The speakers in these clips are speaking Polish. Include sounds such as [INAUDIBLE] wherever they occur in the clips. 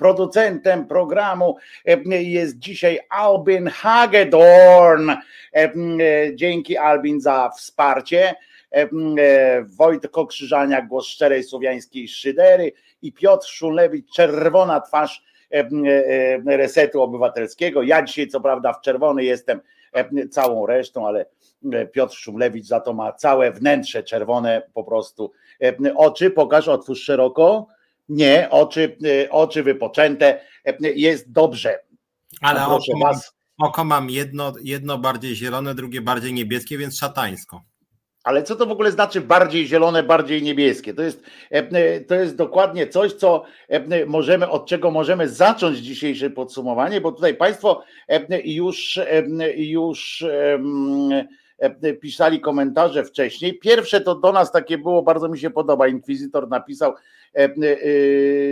Producentem programu jest dzisiaj Albin Hagedorn. Dzięki Albin za wsparcie. Wojtko Krzyżania, głos szczerej słowiańskiej szydery i Piotr Szulewicz, czerwona twarz resetu obywatelskiego. Ja dzisiaj co prawda w czerwony jestem całą resztą, ale Piotr Szumlewicz za to ma całe wnętrze czerwone po prostu. Oczy pokaż, otwórz szeroko. Nie, oczy, oczy wypoczęte. Jest dobrze. Ale oko mam, oko mam jedno, jedno bardziej zielone, drugie bardziej niebieskie, więc szatańsko. Ale co to w ogóle znaczy bardziej zielone, bardziej niebieskie? To jest, to jest dokładnie coś, co możemy, od czego możemy zacząć dzisiejsze podsumowanie, bo tutaj Państwo już, już pisali komentarze wcześniej. Pierwsze to do nas takie było, bardzo mi się podoba. Inkwizytor napisał,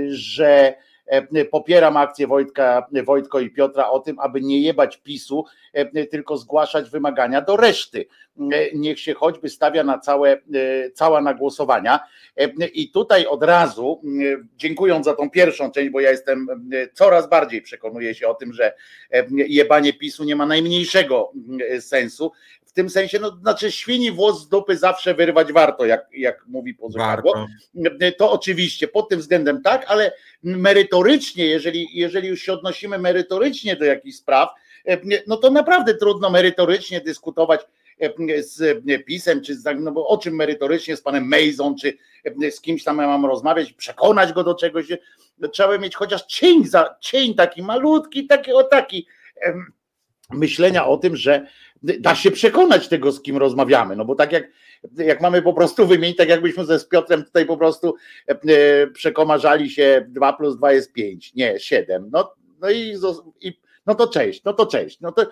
że E, popieram akcję Wojtka, Wojtko i Piotra o tym, aby nie jebać PiSu, e, tylko zgłaszać wymagania do reszty. E, niech się choćby stawia na całe, cała na głosowania. I tutaj od razu, dziękując za tą pierwszą część, bo ja jestem coraz bardziej przekonuję się o tym, że jebanie PiSu nie ma najmniejszego sensu w tym sensie, no znaczy świni włos z dupy zawsze wyrwać warto, jak, jak mówi Pozykarło. To oczywiście pod tym względem tak, ale merytorycznie, jeżeli, jeżeli już się odnosimy merytorycznie do jakichś spraw, no to naprawdę trudno merytorycznie dyskutować z pisem, czy z, no bo o czym merytorycznie z panem Mason, czy z kimś tam ja mam rozmawiać, przekonać go do czegoś. Trzeba mieć chociaż cień, za, cień taki malutki, taki o taki myślenia o tym, że da się przekonać tego, z kim rozmawiamy. No bo tak jak, jak mamy po prostu wymienić, tak jakbyśmy ze z Piotrem tutaj po prostu e, przekomarzali się 2 plus 2 jest 5, nie 7. No, no i, i no to cześć, no to cześć. No to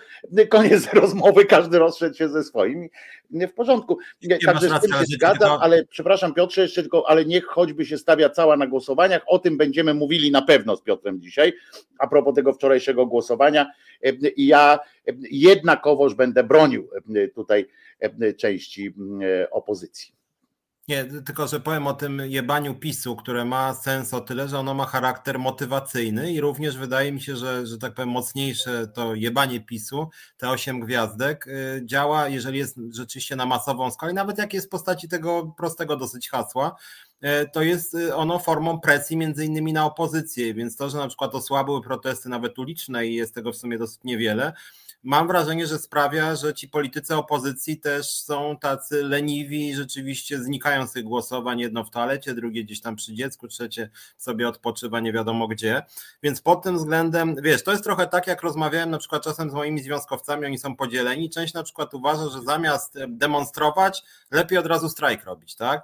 koniec [LAUGHS] rozmowy, każdy rozszedł się ze swoim. W porządku. Także z tym się zgadzam, ale przepraszam Piotrze, jeszcze tylko, ale niech choćby się stawia cała na głosowaniach. O tym będziemy mówili na pewno z Piotrem dzisiaj. A propos tego wczorajszego głosowania. I ja jednakowoż będę bronił tutaj części opozycji. Nie, tylko że powiem o tym jebaniu PiSu, które ma sens o tyle, że ono ma charakter motywacyjny i również wydaje mi się, że, że tak powiem mocniejsze to jebanie PiSu, te osiem gwiazdek y, działa, jeżeli jest rzeczywiście na masową skalę, nawet jak jest w postaci tego prostego dosyć hasła, y, to jest y, ono formą presji między innymi na opozycję, więc to, że na przykład osłabły protesty nawet uliczne i jest tego w sumie dosyć niewiele, mam wrażenie, że sprawia, że ci politycy opozycji też są tacy leniwi, rzeczywiście znikają z tych głosowań, jedno w toalecie, drugie gdzieś tam przy dziecku, trzecie sobie odpoczywa nie wiadomo gdzie. Więc pod tym względem, wiesz, to jest trochę tak, jak rozmawiałem na przykład czasem z moimi związkowcami, oni są podzieleni. Część na przykład uważa, że zamiast demonstrować, lepiej od razu strajk robić, tak?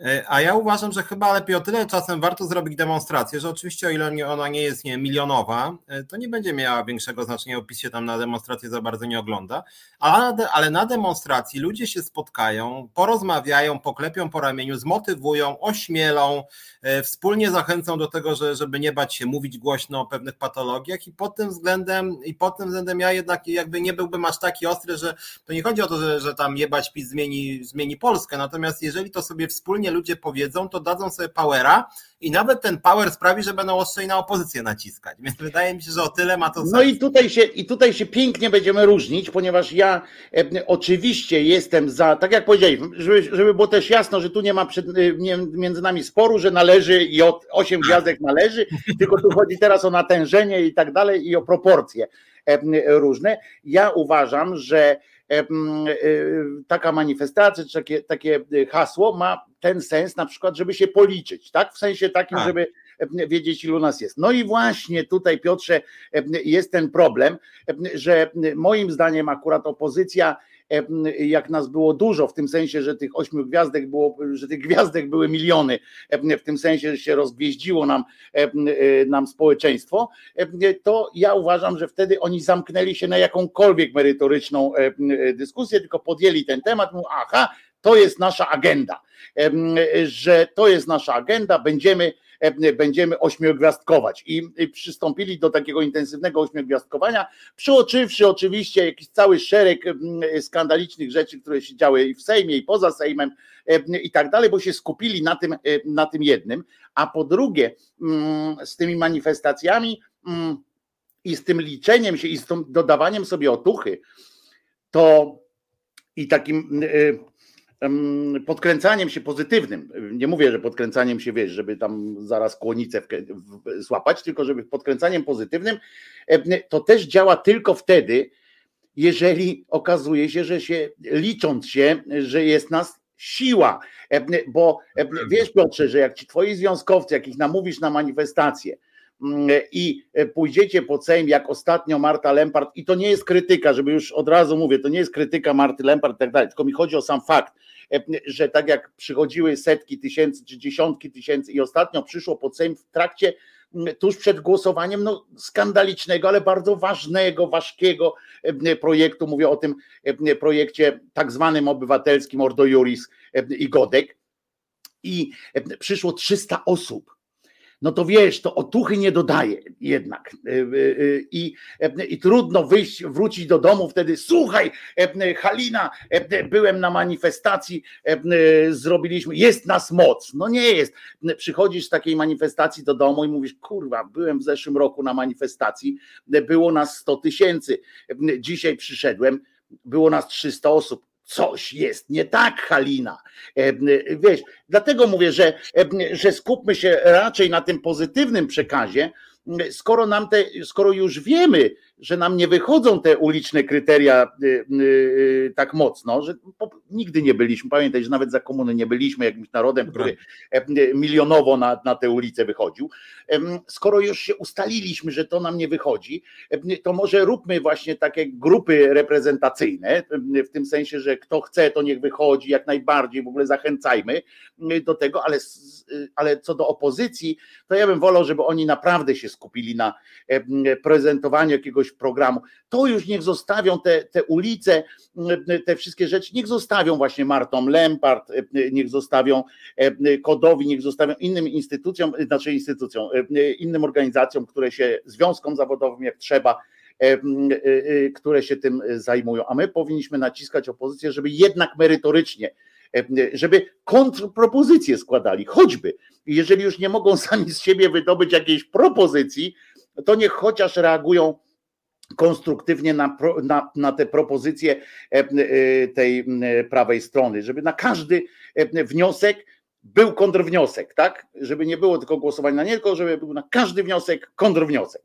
E, a ja uważam, że chyba lepiej o tyle czasem warto zrobić demonstrację, że oczywiście o ile ona nie jest nie, milionowa, e, to nie będzie miała większego znaczenia, opis się tam na demonstrację za bardzo nie ogląda, ale, ale na demonstracji ludzie się spotkają, porozmawiają, poklepią po ramieniu, zmotywują, ośmielą, e, wspólnie zachęcą do tego, że, żeby nie bać się mówić głośno o pewnych patologiach i pod tym względem i pod tym względem ja jednak jakby nie byłbym aż taki ostry, że to nie chodzi o to, że, że tam jebać PiS zmieni, zmieni Polskę, natomiast jeżeli to sobie wspólnie ludzie powiedzą, to dadzą sobie powera i nawet ten power sprawi, że będą ostrzej na opozycję naciskać. Więc wydaje mi się, że o tyle ma to sens. No i tutaj się, i tutaj się pięknie będziemy różnić, ponieważ ja e, oczywiście jestem za, tak jak powiedziałem, żeby, żeby było też jasno, że tu nie ma przed, e, nie, między nami sporu, że należy i od 8 gwiazdek należy, [LAUGHS] tylko tu chodzi teraz o natężenie i tak dalej i o proporcje e, różne. Ja uważam, że E, taka manifestacja, czy takie, takie hasło ma ten sens na przykład, żeby się policzyć, tak? W sensie takim, tak. żeby wiedzieć, ilu nas jest. No i właśnie tutaj, Piotrze, jest ten problem, że moim zdaniem akurat opozycja jak nas było dużo, w tym sensie, że tych ośmiu gwiazdek było, że tych gwiazdek były miliony, w tym sensie, że się rozgwieździło nam, e, nam społeczeństwo, to ja uważam, że wtedy oni zamknęli się na jakąkolwiek merytoryczną dyskusję, tylko podjęli ten temat, mówią, aha, to jest nasza agenda, że to jest nasza agenda, będziemy będziemy ośmiogwiazdkować. I przystąpili do takiego intensywnego ośmiogwiazdkowania, przeoczywszy oczywiście jakiś cały szereg skandalicznych rzeczy, które się działy i w Sejmie, i poza Sejmem i tak dalej, bo się skupili na tym, na tym jednym. A po drugie, z tymi manifestacjami i z tym liczeniem się i z tym dodawaniem sobie otuchy, to i takim podkręcaniem się pozytywnym. Nie mówię, że podkręcaniem się wiesz, żeby tam zaraz kłonicę złapać, tylko żeby podkręcaniem pozytywnym, to też działa tylko wtedy, jeżeli okazuje się, że się licząc się, że jest nas siła. Bo wiesz, Piotrze, że jak ci twoi związkowcy, jak ich namówisz na manifestację, i pójdziecie po Sejm, jak ostatnio Marta Lempart, i to nie jest krytyka, żeby już od razu mówię, to nie jest krytyka Marty Lempart i tak dalej, tylko mi chodzi o sam fakt, że tak jak przychodziły setki tysięcy czy dziesiątki tysięcy i ostatnio przyszło pod Sejm w trakcie tuż przed głosowaniem no, skandalicznego, ale bardzo ważnego, ważkiego projektu. Mówię o tym projekcie tak zwanym obywatelskim Ordo Juris i Godek. I przyszło 300 osób no to wiesz, to otuchy nie dodaje jednak. Y, y, y, I, I trudno wyjść, wrócić do domu wtedy. Słuchaj, Halina, byłem na manifestacji, zrobiliśmy, jest nas moc. No nie jest. Przychodzisz z takiej manifestacji do domu i mówisz, kurwa, byłem w zeszłym roku na manifestacji, było nas 100 tysięcy. Dzisiaj przyszedłem, było nas 300 osób coś jest nie tak, Halina. E, wiesz, dlatego mówię, że, że skupmy się raczej na tym pozytywnym przekazie, skoro nam te, skoro już wiemy, że nam nie wychodzą te uliczne kryteria y, y, tak mocno, że nigdy nie byliśmy, pamiętaj, że nawet za komuny nie byliśmy jakimś narodem, który e, milionowo na, na te ulice wychodził. Skoro już się ustaliliśmy, że to nam nie wychodzi, to może róbmy właśnie takie grupy reprezentacyjne, w tym sensie, że kto chce, to niech wychodzi jak najbardziej, w ogóle zachęcajmy do tego, ale, ale co do opozycji, to ja bym wolał, żeby oni naprawdę się skupili na prezentowaniu jakiegoś programu. To już niech zostawią te, te ulice, te wszystkie rzeczy, niech zostawią właśnie Martom Lempart, niech zostawią Kodowi, niech zostawią innym instytucjom, znaczy instytucjom, innym organizacjom, które się, związkom zawodowym jak trzeba, które się tym zajmują. A my powinniśmy naciskać opozycję, żeby jednak merytorycznie żeby kontrpropozycje składali, choćby, jeżeli już nie mogą [LAUGHS] sami z siebie wydobyć jakiejś propozycji, to niech chociaż reagują konstruktywnie na, na, na te propozycje e, e, tej prawej strony, żeby na każdy e, wniosek był kontrwniosek, tak? Żeby nie było tylko głosowania na nie, tylko żeby był na każdy wniosek kontrwniosek.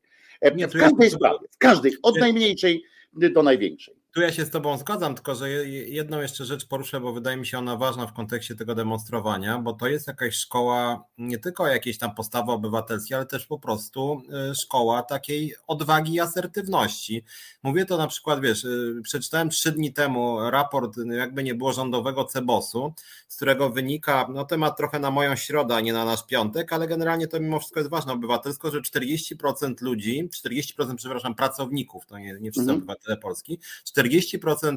w każdej sprawie, w każdej, od najmniejszej do największej. Tu ja się z Tobą zgadzam, tylko że jedną jeszcze rzecz poruszę, bo wydaje mi się ona ważna w kontekście tego demonstrowania, bo to jest jakaś szkoła nie tylko jakiejś tam postawy obywatelskiej, ale też po prostu y, szkoła takiej odwagi i asertywności. Mówię to na przykład, wiesz, y, przeczytałem trzy dni temu raport, jakby nie było rządowego Cebosu, z którego wynika, no temat trochę na moją środę, a nie na nasz piątek, ale generalnie to mimo wszystko jest ważne obywatelsko, że 40% ludzi, 40% przepraszam, pracowników, to nie, nie wszyscy mhm. obywatele Polski, 40%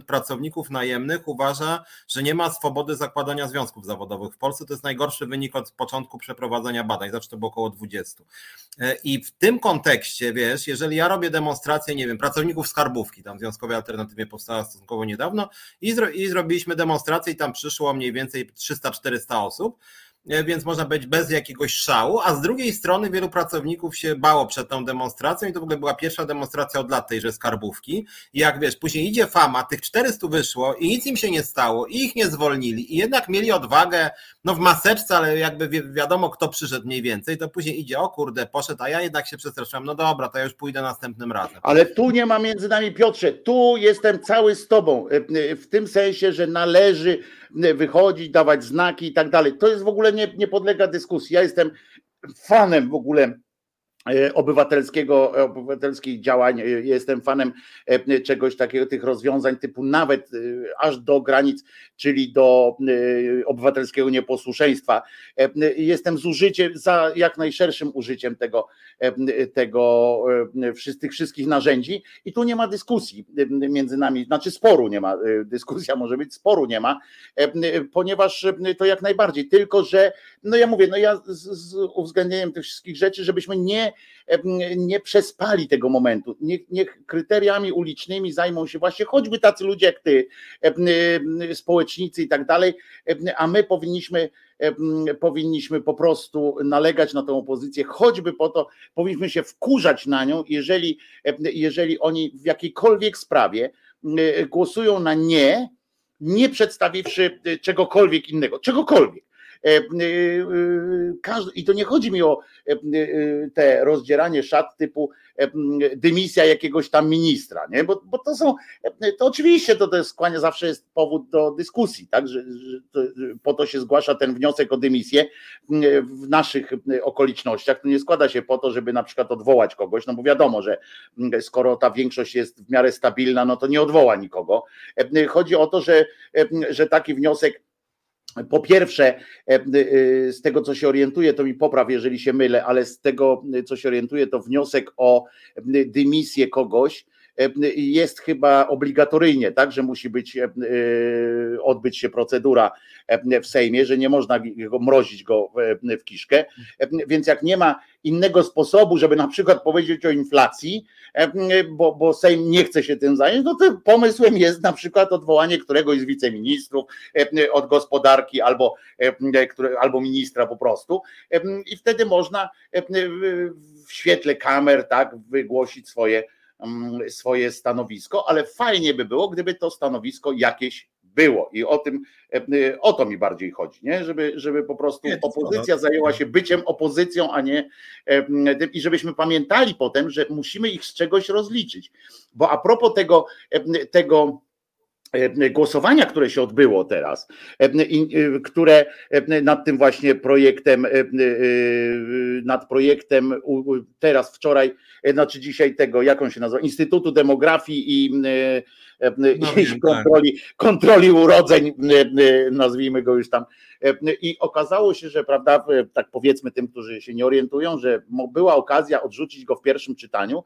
pracowników najemnych uważa, że nie ma swobody zakładania związków zawodowych w Polsce. To jest najgorszy wynik od początku przeprowadzenia badań, zawsze to było około 20. E, I w tym kontekście, wiesz, jeżeli ja robię demonstrację, nie wiem, pracowników skarbówki, tam Związkowej Alternatywie powstała stosunkowo niedawno i, zro, i zrobiliśmy demonstrację i tam przyszło mniej więcej 300-400 osób, więc można być bez jakiegoś szału, a z drugiej strony wielu pracowników się bało przed tą demonstracją i to w ogóle była pierwsza demonstracja od lat tejże skarbówki i jak wiesz, później idzie fama, tych 400 wyszło i nic im się nie stało i ich nie zwolnili i jednak mieli odwagę, no w maseczce, ale jakby wi wiadomo kto przyszedł mniej więcej, to później idzie, o kurde, poszedł, a ja jednak się przestraszyłem, no dobra, to ja już pójdę następnym razem. Ale tu nie ma między nami Piotrze, tu jestem cały z tobą, e, e, w tym sensie, że należy wychodzić, dawać znaki i tak dalej. To jest w ogóle nie, nie podlega dyskusji. Ja jestem fanem w ogóle E, obywatelskiego, e, obywatelskich działań. E, jestem fanem czegoś takiego, tych rozwiązań typu nawet aż do granic, czyli do obywatelskiego nieposłuszeństwa. Jestem z użyciem, za jak najszerszym użyciem tego, tego tych wszystkich narzędzi i tu nie ma dyskusji między nami, znaczy sporu nie ma, dyskusja może być, sporu nie ma, ponieważ to jak najbardziej, tylko że, no ja mówię, no ja z, z uwzględnieniem tych wszystkich rzeczy, żebyśmy nie nie, przespali tego momentu. Niech, niech kryteriami ulicznymi zajmą się właśnie choćby tacy ludzie jak ty, społecznicy i tak dalej, a my powinniśmy powinniśmy po prostu nalegać na tę opozycję, choćby po to, powinniśmy się wkurzać na nią, jeżeli, jeżeli oni w jakiejkolwiek sprawie głosują na nie, nie przedstawiwszy czegokolwiek innego, czegokolwiek. E, e, e, I to nie chodzi mi o te rozdzieranie szat typu dymisja jakiegoś tam ministra, nie? Bo, bo to są, to oczywiście to, to skłania, zawsze jest powód do dyskusji, tak? Że, że to, po to się zgłasza ten wniosek o dymisję w naszych okolicznościach. To nie składa się po to, żeby na przykład odwołać kogoś, no bo wiadomo, że skoro ta większość jest w miarę stabilna, no to nie odwoła nikogo. Chodzi o to, że, że taki wniosek po pierwsze, e, e, z tego co się orientuję, to mi popraw, jeżeli się mylę, ale z tego co się orientuję, to wniosek o dymisję kogoś jest chyba obligatoryjnie, tak, że musi być, e, odbyć się procedura w Sejmie, że nie można go mrozić go w kiszkę. Więc jak nie ma innego sposobu, żeby na przykład powiedzieć o inflacji, bo, bo Sejm nie chce się tym zająć, no to pomysłem jest na przykład odwołanie któregoś z wiceministrów od gospodarki albo, albo ministra po prostu. I wtedy można w świetle kamer tak wygłosić swoje swoje stanowisko, ale fajnie by było, gdyby to stanowisko jakieś było i o tym, e, o to mi bardziej chodzi, nie? Żeby, żeby po prostu opozycja zajęła się byciem opozycją, a nie i żebyśmy pamiętali potem, że musimy ich z czegoś rozliczyć. Bo a propos tego, tego głosowania, które się odbyło teraz, które nad tym właśnie projektem, nad projektem teraz, wczoraj, znaczy dzisiaj tego, jak on się nazywa, Instytutu Demografii i, no, i tak. kontroli, kontroli urodzeń, nazwijmy go już tam. I okazało się, że prawda, tak powiedzmy tym, którzy się nie orientują, że była okazja odrzucić go w pierwszym czytaniu,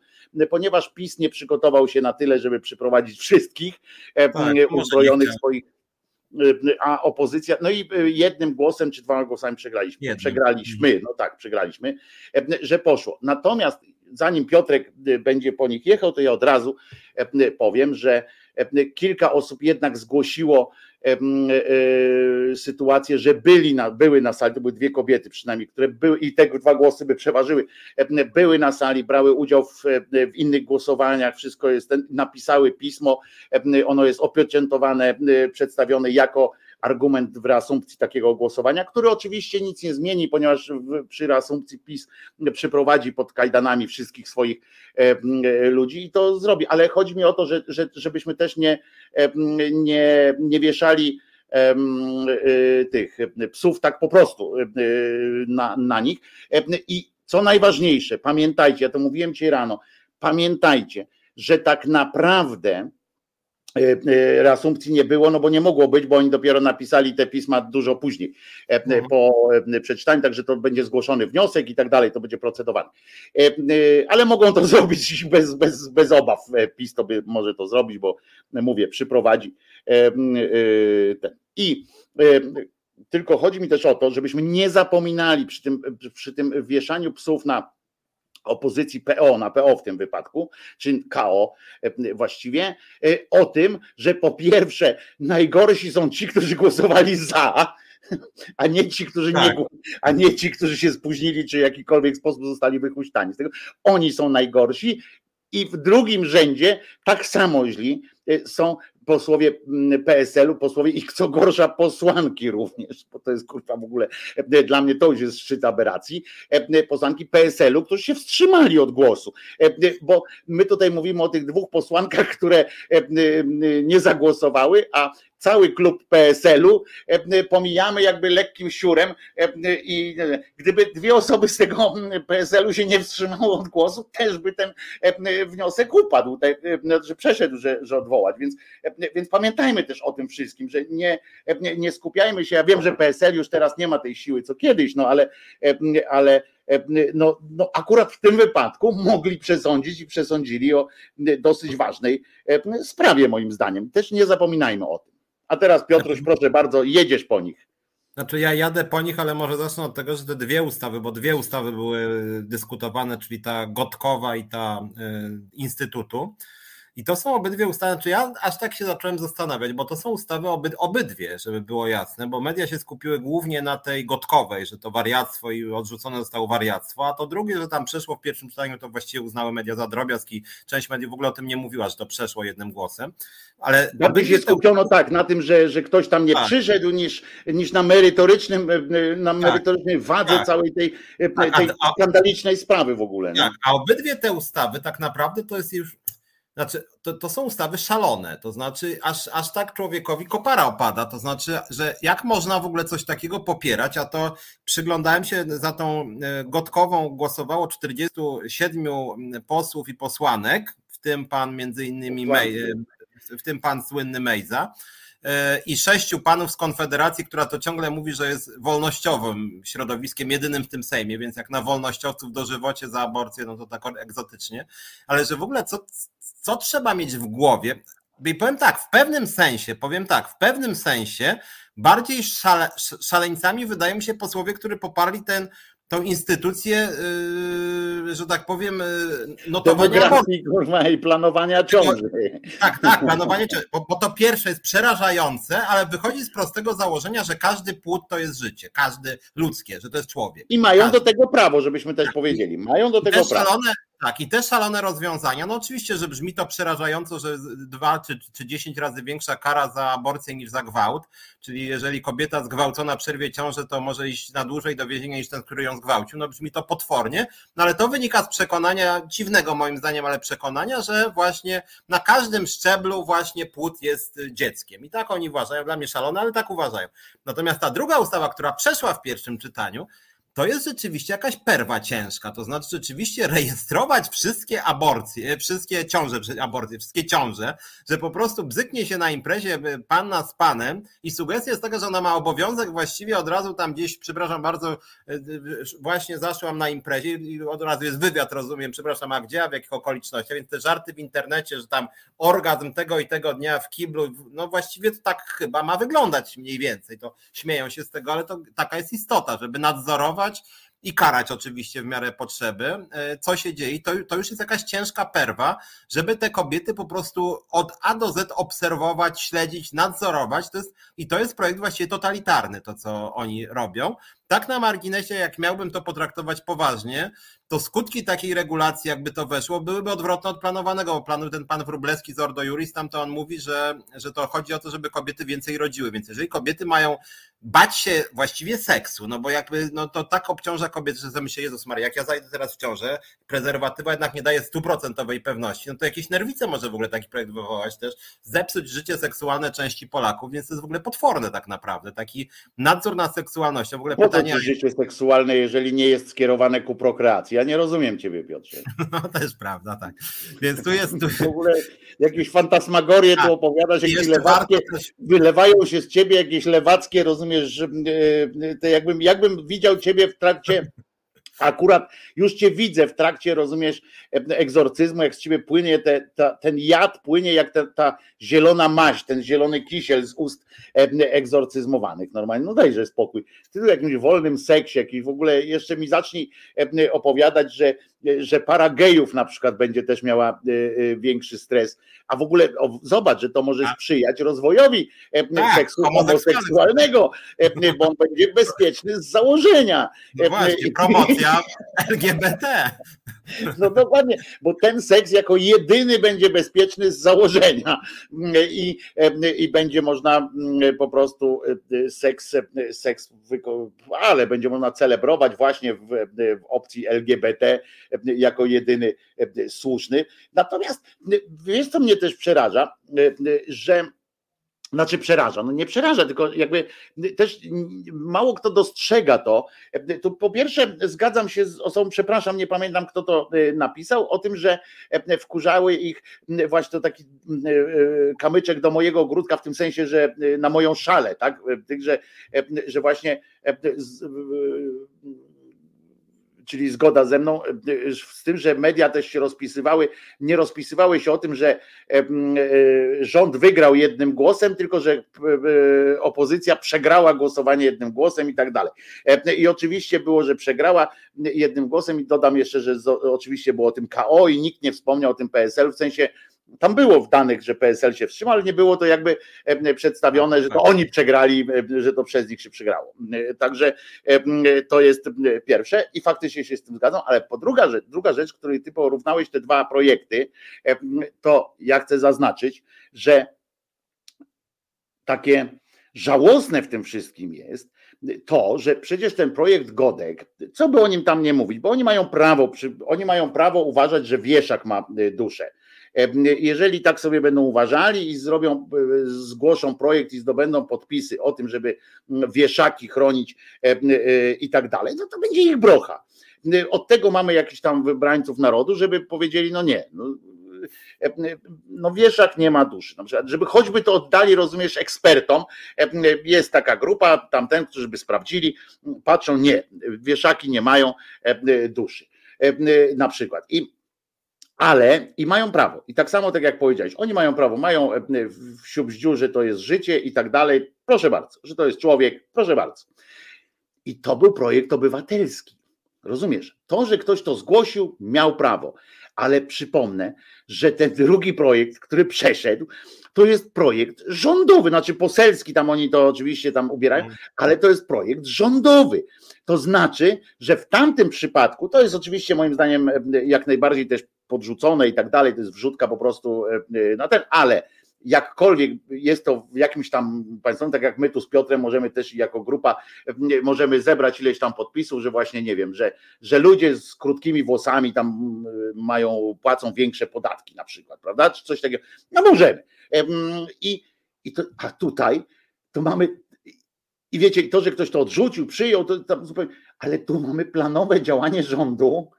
ponieważ PiS nie przygotował się na tyle, żeby przyprowadzić wszystkich tak, uzbrojonych swoich a opozycja, no i jednym głosem czy dwoma głosami przegraliśmy. Jednym. Przegraliśmy, no tak, przegraliśmy, że poszło. Natomiast zanim Piotrek będzie po nich jechał, to ja od razu powiem, że kilka osób jednak zgłosiło e, sytuację, że byli na, były na sali, to były dwie kobiety przynajmniej, które były i te dwa głosy by przeważyły, były na sali, brały udział w, w innych głosowaniach, wszystko jest, napisały pismo, ono jest opieczętowane, przedstawione jako argument w reasumpcji takiego głosowania, który oczywiście nic nie zmieni, ponieważ przy reasumpcji PiS przyprowadzi pod kajdanami wszystkich swoich e, ludzi i to zrobi. Ale chodzi mi o to, że, że, żebyśmy też nie, nie, nie wieszali e, tych psów tak po prostu na, na nich. I co najważniejsze, pamiętajcie, ja to mówiłem ci rano, pamiętajcie, że tak naprawdę E, e, reasumpcji nie było, no bo nie mogło być, bo oni dopiero napisali te pisma dużo później e, mhm. po przeczytaniu, także to będzie zgłoszony wniosek i tak dalej, to będzie procedowane. Ale mogą to [LAUGHS] zrobić bez, bez, bez obaw. PiS to by może to zrobić, bo mówię, przyprowadzi ten. I tylko chodzi mi też o to, żebyśmy nie zapominali przy tym, przy tym wieszaniu psów na opozycji PO na PO w tym wypadku, czy KO e, właściwie, e, o tym, że po pierwsze najgorsi są ci, którzy głosowali za, a nie ci, którzy tak. nie, a nie ci, którzy się spóźnili, czy w jakikolwiek sposób zostali wychuśtani. Z tego oni są najgorsi i w drugim rzędzie tak samo źli e, są posłowie mm, PSL-u, posłowie ich co gorsza posłanki również, bo to jest kurwa w ogóle, e, dla mnie to już jest szczyt aberracji, e, posłanki PSL-u, którzy się wstrzymali od głosu, bo my tutaj mówimy o tych dwóch posłankach, które nie zagłosowały, a cały klub PSL-u, pomijamy jakby lekkim siurem i gdyby dwie osoby z tego PSL-u się nie wstrzymało od głosu, też by ten wniosek upadł, że przeszedł, że, że odwołać, więc, więc pamiętajmy też o tym wszystkim, że nie, nie skupiajmy się, ja wiem, że PSL już teraz nie ma tej siły co kiedyś, no ale, ale no, no akurat w tym wypadku mogli przesądzić i przesądzili o dosyć ważnej sprawie moim zdaniem. Też nie zapominajmy o tym. A teraz Piotruś, proszę bardzo, jedziesz po nich. Znaczy ja jadę po nich, ale może zacznę od tego, że te dwie ustawy, bo dwie ustawy były dyskutowane, czyli ta Gotkowa i ta y, Instytutu. I to są obydwie ustawy, czy ja aż tak się zacząłem zastanawiać, bo to są ustawy obyd, obydwie, żeby było jasne, bo media się skupiły głównie na tej gotkowej, że to wariactwo i odrzucone zostało wariactwo, a to drugie, że tam przeszło w pierwszym czytaniu, to właściwie uznały media za drobiazg i część mediów w ogóle o tym nie mówiła, że to przeszło jednym głosem. Ale bardziej się skupiono te... tak, na tym, że, że ktoś tam nie tak. przyszedł, niż, niż na merytorycznym, na tak. merytorycznej wadze tak. całej tej, tak, tej a, skandalicznej sprawy w ogóle. Tak, a obydwie te ustawy tak naprawdę to jest już znaczy, to, to są ustawy szalone, to znaczy, aż, aż tak człowiekowi kopara opada, to znaczy, że jak można w ogóle coś takiego popierać, a to przyglądałem się za tą e, Gotkową, głosowało 47 posłów i posłanek, w tym pan między innymi, w tym pan słynny Mejza, i sześciu panów z Konfederacji, która to ciągle mówi, że jest wolnościowym środowiskiem, jedynym w tym Sejmie, więc jak na wolnościowców dożywocie za aborcję, no to tak egzotycznie, ale że w ogóle co, co trzeba mieć w głowie, i powiem tak, w pewnym sensie, powiem tak, w pewnym sensie bardziej szale, szaleńcami wydają się posłowie, którzy poparli ten tą instytucję, yy, że tak powiem, yy, notowania i planowania ciąży. Tak, tak, planowanie ciąży, bo, bo, to pierwsze jest przerażające, ale wychodzi z prostego założenia, że każdy płód to jest życie, każdy ludzkie, że to jest człowiek. I mają każdy. do tego prawo, żebyśmy też powiedzieli, mają do tego prawo. Szalone, tak, i te szalone rozwiązania. No oczywiście, że brzmi to przerażająco, że dwa czy, czy dziesięć razy większa kara za aborcję niż za gwałt. Czyli jeżeli kobieta zgwałcona przerwie ciążę, to może iść na dłużej do więzienia niż ten, który ją zgwałcił. No brzmi to potwornie, no ale to wynika z przekonania, dziwnego moim zdaniem, ale przekonania, że właśnie na każdym szczeblu właśnie płód jest dzieckiem. I tak oni uważają, dla mnie szalone, ale tak uważają. Natomiast ta druga ustawa, która przeszła w pierwszym czytaniu, to jest rzeczywiście jakaś perwa ciężka. To znaczy rzeczywiście rejestrować wszystkie aborcje, wszystkie ciąże, aborcje, wszystkie ciąże, że po prostu bzyknie się na imprezie panna z panem i sugestia jest taka, że ona ma obowiązek właściwie od razu tam gdzieś, przepraszam bardzo, właśnie zaszłam na imprezie i od razu jest wywiad, rozumiem, przepraszam, a gdzie, a w jakich okolicznościach, więc te żarty w internecie, że tam orgazm tego i tego dnia w kiblu, no właściwie to tak chyba ma wyglądać mniej więcej, to śmieją się z tego, ale to taka jest istota, żeby nadzorować i karać oczywiście w miarę potrzeby. E, co się dzieje? To, to już jest jakaś ciężka perwa, żeby te kobiety po prostu od A do Z obserwować, śledzić, nadzorować. To jest, I to jest projekt właściwie totalitarny, to co oni robią. Tak na marginesie, jak miałbym to potraktować poważnie, to skutki takiej regulacji, jakby to weszło, byłyby odwrotne od planowanego, bo ten pan Wróblewski z Ordo Juris, tam to on mówi, że, że to chodzi o to, żeby kobiety więcej rodziły, więc jeżeli kobiety mają bać się właściwie seksu, no bo jakby, no to tak obciąża kobiety, że sobie myślę, Jezus Maria, jak ja zajdę teraz w ciążę, prezerwatywa jednak nie daje stuprocentowej pewności, no to jakieś nerwice może w ogóle taki projekt wywołać też, zepsuć życie seksualne części Polaków, więc to jest w ogóle potworne tak naprawdę, taki nadzór nad seksualnością, w ogóle pytanie... życie seksualne, jeżeli nie jest skierowane ku prokreacji? Ja nie rozumiem ciebie, Piotrze. [LAUGHS] No to jest prawda, tak. Więc tu jest. Tu... W ogóle jakieś fantasmagorie tu opowiadasz, jakieś lewackie, też... wylewają się z ciebie jakieś lewackie, rozumiesz, e, jakbym, jakbym widział ciebie w trakcie akurat już cię widzę w trakcie, rozumiesz, egzorcyzmu, jak z ciebie płynie te, ta, ten jad, płynie jak ta, zielona maść, ten zielony kisiel z ust egzorcyzmowanych. Normalnie, no dajże spokój. Ty tu jakimś wolnym seksie, jakiś w ogóle jeszcze mi zacznij opowiadać, że że para gejów na przykład będzie też miała e, e, większy stres, a w ogóle o, zobacz, że to może tak. sprzyjać rozwojowi e, tak, seksu homoseksualnego, [LAUGHS] bo on będzie bezpieczny z założenia. No właśnie, promocja [LAUGHS] LGBT. [LAUGHS] No dokładnie, bo ten seks jako jedyny będzie bezpieczny z założenia i, i będzie można po prostu seks, seks, ale będzie można celebrować właśnie w, w opcji LGBT jako jedyny słuszny. Natomiast wiesz, co mnie też przeraża, że znaczy przeraża, no nie przeraża, tylko jakby też mało kto dostrzega to. To po pierwsze zgadzam się z osobą, przepraszam, nie pamiętam kto to e, napisał, o tym, że e, wkurzały ich właśnie to taki kamyczek do mojego ogródka, w tym sensie, że na moją szalę, tak, że, że właśnie czyli zgoda ze mną, e, z tym, że media też się rozpisywały, nie rozpisywały się o tym, że e, rząd wygrał jednym głosem, tylko że e, opozycja przegrała głosowanie jednym głosem i tak dalej. I oczywiście było, że przegrała jednym głosem i dodam jeszcze, że oczywiście było o tym KO i nikt nie wspomniał o tym PSL, w sensie tam było w danych, że PSL się wstrzymał, ale nie było to jakby e, przedstawione, że to oni przegrali, e, że to przez nich się przegrało. E, także to jest pierwsze i faktycznie się z tym zgadzam, ale po druga rzecz, druga rzecz, której ty porównałeś te dwa projekty, to ja chcę zaznaczyć, że takie żałosne w tym wszystkim jest to, że przecież ten projekt Godek, co by o nim tam nie mówić, bo oni mają prawo, oni mają prawo uważać, że wieszak ma duszę jeżeli tak sobie będą uważali i zrobią, e, zgłoszą projekt i zdobędą podpisy o tym, żeby wieszaki chronić e, i tak dalej, no to będzie ich brocha. Od tego mamy jakichś tam wybrańców narodu, żeby powiedzieli, no nie, no, no wieszak nie ma duszy. Na przykład, żeby choćby to oddali, rozumiesz, ekspertom, jest taka grupa, tamten, którzy by sprawdzili, patrzą, nie, wieszaki nie mają duszy. Na przykład. I ale i mają prawo. I tak samo, tak jak powiedziałeś, oni mają prawo, mają e, w siubździu, że to jest życie i tak dalej. Proszę bardzo, że to jest człowiek, proszę bardzo. I to był projekt obywatelski. Rozumiesz? To, że ktoś to zgłosił, miał prawo. Ale przypomnę, że ten drugi projekt, który przeszedł, to jest projekt rządowy, znaczy poselski, tam oni to oczywiście tam ubierają, mhm. ale to jest projekt rządowy. To znaczy, że w tamtym przypadku, to jest oczywiście moim zdaniem jak najbardziej też podrzucone i tak dalej, to jest wrzutka po prostu e, na ten, ale jakkolwiek jest to w jakimś tam państwem, tak jak my tu z Piotrem możemy też jako grupa, możemy zebrać ileś tam podpisów, że właśnie nie wiem, że, że ludzie z krótkimi włosami tam mają, płacą większe podatki na przykład, prawda? Czy coś takiego. No możemy. I, i to, a tutaj to mamy i wiecie, to, że ktoś to odrzucił, przyjął, to tam zupełnie, ale tu mamy planowe działanie rządu,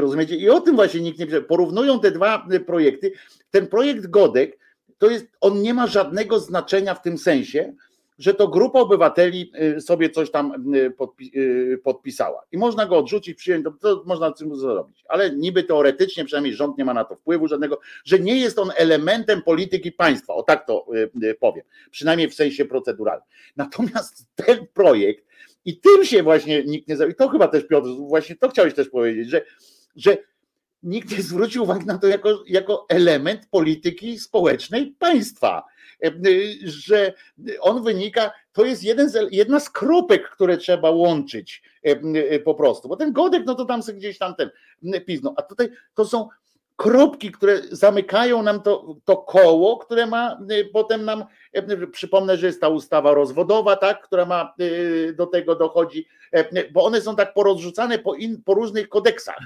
rozumiecie? I o tym właśnie nikt nie pisze. Porównują te dwa projekty. Ten projekt Godek, to jest, on nie ma żadnego znaczenia w tym sensie, że to grupa obywateli y, sobie coś tam y, podpisała. I można go odrzucić, przyjąć, to, można tym zrobić. Ale niby teoretycznie, przynajmniej rząd nie ma na to wpływu żadnego, że nie jest on elementem polityki państwa. O tak to powiem. Przynajmniej w sensie proceduralnym. Natomiast ten projekt, i tym się właśnie nikt nie. I to chyba też Piotr, właśnie to chciałeś też powiedzieć, że, że nikt nie zwrócił uwagi na to jako, jako element polityki społecznej państwa. E, że on wynika, to jest jeden z, jedna z kropek, które trzeba łączyć e, e, po prostu. Bo ten godek, no to tam sobie gdzieś tam ten pizną. A tutaj to są kropki, które zamykają nam to, to koło, które ma potem nam, przypomnę, że jest ta ustawa rozwodowa, tak, która ma do tego dochodzi, bo one są tak porozrzucane po, in, po różnych kodeksach.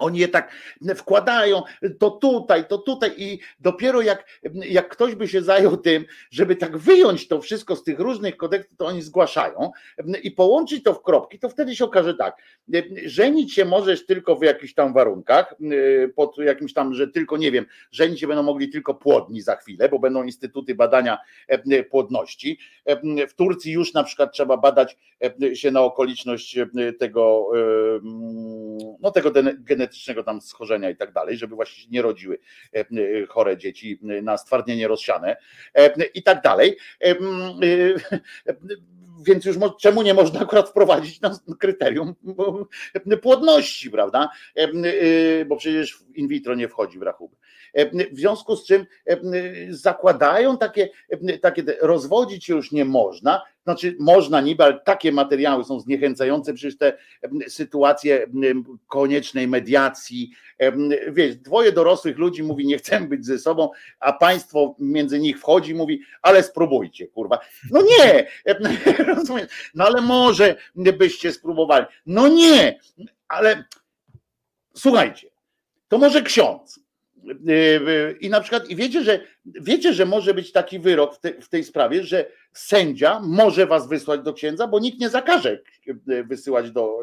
Oni je tak wkładają, to tutaj, to tutaj i dopiero jak, jak ktoś by się zajął tym, żeby tak wyjąć to wszystko z tych różnych kodeksów, to oni zgłaszają i połączyć to w kropki, to wtedy się okaże tak, żenić się możesz tylko w jakichś tam warunkach, pod jakimś tam, że tylko, nie wiem, żenić się będą mogli tylko płodni za chwilę, bo będą instytuty badania płodności. W Turcji już na przykład trzeba badać się na okoliczność tego, no tego genetycznego genetycznego tam schorzenia i tak dalej, żeby właśnie nie rodziły e, e, chore dzieci na stwardnienie rozsiane e, i tak dalej [LAUGHS] więc już czemu nie można akurat wprowadzić na kryterium płodności, prawda? Bo przecież in vitro nie wchodzi w rachubę. W związku z czym zakładają takie, takie rozwodzić się już nie można, znaczy można niby, ale takie materiały są zniechęcające, przecież te sytuacje koniecznej mediacji, wiesz, dwoje dorosłych ludzi mówi nie chcemy być ze sobą, a państwo między nich wchodzi mówi, ale spróbujcie, kurwa. No nie, no ale może byście spróbowali. No nie, ale słuchajcie, to może ksiądz I na przykład, i wiecie, że wiecie, że może być taki wyrok w, te, w tej sprawie, że sędzia może was wysłać do księdza, bo nikt nie zakaże wysyłać do,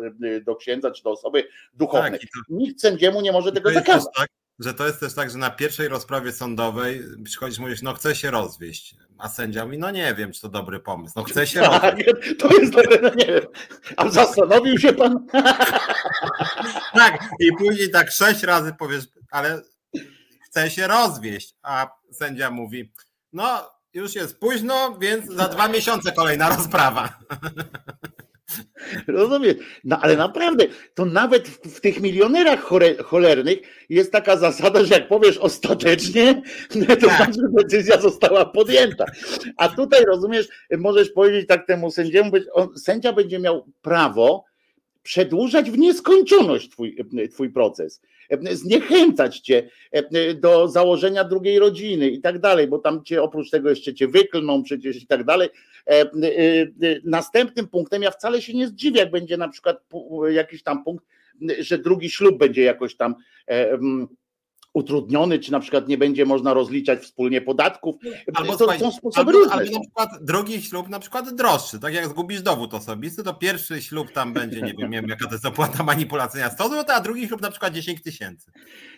do księdza czy do osoby duchownej. Tak, to, nikt sędziemu nie może tego zakazać. Tak, że to jest też tak, że na pierwszej rozprawie sądowej przychodzisz, mówisz, no chcę się rozwieść, a sędzia mówi, no nie wiem, czy to dobry pomysł, no chcę się [LAUGHS] tak, rozwieść. To jest dobre, no nie wiem. A zastanowił się pan? [LAUGHS] tak, i później tak sześć razy powiesz, ale chcę się rozwieść, a sędzia mówi, no już jest późno, więc za dwa miesiące kolejna rozprawa. [LAUGHS] Rozumiesz? No ale naprawdę, to nawet w, w tych milionerach chore, cholernych jest taka zasada, że jak powiesz ostatecznie, [LAUGHS] to tak. znaczy, że decyzja została podjęta. A tutaj rozumiesz, możesz powiedzieć tak temu sędziemu, on, sędzia będzie miał prawo przedłużać w nieskończoność twój, twój proces, zniechęcać cię do założenia drugiej rodziny i tak dalej, bo tam cię oprócz tego jeszcze cię wyklną przecież i tak dalej. Następnym punktem, ja wcale się nie zdziwię, jak będzie na przykład jakiś tam punkt, że drugi ślub będzie jakoś tam utrudniony, czy na przykład nie będzie można rozliczać wspólnie podatków. Albo, to są sposoby albo, albo na przykład drugi ślub na przykład droższy, tak jak zgubisz dowód osobisty, to pierwszy ślub tam będzie, nie wiem, nie wiem jaka to jest opłata manipulacyjna 100 zł, a drugi ślub na przykład 10 tysięcy.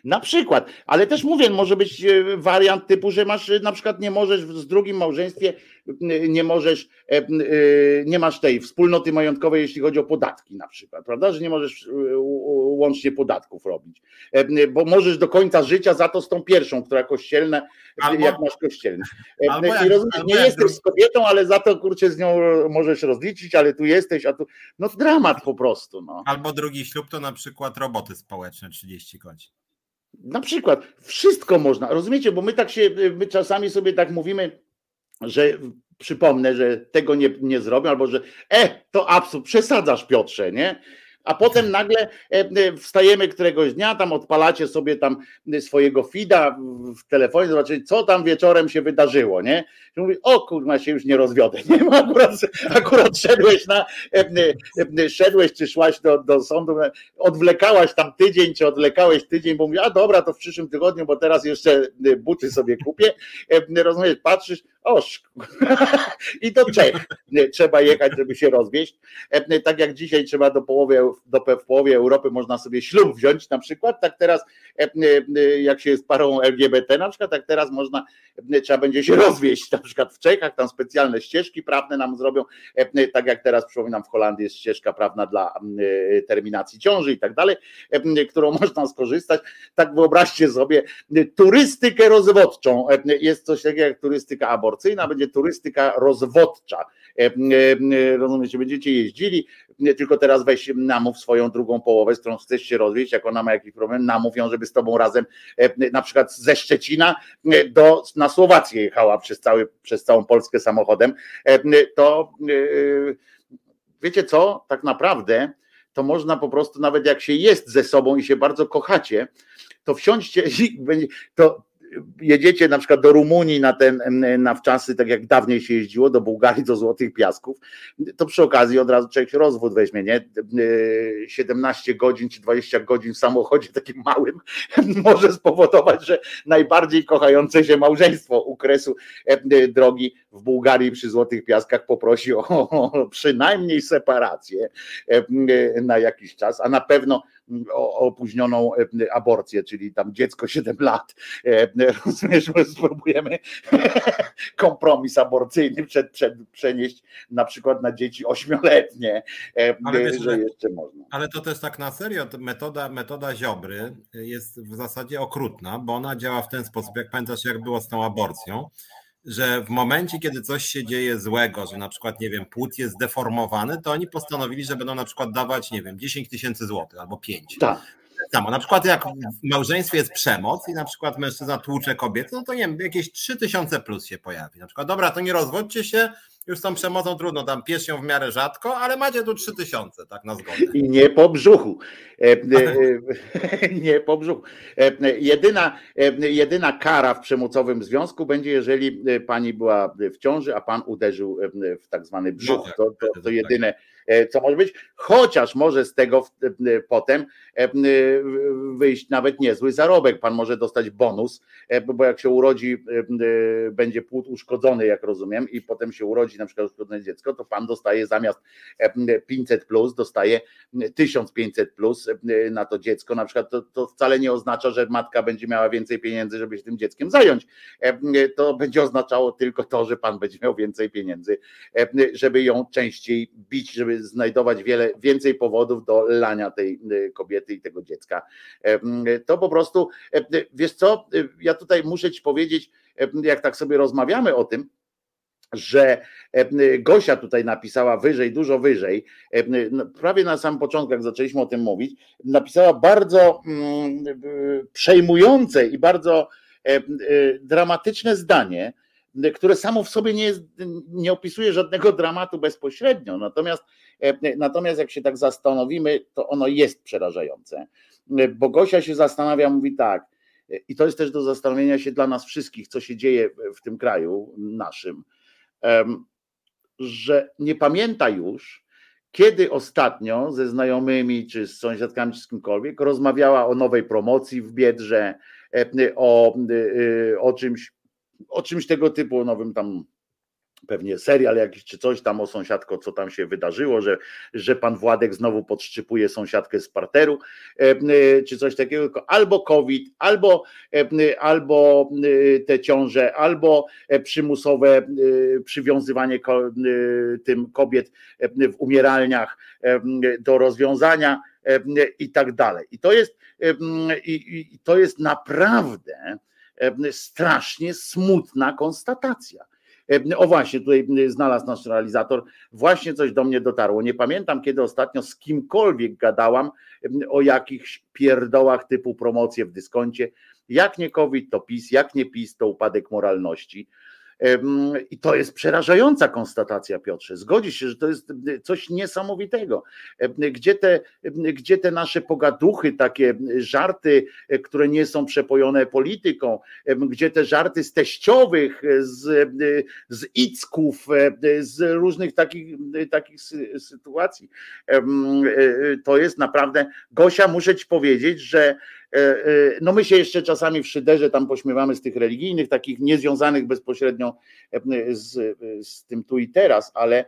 Na przykład, ale też mówię, może być e, wariant typu, że masz na przykład nie możesz z drugim małżeństwie nie możesz, e, e, nie masz tej wspólnoty majątkowej, jeśli chodzi o podatki na przykład, prawda, że nie możesz e, łącznie podatków robić, bo możesz do końca życia za to z tą pierwszą, która kościelna, albo, jak masz kościelne. Albo I rozumiesz, nie jesteś z kobietą, ale za to kurczę z nią możesz rozliczyć, ale tu jesteś, a tu, no dramat po prostu. No. Albo drugi ślub to na przykład roboty społeczne 30 godzin. Na przykład, wszystko można, rozumiecie, bo my tak się, my czasami sobie tak mówimy, że przypomnę, że tego nie, nie zrobią, albo że e, to absurd, przesadzasz Piotrze, nie? a potem nagle e, e, wstajemy któregoś dnia, tam odpalacie sobie tam swojego fida w telefonie, zobaczycie, co tam wieczorem się wydarzyło, nie? I mówi, o kurwa, się już nie rozwiodę, nie? [LAUGHS] Akurat, akurat szedłeś na, e, szedłeś czy szłaś do, do sądu, odwlekałaś tam tydzień, czy odwlekałeś tydzień, bo mówi, a dobra, to w przyszłym tygodniu, bo teraz jeszcze buty sobie kupię, rozumiesz, patrzysz, oż, [LAUGHS] i do Czech trzeba jechać, żeby się rozwieść, tak jak dzisiaj trzeba do połowy do, w połowie Europy można sobie ślub wziąć na przykład, tak teraz e, e, jak się jest parą LGBT na przykład, tak teraz można, e, trzeba będzie się [LAUGHS] rozwieść na przykład w Czechach, tam specjalne ścieżki prawne nam zrobią, tak jak teraz przypominam w Holandii jest ścieżka prawna dla terminacji ciąży i tak dalej, którą [LAUGHS] można skorzystać, tak wyobraźcie sobie turystykę rozwodczą, jest coś takiego jak turystyka aborcyjna, będzie turystyka rozwodcza, rozumiecie, będziecie jeździli, tylko teraz weź namów swoją drugą połowę, z którą chcesz się rozwieść, jak ona ma jakiś problem, namów ją, żeby z tobą razem e, na przykład ze Szczecina e, do, na Słowację jechała przez, cały, przez całą Polskę samochodem, e, to wiecie co, tak naprawdę to można po prostu, nawet jak się jest ze sobą i się bardzo kochacie, to wsiądźcie, to jedziecie na przykład do Rumunii na ten, na wczasy, tak jak dawniej się jeździło, do Bułgarii, do Złotych Piasków, to przy okazji od razu człowiek rozwód weźmie, nie? 17 godzin czy 20 godzin w samochodzie takim małym [LAUGHS] może spowodować, że najbardziej kochające się małżeństwo u kresu drogi w Bułgarii przy Złotych Piaskach poprosi o, o przynajmniej separację na jakiś czas, a na pewno o opóźnioną e, aborcję, czyli tam dziecko 7 lat. E, [LAUGHS] rozumiesz, spróbujemy [LAUGHS] kompromis aborcyjny przed, przed, przenieść na przykład na dzieci ośmioletnie, e, ale że jeszcze można. Ale to też tak na serio, metoda, metoda Ziobry jest w zasadzie okrutna, bo ona działa w ten sposób, jak pamiętasz jak było z tą aborcją, że w momencie, kiedy coś się dzieje złego, że na przykład, nie wiem, płód jest zdeformowany, to oni postanowili, że będą na przykład dawać, nie wiem, 10 tysięcy złotych albo 5. Tak. Samo. Na przykład jak w małżeństwie jest przemoc i na przykład mężczyzna tłucze kobietę, no to nie wiem, jakieś 3 tysiące plus się pojawi. Na przykład, dobra, to nie rozwodźcie się, już z tą przemocą trudno, tam pies się w miarę rzadko, ale macie tu 3000, tak na zgodę. I nie po brzuchu. E, e, e, [LAUGHS] nie po brzuchu. Jedyna, jedyna kara w przemocowym związku będzie, jeżeli pani była w ciąży, a pan uderzył w tak zwany brzuch. No tak, to, to, to jedyne co może być, chociaż może z tego potem wyjść nawet niezły zarobek. Pan może dostać bonus, bo jak się urodzi, będzie płód uszkodzony, jak rozumiem, i potem się urodzi na przykład uszkodzone dziecko, to pan dostaje zamiast 500 plus, dostaje 1500 plus na to dziecko. Na przykład to, to wcale nie oznacza, że matka będzie miała więcej pieniędzy, żeby się tym dzieckiem zająć. To będzie oznaczało tylko to, że pan będzie miał więcej pieniędzy, żeby ją częściej bić, żeby znajdować wiele, więcej powodów do lania tej kobiety i tego dziecka. To po prostu, wiesz co, ja tutaj muszę ci powiedzieć, jak tak sobie rozmawiamy o tym, że Gosia tutaj napisała wyżej, dużo wyżej, no, prawie na samym początku, jak zaczęliśmy o tym mówić, napisała bardzo mm, przejmujące i bardzo dramatyczne zdanie, które samo w sobie nie, jest, nie opisuje żadnego dramatu bezpośrednio. Natomiast, natomiast jak się tak zastanowimy, to ono jest przerażające. Bo Gosia się zastanawia, mówi tak, i to jest też do zastanowienia się dla nas wszystkich, co się dzieje w tym kraju naszym, że nie pamięta już, kiedy ostatnio ze znajomymi, czy z sąsiadkami, czy z kimkolwiek rozmawiała o nowej promocji w Biedrze, o, o czymś, o czymś tego typu, nowym tam pewnie serial jakiś czy coś tam o sąsiadko, co tam się wydarzyło, że, że pan Władek znowu podszczypuje sąsiadkę z parteru, e, e, czy coś takiego, albo COVID, albo, e, albo te ciąże, albo przymusowe przywiązywanie tym kobiet w umieralniach do rozwiązania i tak dalej. I to jest, i, i to jest naprawdę strasznie smutna konstatacja o właśnie, tutaj znalazł nasz realizator, właśnie coś do mnie dotarło. Nie pamiętam, kiedy ostatnio z kimkolwiek gadałam o jakichś pierdołach typu promocje w dyskoncie. Jak nie COVID, to PiS, jak nie PiS, to upadek moralności. I to jest przerażająca konstatacja, Piotrze. Zgodzi się, że to jest coś niesamowitego. Gdzie te, gdzie te nasze pogaduchy, takie żarty, które nie są przepojone polityką, gdzie te żarty z teściowych, z, z icków, z różnych takich, takich sytuacji. To jest naprawdę. Gosia, muszę ci powiedzieć, że E, e, no my się jeszcze czasami w szyderze tam pośmiewamy z tych religijnych, takich niezwiązanych bezpośrednio e, z, z tym tu i teraz, ale,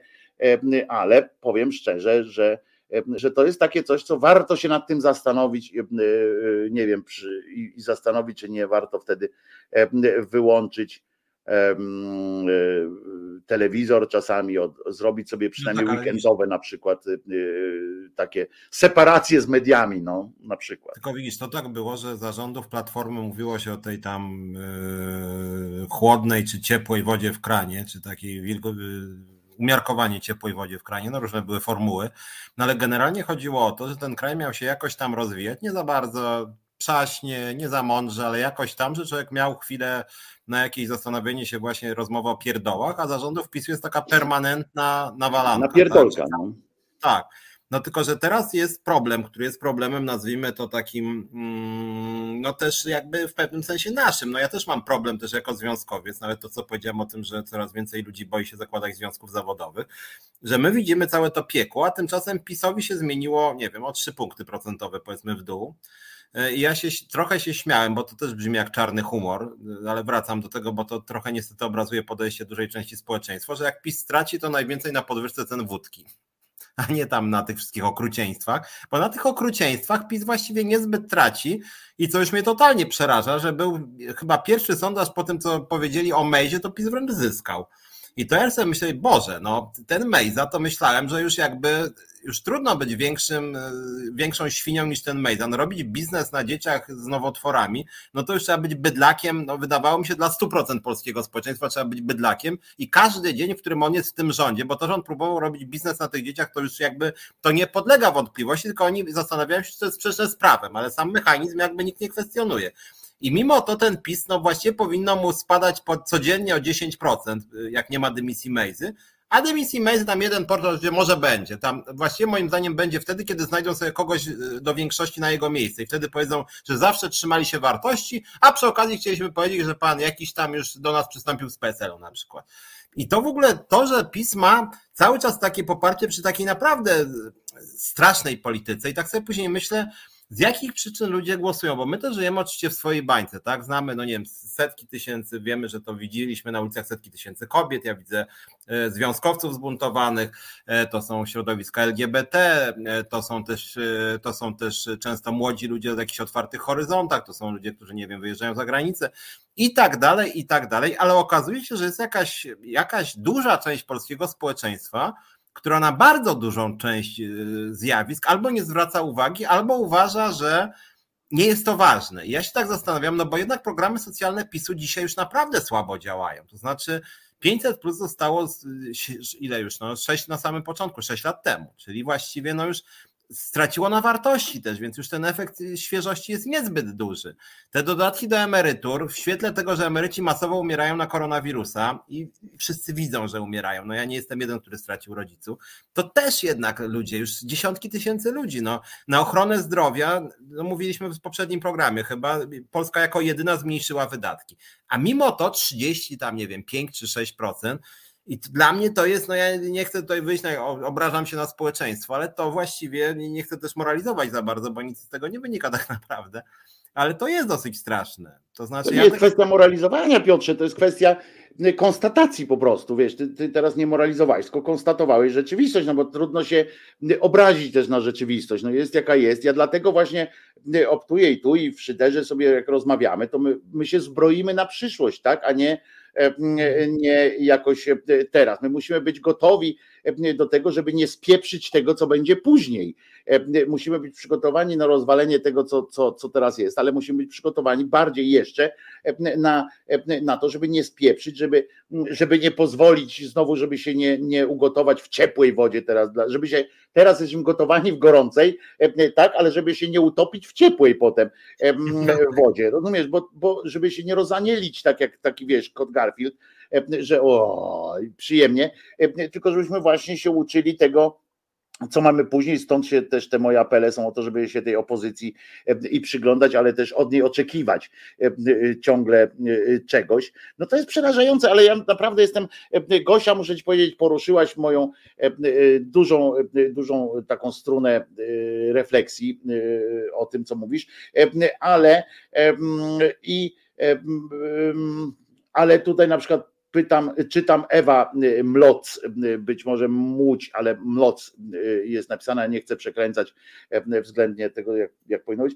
ale powiem szczerze, że, że to jest takie coś, co warto się nad tym zastanowić, nie wiem, i zastanowić, czy nie warto wtedy wyłączyć E, telewizor czasami, od, zrobić sobie no przynajmniej no tak, weekendowe na przykład e, takie separacje z mediami, no na przykład. Tylko widzisz, to tak było, że zarządów Platformy mówiło się o tej tam yy, chłodnej czy ciepłej wodzie w kranie, czy takiej wilgo, umiarkowanie ciepłej wodzie w kranie, no różne były formuły, no ale generalnie chodziło o to, że ten kraj miał się jakoś tam rozwijać, nie za bardzo przaśnie, nie za mądrze, ale jakoś tam, że człowiek miał chwilę na jakieś zastanowienie się właśnie rozmowa o pierdołach, a zarządów PiSu jest taka permanentna nawalanka. Na pierdolka, tak? no. Tak. No tylko, że teraz jest problem, który jest problemem, nazwijmy to takim, mm, no też jakby w pewnym sensie naszym. No ja też mam problem też jako związkowiec, nawet to, co powiedziałem o tym, że coraz więcej ludzi boi się zakładać związków zawodowych, że my widzimy całe to piekło, a tymczasem PiSowi się zmieniło, nie wiem, o trzy punkty procentowe powiedzmy w dół. E, ja się trochę się śmiałem, bo to też brzmi jak czarny humor, e, ale wracam do tego, bo to trochę niestety obrazuje podejście dużej części społeczeństwa, że jak PiS straci, to najwięcej na podwyżce cen wódki a nie tam na tych wszystkich okrucieństwach, bo na tych okrucieństwach PiS właściwie niezbyt traci i co już mnie totalnie przeraża, że był chyba pierwszy sondaż po tym, co powiedzieli o Mejzie, to PiS wręcz zyskał. I to ja sobie myślę, Boże, no ten Mejza to myślałem, że już jakby już trudno być większym, e, większą świnią niż ten Mejzan. Robić biznes na dzieciach z nowotworami, no to już trzeba być bydlakiem, no wydawało mi się dla 100% polskiego społeczeństwa trzeba być bydlakiem i każdy dzień, w którym on jest w tym rządzie, bo to, że on próbował robić biznes na tych dzieciach, to już jakby to nie podlega wątpliwości, tylko oni zastanawiają się, czy to jest sprzeczne z prawem, ale sam mechanizm jakby nikt nie kwestionuje. I mimo to ten PiS, no właściwie powinno mu spadać codziennie o 10%, jak nie ma dymisji Mejzy, A dymisji Mace tam jeden portal, gdzie może będzie. Tam właściwie moim zdaniem będzie wtedy, kiedy znajdą sobie kogoś y, do większości na jego miejsce i wtedy powiedzą, że zawsze trzymali się wartości, a przy okazji chcieliśmy powiedzieć, że pan jakiś tam już do nas przystąpił z PSL-u na przykład. I to w ogóle to, że PiS ma cały czas takie poparcie przy takiej naprawdę strasznej polityce i tak sobie później myślę, z jakich przyczyn ludzie głosują, bo my to żyjemy oczywiście w swojej bańce, tak? Znamy, no nie wiem, setki tysięcy, wiemy, że to widzieliśmy na ulicach setki tysięcy kobiet, ja widzę e, związkowców zbuntowanych, e, to są środowiska LGBT, e, to są też, to są też często młodzi ludzie o jakichś otwartych horyzontach, to są ludzie, którzy, nie wiem, wyjeżdżają za granicę i tak dalej, i tak dalej, ale okazuje się, że jest jakaś, jakaś duża część polskiego społeczeństwa, która na bardzo dużą część y, zjawisk albo nie zwraca uwagi, albo uważa, że nie jest to ważne. ja się tak zastanawiam, no bo jednak programy socjalne PiSu dzisiaj już naprawdę słabo działają. To znaczy 500 plus zostało ile już? No 6 na samym początku, 6 lat temu, czyli właściwie no już straciło na wartości też, więc już ten efekt świeżości jest niezbyt duży. Te dodatki do emerytur, w świetle tego, że emeryci masowo umierają na koronawirusa i wszyscy widzą, że umierają, no ja nie jestem jeden, który stracił rodziców, to też jednak ludzie, już dziesiątki tysięcy ludzi, no, na ochronę zdrowia, no mówiliśmy w poprzednim programie, chyba Polska jako jedyna zmniejszyła wydatki, a mimo to 30 tam, nie wiem, 5 czy 6% i dla mnie to jest, no ja nie chcę tutaj wyjść, no, obrażam się na społeczeństwo, ale to właściwie nie chcę też moralizować za bardzo, bo nic z tego nie wynika [LAUGHS] tak naprawdę. Ale to jest dosyć straszne. To znaczy. To nie ja jest tak... kwestia moralizowania, Piotrze, to jest kwestia y, konstatacji po prostu. Wiesz, ty, ty, teraz nie moralizowałeś, tylko konstatowałeś rzeczywistość, no bo trudno się y, obrazić też na rzeczywistość. No jest jaka jest. Ja dlatego właśnie y, optuję i tu, i w szyderze sobie, jak rozmawiamy, to my, my się zbroimy na przyszłość, tak, a nie nie jakoś e, teraz. My musimy być gotowi e, do tego, żeby nie spieprzyć tego, co będzie później. Musimy być przygotowani na rozwalenie tego, co, co, co teraz jest, ale musimy być przygotowani bardziej jeszcze na, na to, żeby nie spieprzyć, żeby, żeby nie pozwolić znowu, żeby się nie, nie ugotować w ciepłej wodzie teraz, żeby się teraz jesteśmy gotowani w gorącej, tak, ale żeby się nie utopić w ciepłej potem wodzie. Rozumiesz, bo, bo żeby się nie rozanielić, tak jak taki wiesz, kot Garfield, że o, przyjemnie, tylko żebyśmy właśnie się uczyli tego, co mamy później, stąd się też te moje apele są o to, żeby się tej opozycji i przyglądać, ale też od niej oczekiwać ciągle czegoś. No to jest przerażające, ale ja naprawdę jestem, Gosia, muszę ci powiedzieć, poruszyłaś moją dużą, dużą taką strunę refleksji o tym, co mówisz, ale i ale tutaj na przykład pytam, czytam Ewa Mloc, być może Młódź, ale Mloc jest napisana, nie chcę przekręcać względnie tego, jak, jak powinno być.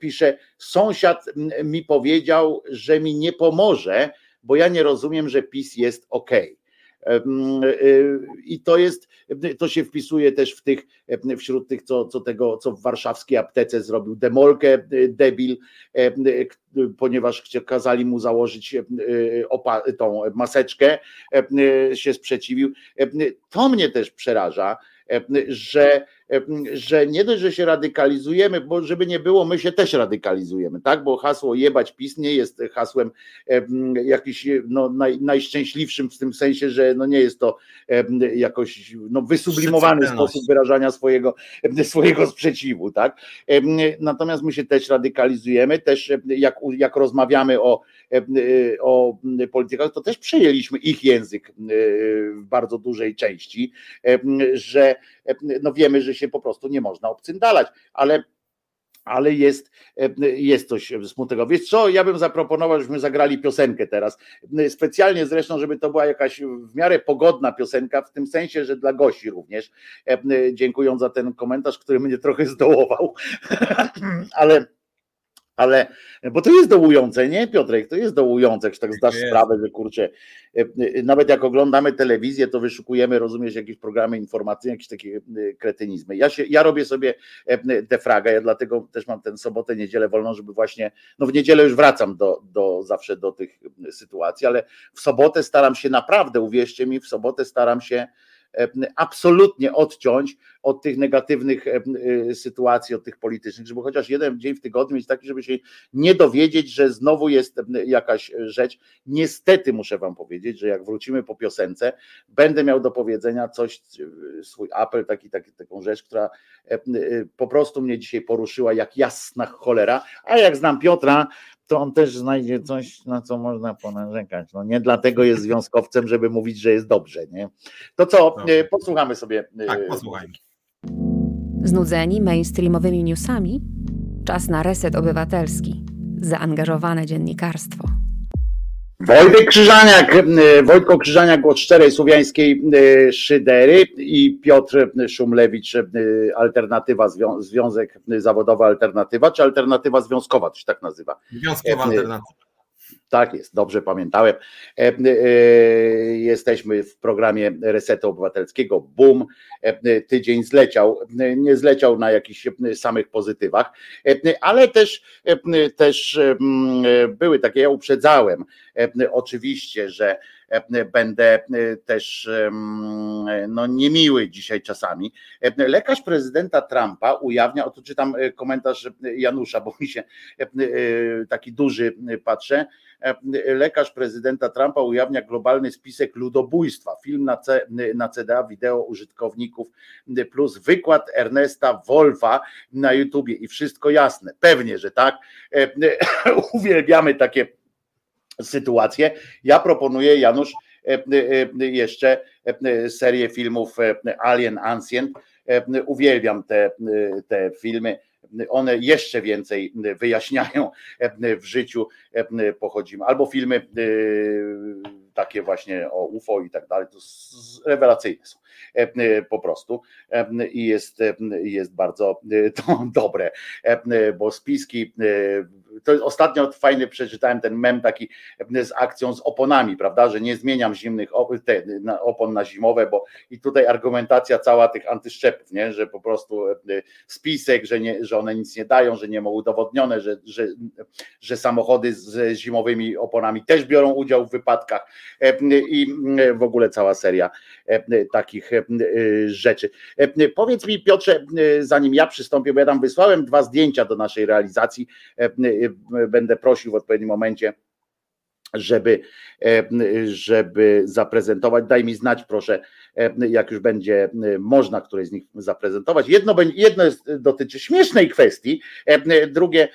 Pisze, sąsiad mi powiedział, że mi nie pomoże, bo ja nie rozumiem, że PiS jest ok. I to jest, to się wpisuje też w tych, wśród tych, co, co tego, co w warszawskiej aptece zrobił Demolkę, debil, ponieważ kazali mu założyć tą maseczkę, się sprzeciwił. To mnie też przeraża, że że nie dość, że się radykalizujemy, bo żeby nie było, my się też radykalizujemy, tak? Bo hasło jebać PiS nie jest hasłem jakiś no, naj, najszczęśliwszym w tym sensie, że no nie jest to jakoś no, wysublimowany sposób wyrażania swojego, swojego sprzeciwu, tak? Natomiast my się też radykalizujemy, też jak, jak rozmawiamy o, o politykach, to też przejęliśmy ich język w bardzo dużej części, że no wiemy, że się po prostu nie można obcyndalać, ale ale jest, jest coś smutnego. Wiesz co, ja bym zaproponował, żebyśmy zagrali piosenkę teraz. Specjalnie zresztą, żeby to była jakaś w miarę pogodna piosenka, w tym sensie, że dla gości również. Dziękując za ten komentarz, który mnie trochę zdołował, [LAUGHS] ale ale, bo to jest dołujące, nie Piotrek, to jest dołujące, jak tak zdasz sprawę, że kurczę, e, e, nawet jak oglądamy telewizję, to wyszukujemy, rozumiesz, jakieś programy informacyjne, jakieś takie e, kretynizmy. Ja, się, ja robię sobie defragę, ja dlatego też mam tę sobotę, niedzielę wolną, żeby właśnie, no w niedzielę już wracam do, do zawsze do tych sytuacji, ale w sobotę staram się naprawdę, uwierzcie mi, w sobotę staram się absolutnie odciąć od tych negatywnych sytuacji, od tych politycznych, żeby chociaż jeden dzień w tygodniu mieć taki, żeby się nie dowiedzieć, że znowu jest jakaś rzecz. Niestety muszę wam powiedzieć, że jak wrócimy po piosence, będę miał do powiedzenia coś, swój apel, taki, taki, taką rzecz, która po prostu mnie dzisiaj poruszyła jak jasna cholera, a jak znam Piotra, to on też znajdzie coś, na co można ponarzekać. No nie dlatego jest związkowcem, żeby mówić, że jest dobrze. Nie? To co, dobrze. posłuchamy sobie. Tak, posłuchajmy. Znudzeni mainstreamowymi newsami? Czas na reset obywatelski. Zaangażowane dziennikarstwo. Wojtek Krzyżaniak, e, Wojtko Krzyżaniak od szczerej słowiańskiej e, szydery i Piotr Szumlewicz, e, alternatywa, Związek Zawodowa Alternatywa, czy alternatywa związkowa, to się tak nazywa? Związkowa alternatywa. Tak jest, dobrze pamiętałem. E, e, jesteśmy w programie Resetu Obywatelskiego. Boom, e, tydzień zleciał. Nie zleciał na jakichś samych pozytywach, ale też, też były takie, ja uprzedzałem oczywiście, że będę też no, niemiły dzisiaj czasami. Lekarz prezydenta Trumpa ujawnia, oto czytam komentarz Janusza, bo mi się taki duży patrzę, lekarz prezydenta Trumpa ujawnia globalny spisek ludobójstwa. Film na, C, na CDA, wideo użytkowników plus wykład Ernesta Wolfa na YouTubie i wszystko jasne. Pewnie, że tak. [LAUGHS] Uwielbiamy takie sytuacje. Ja proponuję, Janusz, jeszcze serię filmów Alien Ancient. Uwielbiam te, te filmy one jeszcze więcej wyjaśniają w życiu, pochodzimy. Albo filmy e, takie właśnie o UFO i tak dalej, to rewelacyjne są po prostu. I jest, jest bardzo to [LAUGHS] dobre, bo spiski to ostatnio fajny przeczytałem ten mem taki z akcją z oponami, prawda, że nie zmieniam zimnych opon na zimowe, bo i tutaj argumentacja cała tych antyszczepów, nie, że po prostu spisek, że, nie, że one nic nie dają, że nie ma udowodnione, że, że, że samochody z zimowymi oponami też biorą udział w wypadkach. I w ogóle cała seria takich rzeczy. Powiedz mi Piotrze, zanim ja przystąpię, bo ja tam wysłałem dwa zdjęcia do naszej realizacji, będę prosił w odpowiednim momencie żeby, żeby zaprezentować. Daj mi znać, proszę, jak już będzie można któreś z nich zaprezentować. Jedno, jedno jest, dotyczy śmiesznej kwestii, drugie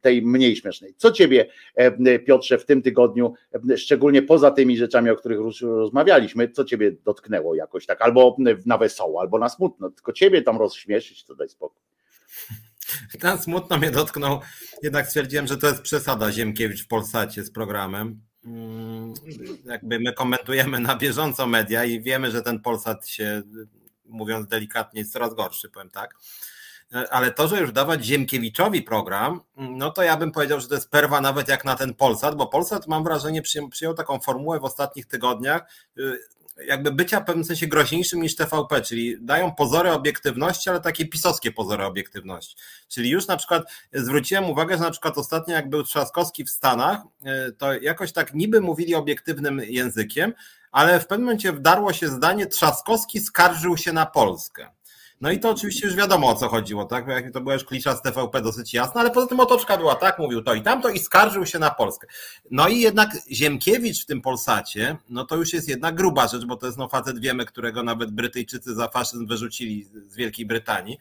tej mniej śmiesznej. Co ciebie, Piotrze, w tym tygodniu, szczególnie poza tymi rzeczami, o których rozmawialiśmy, co ciebie dotknęło jakoś tak, albo na wesoło, albo na smutno, tylko ciebie tam rozśmieszyć, to daj spokój. [LAUGHS] Tam smutno mnie dotknął. Jednak stwierdziłem, że to jest przesada Ziemkiewicz w Polsacie z programem. Mm, jakby my komentujemy na bieżąco media i wiemy, że ten Polsat się, mówiąc delikatnie, jest coraz gorszy, powiem tak. Ale to, że już dawać Ziemkiewiczowi program, no to ja bym powiedział, że to jest perwa nawet jak na ten Polsat, bo Polsat mam wrażenie przyjął taką formułę w ostatnich tygodniach, jakby bycia w pewnym sensie groźniejszym niż TVP, czyli dają pozory obiektywności, ale takie pisowskie pozory obiektywności. Czyli już na przykład zwróciłem uwagę, że na przykład ostatnio jak był Trzaskowski w Stanach, e, to jakoś tak niby mówili obiektywnym językiem, ale w pewnym momencie wdarło się zdanie Trzaskowski skarżył się na Polskę. No i to oczywiście już wiadomo o co chodziło, tak? To była już klisza z TVP dosyć jasna, ale poza tym otoczka była tak, mówił to i tamto i skarżył się na Polskę. No i jednak Ziemkiewicz w tym Polsacie, no to już jest jednak gruba rzecz, bo to jest no facet wiemy, którego nawet Brytyjczycy za faszyzm wyrzucili z Wielkiej Brytanii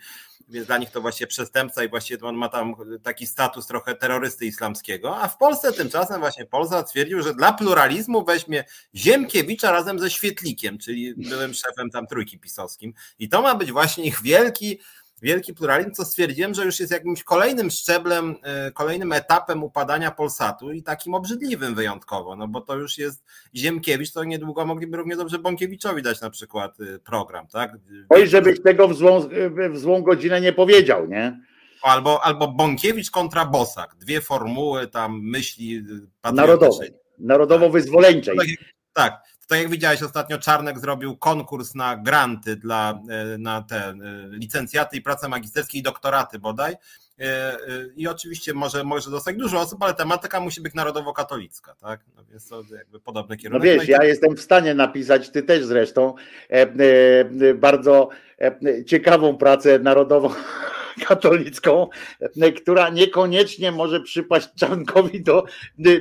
więc dla nich to właśnie przestępca i właściwie on ma tam taki status trochę terrorysty islamskiego, a w Polsce tymczasem właśnie Polsa twierdził, że dla pluralizmu weźmie Ziemkiewicza razem ze Świetlikiem, czyli byłym szefem tam trójki pisowskim. I to ma być właśnie ich wielki wielki pluralizm, co stwierdziłem, że już jest jakimś kolejnym szczeblem, e, kolejnym etapem upadania Polsatu i takim obrzydliwym wyjątkowo, no bo to już jest Ziemkiewicz, to niedługo mogliby równie dobrze Bąkiewiczowi dać na przykład e, program, tak? Oj, żebyś tego w złą, w złą godzinę nie powiedział, nie? Albo, albo Bąkiewicz kontra Bosak, dwie formuły tam myśli narodowej, narodowo-wyzwoleńczej. Tak, tak jak widziałeś ostatnio, Czarnek zrobił konkurs na granty dla na te licencjaty i prace magisterskie i doktoraty bodaj. I oczywiście może, może dostać dużo osób, ale tematyka musi być narodowo-katolicka, tak? No więc to jakby podobny kierunek. No wiesz, no ja jestem w stanie napisać, ty też zresztą, bardzo ciekawą pracę narodową [LAUGHS] katolicką, która niekoniecznie może przypaść Czankowi do,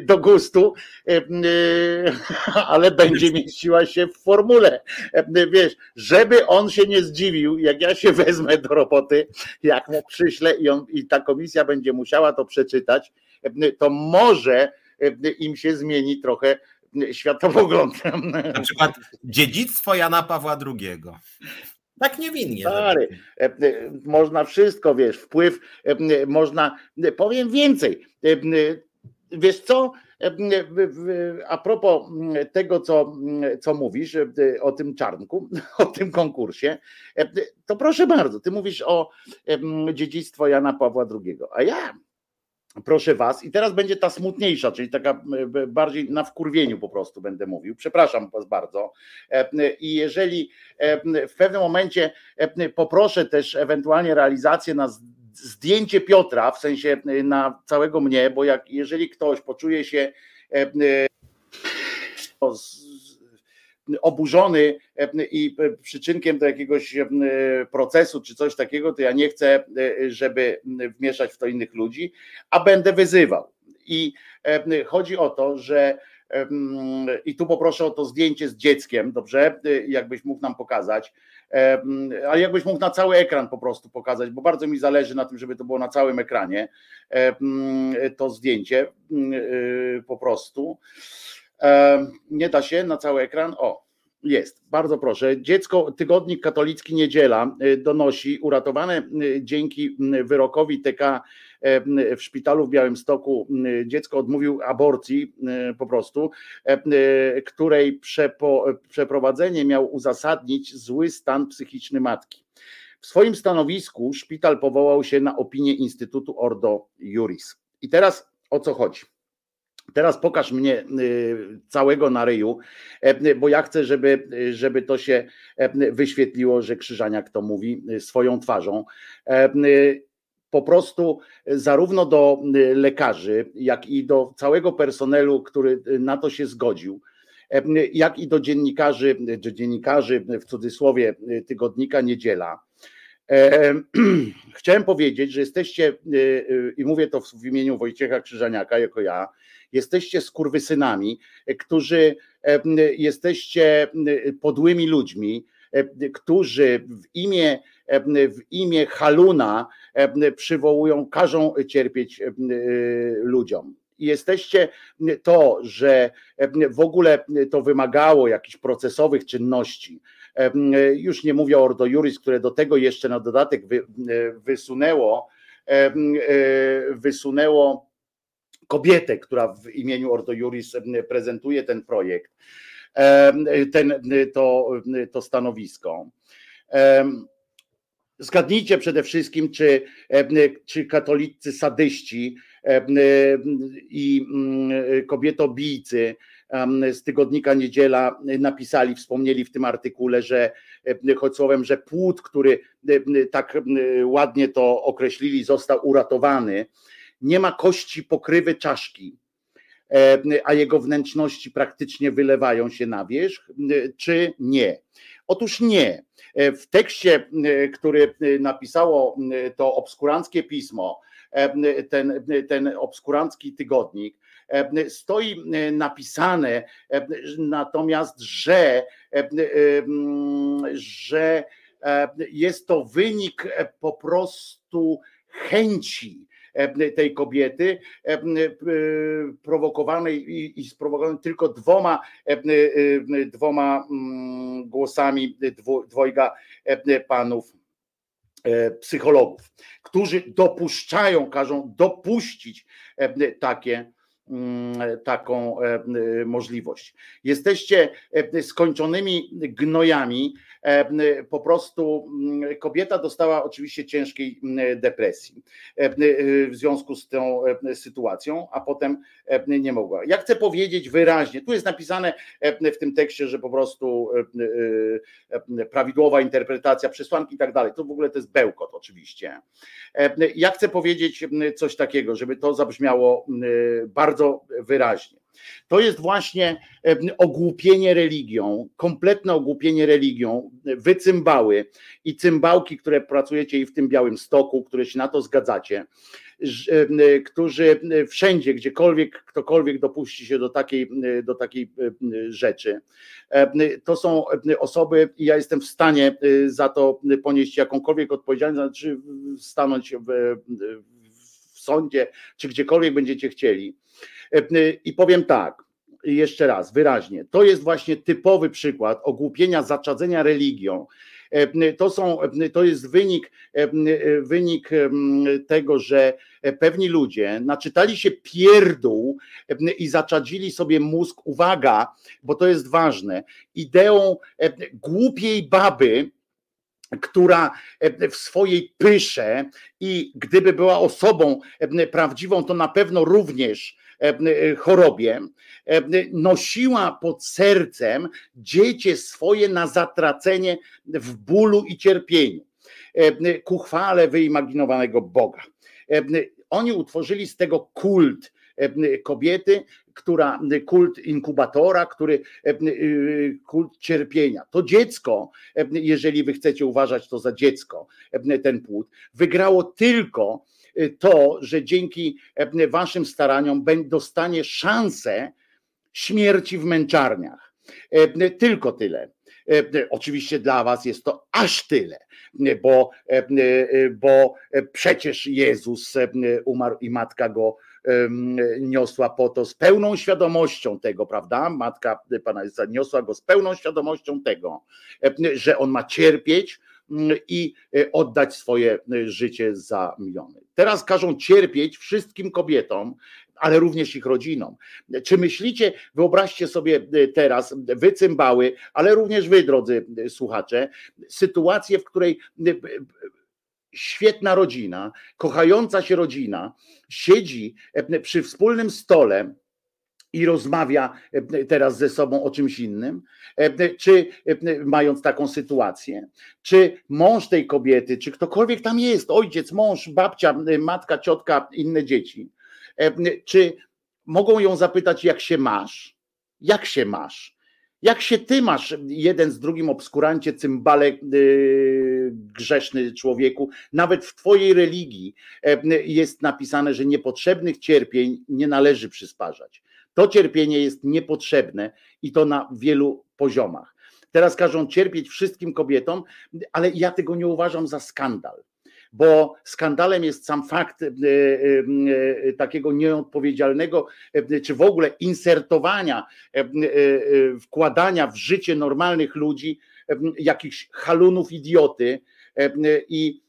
do gustu, [LAUGHS] ale będzie mieściła się w formule. Wiesz, żeby on się nie zdziwił, jak ja się [LAUGHS] wezmę do roboty, jak mu przyślę i, on, i ta komisja będzie musiała to przeczytać, to może im się zmieni trochę światopogląd. Na przykład dziedzictwo Jana Pawła II. Tak niewinnie. Stary, e, e, można wszystko, wiesz, wpływ, e, można, powiem więcej, wiesz co, a propos tego, co, co mówisz o tym czarnku, [LAUGHS] o tym konkursie, to proszę bardzo, ty mówisz o dziedzictwo Jana Pawła II, a ja proszę was, i teraz będzie ta smutniejsza, czyli taka bardziej na wkurwieniu po prostu będę mówił. Przepraszam was bardzo. I jeżeli w pewnym momencie poproszę też ewentualnie realizację na zdjęcie Piotra, w sensie na całego mnie, bo jak jeżeli ktoś poczuje się oburzony i przyczynkiem do jakiegoś procesu czy coś takiego, to ja nie chcę, żeby wmieszać w to innych ludzi, a będę wyzywał. I chodzi o to, że i tu poproszę o to zdjęcie z dzieckiem, dobrze? Jakbyś mógł nam pokazać, ale jakbyś mógł na cały ekran po prostu pokazać, bo bardzo mi zależy na tym, żeby to było na całym ekranie to zdjęcie po prostu. Nie da się na cały ekran. O, jest, bardzo proszę. Dziecko, tygodnik katolicki Niedziela y, donosi, uratowane y, dzięki y, wyrokowi TK w szpitalu w Białymstoku, dziecko odmówił aborcji po prostu, której przepo, przeprowadzenie miał uzasadnić zły stan psychiczny matki. W swoim stanowisku szpital powołał się na opinię Instytutu Ordo Juris. I teraz o co chodzi? Teraz pokaż mnie y, całego na ryju, e, bo ja chcę, żeby, żeby to się e, wyświetliło, że Krzyżaniak to mówi y, swoją twarzą. E, y, po prostu zarówno do lekarzy, jak i do całego personelu, który na to się zgodził, jak i do dziennikarzy, czy dziennikarzy w cudzysłowie tygodnika Niedziela. [CLEARS THROAT] Chciałem powiedzieć, że jesteście, i mówię to w imieniu Wojciecha Krzyżaniaka, jako ja, jesteście skurwysynami, którzy jesteście podłymi ludźmi, którzy w imię, w imię Haluna przywołują, każą cierpieć ludziom. Jesteście to, że w ogóle to wymagało jakichś procesowych czynności. Już nie mówię o Ordo Juris, które do tego jeszcze na dodatek wysunęło, wysunęło kobietę, która w imieniu Ordo Juris prezentuje ten projekt, ten, to, to stanowisko. Zgadnijcie przede wszystkim, czy, czy katolicy sadyści i mm, kobietobijcy z tygodnika Niedziela napisali, wspomnieli w tym artykule, że choć słowem, że płód, który tak ładnie to określili, został uratowany nie ma kości pokrywy czaszki, e, a jego wnętrzności praktycznie wylewają się na wierzch, czy nie? Otóż nie. E, w tekście, który napisało to obskuranckie pismo, e, ten, ten obskurancki tygodnik, stoi napisane natomiast, że, że jest to wynik po prostu chęci E, tej kobiety, e, e, prowokowanej i sprowokowanej tylko dwoma, dwoma mm, głosami dwojga panów psychologów, którzy dopuszczają, każą dopuścić takie, mm, taką możliwość. Jesteście skończonymi gnojami, E, po prostu mm, kobieta dostała oczywiście ciężkiej mm, depresji e, w związku z tą sytuacją, a potem nie mogła. Ja chcę powiedzieć wyraźnie, tu jest napisane w tym tekście, że po prostu prawidłowa interpretacja przesłanki i tak dalej. To w ogóle to jest bełkot oczywiście. Ja chcę powiedzieć coś takiego, żeby to zabrzmiało bardzo wyraźnie. To jest właśnie ogłupienie religią, kompletne ogłupienie religią, wycymbały i cymbałki, które pracujecie i w tym Białym Stoku, które się na to zgadzacie, którzy wszędzie, gdziekolwiek, ktokolwiek dopuści się do takiej, do takiej rzeczy, to są osoby, i ja jestem w stanie za to ponieść jakąkolwiek odpowiedzialność, znaczy stanąć w, w sądzie, czy gdziekolwiek będziecie chcieli I powiem tak, jeszcze raz, wyraźnie, to jest właśnie typowy przykład ogłupienia, zaczadzenia religią. E, to, są, to jest wynik, e, wynik tego, że pewni ludzie naczytali się pierdół i zaczadzili sobie mózg, uwaga, bo to jest ważne, ideą głupiej baby, która w swojej pysze i gdyby była osobą prawdziwą, to na pewno również E, e, chorobie, e, nosiła pod sercem dziecię swoje na zatracenie w bólu i cierpieniu, ku chwale wyimaginowanego Boga. Oni utworzyli z tego kult kobiety, która kult inkubatora, który kult cierpienia. To dziecko, jeżeli wy chcecie uważać to za dziecko, ten płód, wygrało tylko to, że dzięki e, waszym staraniom dostanie szansę śmierci w męczarniach. E, tylko tyle. E, oczywiście dla was jest to aż tyle, bo, bo przecież Jezus umarł i matka go niosła po to z pełną świadomością tego, prawda? Matka Pana Jezusa niosła go z pełną świadomością tego, że on ma cierpieć, i e, oddać swoje e, życie za miliony. Teraz każą cierpieć wszystkim kobietom, ale również ich rodzinom. Czy myślicie, wyobraźcie sobie e, teraz, wy cymbały, ale również wy, drodzy słuchacze, sytuację, w której świetna rodzina, kochająca się rodzina siedzi przy wspólnym stole, i rozmawia e, teraz ze sobą o czymś innym, e, czy e, mając taką sytuację, czy mąż tej kobiety, czy ktokolwiek tam jest, ojciec, mąż, babcia, matka, ciotka, inne dzieci, czy mogą ją zapytać, jak się masz? Jak się masz? Jak się ty masz, jeden z drugim obskurancie, cymbale, grzeszny człowieku? Nawet w twojej religii jest napisane, że niepotrzebnych cierpień nie należy przysparzać. To cierpienie jest niepotrzebne i to na wielu poziomach. Teraz każą cierpieć wszystkim kobietom, ale ja tego nie uważam za skandal bo skandalem jest sam fakt e, e, e, takiego nieodpowiedzialnego, czy w ogóle insertowania, wkładania w życie normalnych ludzi jakichś halunów idioty i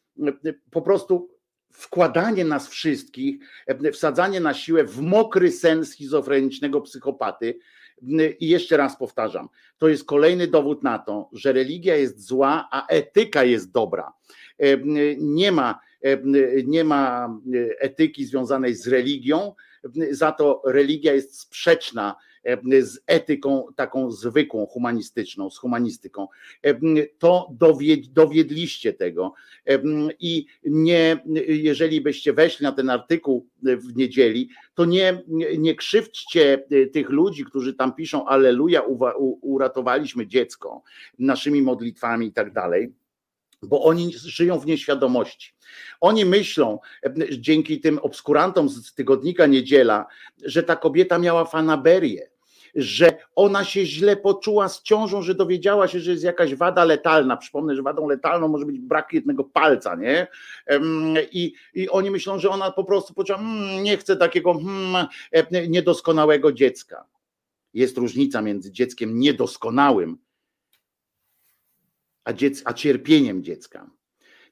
po prostu wkładanie nas wszystkich, e, wsadzanie na siłę w mokry sen schizofrenicznego psychopaty. I jeszcze raz powtarzam, to jest kolejny dowód na to, że religia jest zła, a etyka jest dobra. E, nie ma, e, nie ma etyki związanej z religią, za to religia jest sprzeczna E, z etyką taką zwykłą, humanistyczną, z humanistyką. E, to dowied, dowiedliście tego e, i nie, jeżeli byście weszli na ten artykuł w niedzieli, to nie, nie krzywdźcie tych ludzi, którzy tam piszą Aleluja, uratowaliśmy dziecko naszymi modlitwami i tak dalej bo oni żyją w nieświadomości. Oni myślą dzięki tym obskurantom z tygodnika Niedziela, że ta kobieta miała fanaberię, że ona się źle poczuła z ciążą, że dowiedziała się, że jest jakaś wada letalna. Przypomnę, że wadą letalną może być brak jednego palca, nie? I, i oni myślą, że ona po prostu poczuła, hmm, nie chce takiego hmm, niedoskonałego dziecka. Jest różnica między dzieckiem niedoskonałym, a, dziec, a cierpieniem dziecka.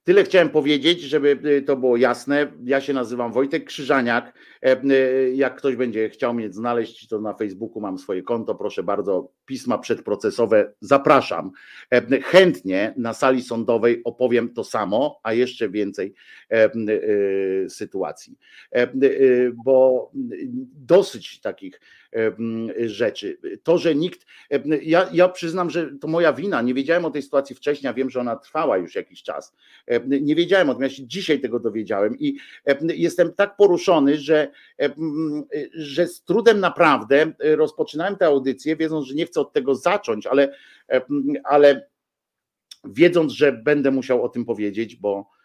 Tyle chciałem powiedzieć, żeby y, to było jasne. Ja się nazywam Wojtek Krzyżaniak. E, y, jak ktoś będzie chciał mnie znaleźć, to na Facebooku mam swoje konto. Proszę bardzo, pisma przedprocesowe zapraszam. E, chętnie na sali sądowej opowiem to samo, a jeszcze więcej e, sytuacji. Bo dosyć takich rzeczy. To, że nikt. Ja, ja przyznam, że to moja wina. Nie wiedziałem o tej sytuacji wcześniej, wiem, że ona trwała już jakiś czas. Nie wiedziałem o tym, ja się dzisiaj tego dowiedziałem i jestem tak poruszony, że, że z trudem naprawdę rozpoczynałem tę audycję, wiedząc, że nie chcę od tego zacząć, ale, ale wiedząc, że będę musiał o tym powiedzieć, bo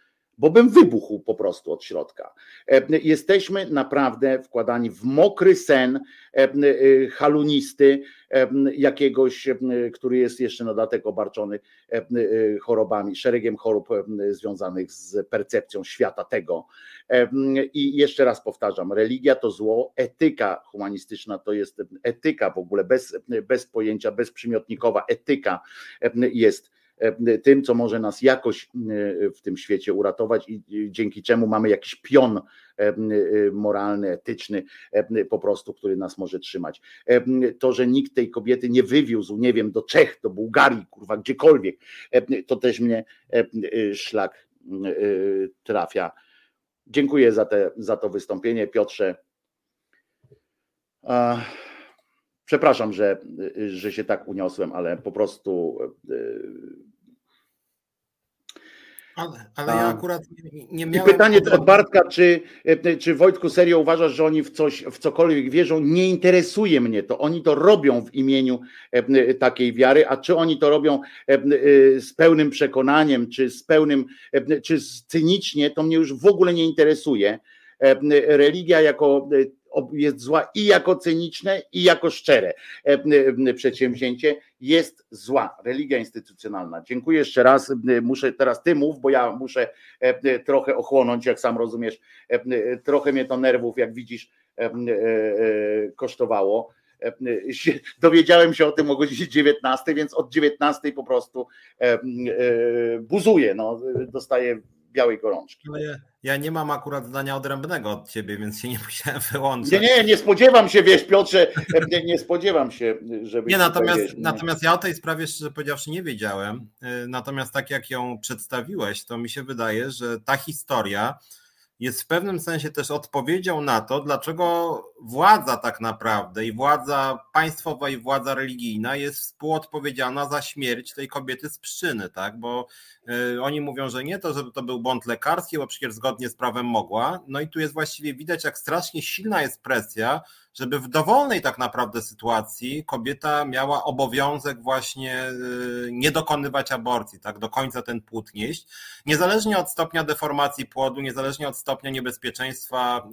bo bym wybuchł po prostu od środka. E, jesteśmy naprawdę wkładani w mokry sen e, e, halunisty, jakiegoś, który jest jeszcze na dodatek obarczony chorobami, szeregiem chorób związanych z percepcją świata tego. I jeszcze raz powtarzam, religia to zło, etyka humanistyczna to jest etyka w ogóle bez, bez pojęcia, bezprzymiotnikowa etyka jest tym, co może nas jakoś e, w tym świecie uratować i dzięki czemu mamy jakiś pion e, moralny, etyczny, po prostu, który nas może trzymać. To, że nikt tej kobiety nie wywiózł, nie wiem, do Czech, do Bułgarii, kurwa, gdziekolwiek, to też mnie szlak trafia. Dziękuję za, te, za to wystąpienie, Piotrze. Przepraszam, że, że się tak uniosłem, ale po prostu ale, ale ja akurat nie, nie miałem. I pytanie od Bartka, czy, e, czy Wojtku serio uważasz, że oni w coś, w cokolwiek wierzą? Nie interesuje mnie to. Oni to robią w imieniu e, takiej wiary, a czy oni to robią e, z pełnym przekonaniem, czy z pełnym, czy cynicznie, to mnie już w ogóle nie interesuje. Religia jako jest zła i jako cyniczne, i jako szczere przedsięwzięcie jest zła. Religia instytucjonalna. Dziękuję jeszcze raz. Muszę teraz ty mów, bo ja muszę trochę ochłonąć, jak sam rozumiesz. Trochę mnie to nerwów, jak widzisz, kosztowało. Dowiedziałem się o tym o godzinie 19, więc od 19 po prostu buzuję. No, dostaję białej gorączki. Ja, ja, nie mam akurat zdania odrębnego od ciebie, więc się nie [LAUGHS] musiałem wyłączyć. Nie, nie, nie spodziewam się, wiesz, Piotrze, [LAUGHS] nie, nie spodziewam się, żeby. Nie, natomiast, nie. natomiast ja o tej sprawie, szczerze powiedziawszy, nie wiedziałem. Y, natomiast tak jak ją przedstawiłeś, to mi się wydaje, że ta historia jest w pewnym sensie też odpowiedzią na to, dlaczego władza tak naprawdę i władza państwowa i władza religijna jest współodpowiedzialna za śmierć tej kobiety z przyczyny, tak? Bo y, oni mówią, że nie to, żeby to był błąd lekarski, bo przecież zgodnie z prawem mogła. No i tu jest właściwie widać, jak strasznie silna jest presja, żeby w dowolnej tak naprawdę sytuacji kobieta miała obowiązek właśnie y, nie dokonywać aborcji, tak, do końca ten płód nieść, niezależnie od stopnia deformacji płodu, niezależnie od stopnia niebezpieczeństwa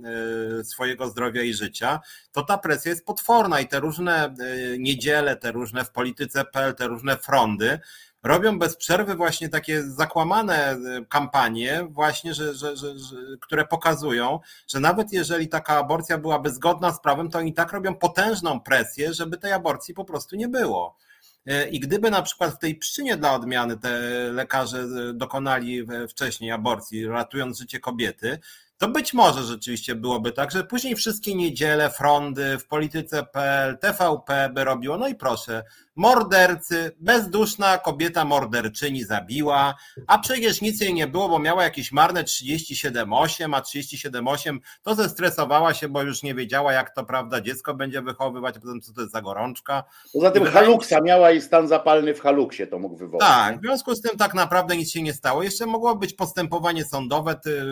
y, swojego zdrowia i życia, to ta presja jest potworna i te różne y, niedziele, te różne w polityce PL, te różne frondy, robią bez przerwy właśnie takie zakłamane e, kampanie, właśnie, że, że, że, że, które pokazują, że nawet jeżeli taka aborcja byłaby zgodna z prawem, to oni tak robią potężną presję, żeby tej aborcji po prostu nie było. E, I gdyby na przykład w tej przyczynie dla odmiany te lekarze e, dokonali wcześniej aborcji, ratując życie kobiety, to być może rzeczywiście byłoby tak, że później wszystkie niedziele, frondy w polityce.pl, TVP by robiło, no i proszę, mordercy, bezduszna kobieta morderczyni zabiła, a przecież nic jej nie było, bo miała jakieś marne 37,8, a 37,8 to zestresowała się, bo już nie wiedziała, jak to prawda dziecko będzie wychowywać, a potem co to jest za gorączka. Poza tym haluksa miała i stan zapalny w haluksie to mógł wywołać. Tak, w związku z tym tak naprawdę nic się nie stało. Jeszcze mogło być postępowanie sądowe, ty,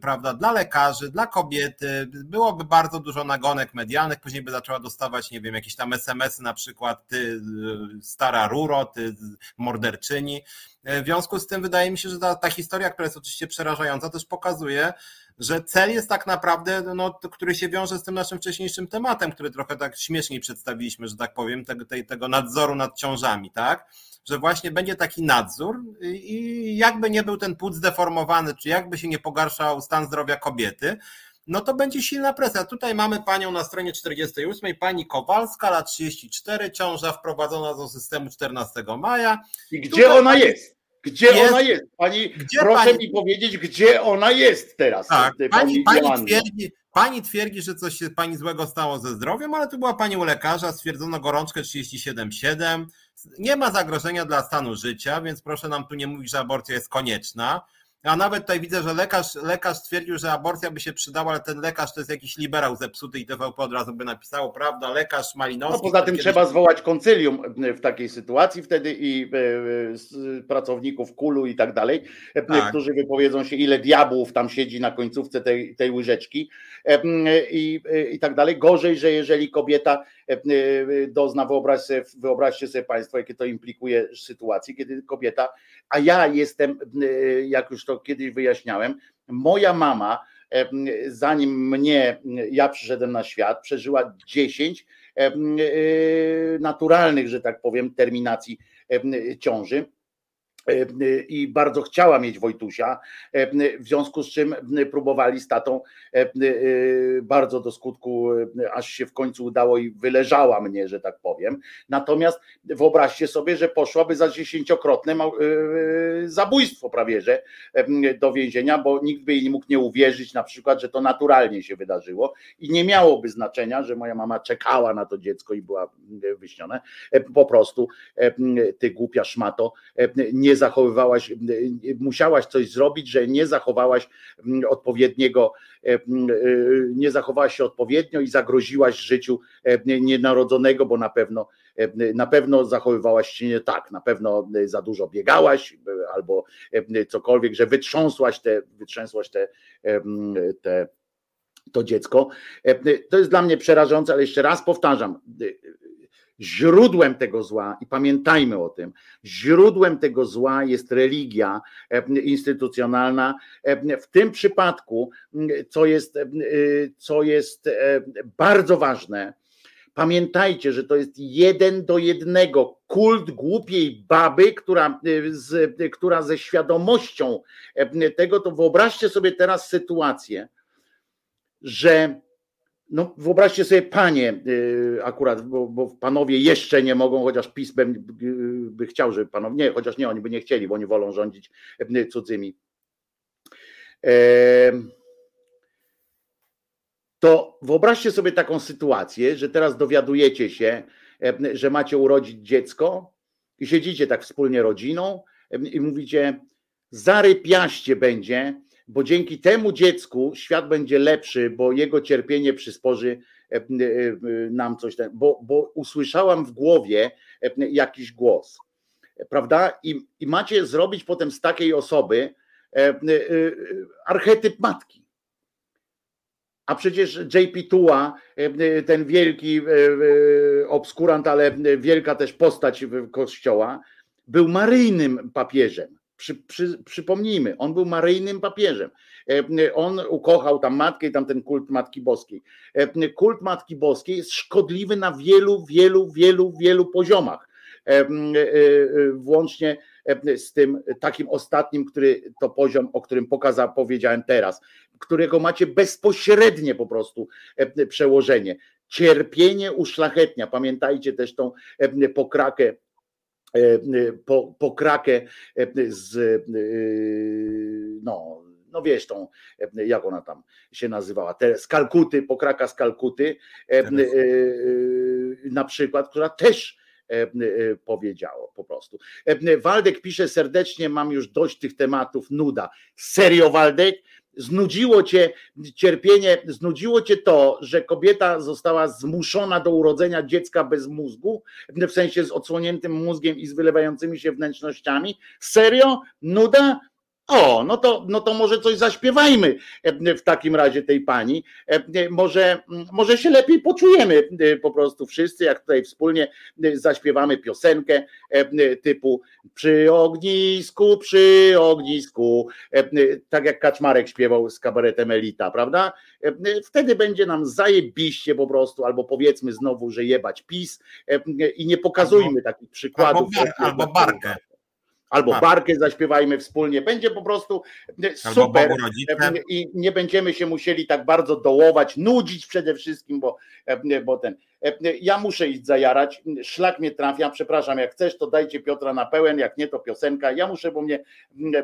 prawda, dla lekarzy, dla kobiety, byłoby bardzo dużo nagonek medialnych, później by zaczęła dostawać, nie wiem, jakieś tam SMS-y na przykład, ty stara ruro, ty morderczyni. W związku z tym wydaje mi się, że ta, ta historia, która jest oczywiście przerażająca, też pokazuje, że cel jest tak naprawdę, no, który się wiąże z tym naszym wcześniejszym tematem, który trochę tak śmieszniej przedstawiliśmy, że tak powiem, tego, tego nadzoru nad ciążami, tak? Że właśnie będzie taki nadzór i jakby nie był ten płód zdeformowany, czy jakby się nie pogarszał stan zdrowia kobiety, no to będzie silna presja. Tutaj mamy panią na stronie 48, pani Kowalska, lat 34, ciąża wprowadzona do systemu 14 maja. I gdzie ona pani, jest? Gdzie jest, ona jest? Pani, proszę pani... mi powiedzieć, gdzie ona jest teraz. Tak, pani, pani, pani twierdzi, Pani twierdzi, że coś się pani złego stało ze zdrowiem, ale tu była pani u lekarza, stwierdzono gorączkę 37,7. Nie ma zagrożenia dla stanu życia, więc proszę nam tu nie mówić, że aborcja jest konieczna. A nawet tutaj widzę, że lekarz, lekarz stwierdził, że aborcja by się przydała, ale ten lekarz to jest jakiś liberał zepsuty i TVP od razu by napisało, prawda, lekarz Malinowski. No poza tym kiedyś... trzeba zwołać koncylium w takiej sytuacji wtedy i e, e, pracowników kulu i tak dalej, e, tak. którzy wypowiedzą się, ile diabłów tam siedzi na końcówce tej, tej łyżeczki i, i tak dalej. Gorzej, że jeżeli kobieta dozna, wyobraź sobie, wyobraźcie sobie Państwo, jakie to implikuje sytuację, kiedy kobieta, a ja jestem, jak już to kiedyś wyjaśniałem, moja mama, zanim mnie, ja przyszedłem na świat, przeżyła 10 naturalnych, że tak powiem, terminacji ciąży. E, i bardzo chciała mieć Wojtusia, e, w związku z czym próbowali z tatą e, bardzo do skutku, aż się w końcu udało i wyleżała mnie, że tak powiem. Natomiast wyobraźcie sobie, że poszłaby za dziesięciokrotne zabójstwo prawie, że do więzienia, bo nikt by jej nie mógł nie uwierzyć na przykład, że to naturalnie się wydarzyło i nie miałoby znaczenia, że moja mama czekała na to dziecko i była wyśnione. Po prostu ty głupia szmato, nie nie zachowywałaś, musiałaś coś zrobić, że nie zachowałaś odpowiedniego, e, e, nie zachowałaś się odpowiednio i zagroziłaś życiu e, nienarodzonego, bo na pewno na pewno zachowywałaś się nie tak, na pewno za dużo biegałaś albo cokolwiek, że wytrząsłaś te, wytrzęsłaś te, te to dziecko. To jest dla mnie przerażające, ale jeszcze raz powtarzam, Źródłem tego zła, i pamiętajmy o tym, źródłem tego zła jest religia e, instytucjonalna. E, w tym przypadku, co jest, e, co jest bardzo ważne, pamiętajcie, że to jest jeden do jednego kult głupiej baby, która, z, która ze świadomością tego, to wyobraźcie sobie teraz sytuację, że no wyobraźcie sobie panie y, akurat, bo, bo, panowie jeszcze nie mogą, chociaż PiS by, by chciał, żeby panowie, nie, chociaż nie, oni by nie chcieli, bo oni wolą rządzić y, cudzymi. To wyobraźcie sobie taką sytuację, że teraz dowiadujecie się, że macie urodzić dziecko i siedzicie tak wspólnie rodziną i mówicie, zarypiaście będzie, bo dzięki temu dziecku świat będzie lepszy, bo jego cierpienie przysporzy e, e, e, nam coś, bo, bo usłyszałam w głowie jakiś głos, prawda? I, I macie zrobić potem z takiej osoby archetyp matki. A przecież JP Tua, ten wielki obskurant, ale wielka też postać kościoła, był maryjnym papieżem. Przy, przy, przypomnijmy, on był maryjnym papieżem. E, on ukochał tam matkę i tam ten kult Matki Boskiej. E, kult Matki Boskiej jest szkodliwy na wielu, wielu, wielu, wielu poziomach. E, włącznie z tym takim ostatnim, który to poziom, o którym pokazał, powiedziałem teraz, którego macie bezpośrednie po prostu przełożenie. Cierpienie uszlachetnia. Pamiętajcie też tą pokrakę E, e, po, po krakę e, z no, no wiesz tą, jak ona tam się nazywała, te z Kalkuty, pokraka z Kalkuty na przykład, która też powiedziało po prostu. Waldek pisze serdecznie, mam już dość tych tematów, nuda. Serio Waldek? Znudziło cię cierpienie, znudziło cię to, że kobieta została zmuszona do urodzenia dziecka bez mózgu, w sensie z odsłoniętym mózgiem i z wylewającymi się wnętrznościami. Serio? Nuda? O, no to, no to może coś zaśpiewajmy e, w takim razie tej pani. E, może, może się lepiej poczujemy e, po prostu wszyscy, jak tutaj wspólnie zaśpiewamy piosenkę typu przy ognisku, przy ognisku, tak jak Kaczmarek śpiewał z kabaretem Elita, prawda? Wtedy będzie nam zajebiście po prostu, albo powiedzmy znowu, że jebać PiS i nie pokazujmy albo, takich przykładów. Albo, albo barkę Albo barkę zaśpiewajmy wspólnie. Będzie po prostu super i nie będziemy się musieli tak bardzo dołować, nudzić przede wszystkim, bo, bo ten. Ja muszę iść zajarać, szlak mnie trafia, przepraszam, jak chcesz to dajcie Piotra na pełen, jak nie to piosenka, ja muszę, bo mnie,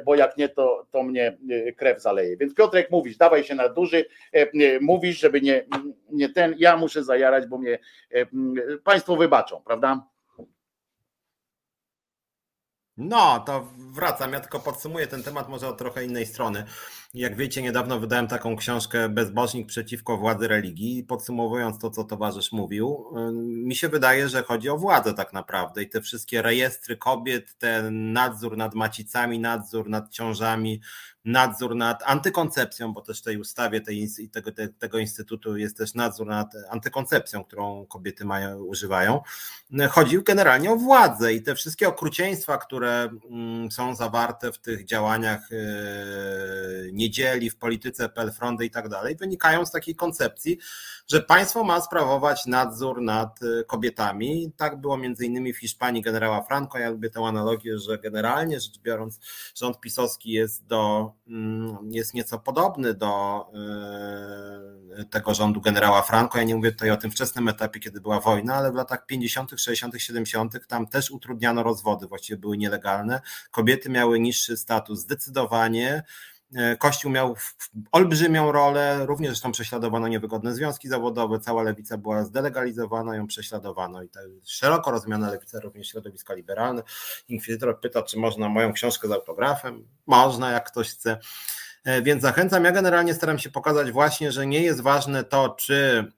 bo jak nie to, to mnie krew zaleje. Więc Piotrek mówisz, dawaj się na duży, mówisz, żeby nie, nie ten, ja muszę zajarać, bo mnie Państwo wybaczą, prawda? No, to wracam. Ja tylko podsumuję ten temat może od trochę innej strony. Jak wiecie, niedawno wydałem taką książkę Bezbożnik przeciwko władzy religii. Podsumowując to, co towarzysz mówił, mi się wydaje, że chodzi o władzę tak naprawdę i te wszystkie rejestry kobiet, ten nadzór nad macicami, nadzór nad ciążami, nadzór nad antykoncepcją, bo też w tej ustawie tej, tego, tego instytutu jest też nadzór nad antykoncepcją, którą kobiety mają, używają. Chodzi generalnie o władzę i te wszystkie okrucieństwa, które mm, są zawarte w tych działaniach e, niedzieli, w polityce Pelfrondy i tak dalej, wynikają z takiej koncepcji, że państwo ma sprawować nadzór nad e, kobietami. Tak było między innymi w Hiszpanii generała Franco. Ja lubię tę analogię, że generalnie rzecz biorąc rząd pisowski jest do Mm, jest nieco podobny do e, tego rządu generała Franco. Ja nie mówię tutaj o tym wczesnym etapie, kiedy była wojna, ale w latach 50., 60., 70. tam też utrudniano rozwody, właściwie były nielegalne. Kobiety miały niższy status zdecydowanie. E, Kościół miał olbrzymią rolę, również zresztą prześladowano niewygodne związki zawodowe, cała lewica była zdelegalizowana, ją prześladowano i ta szeroko rozumiana lewica, również środowiska liberalne. Inkwizytor pyta, czy można moją książkę z autografem? Można, jak ktoś chce. E, więc zachęcam. Ja generalnie staram się pokazać właśnie, że nie jest ważne to, czy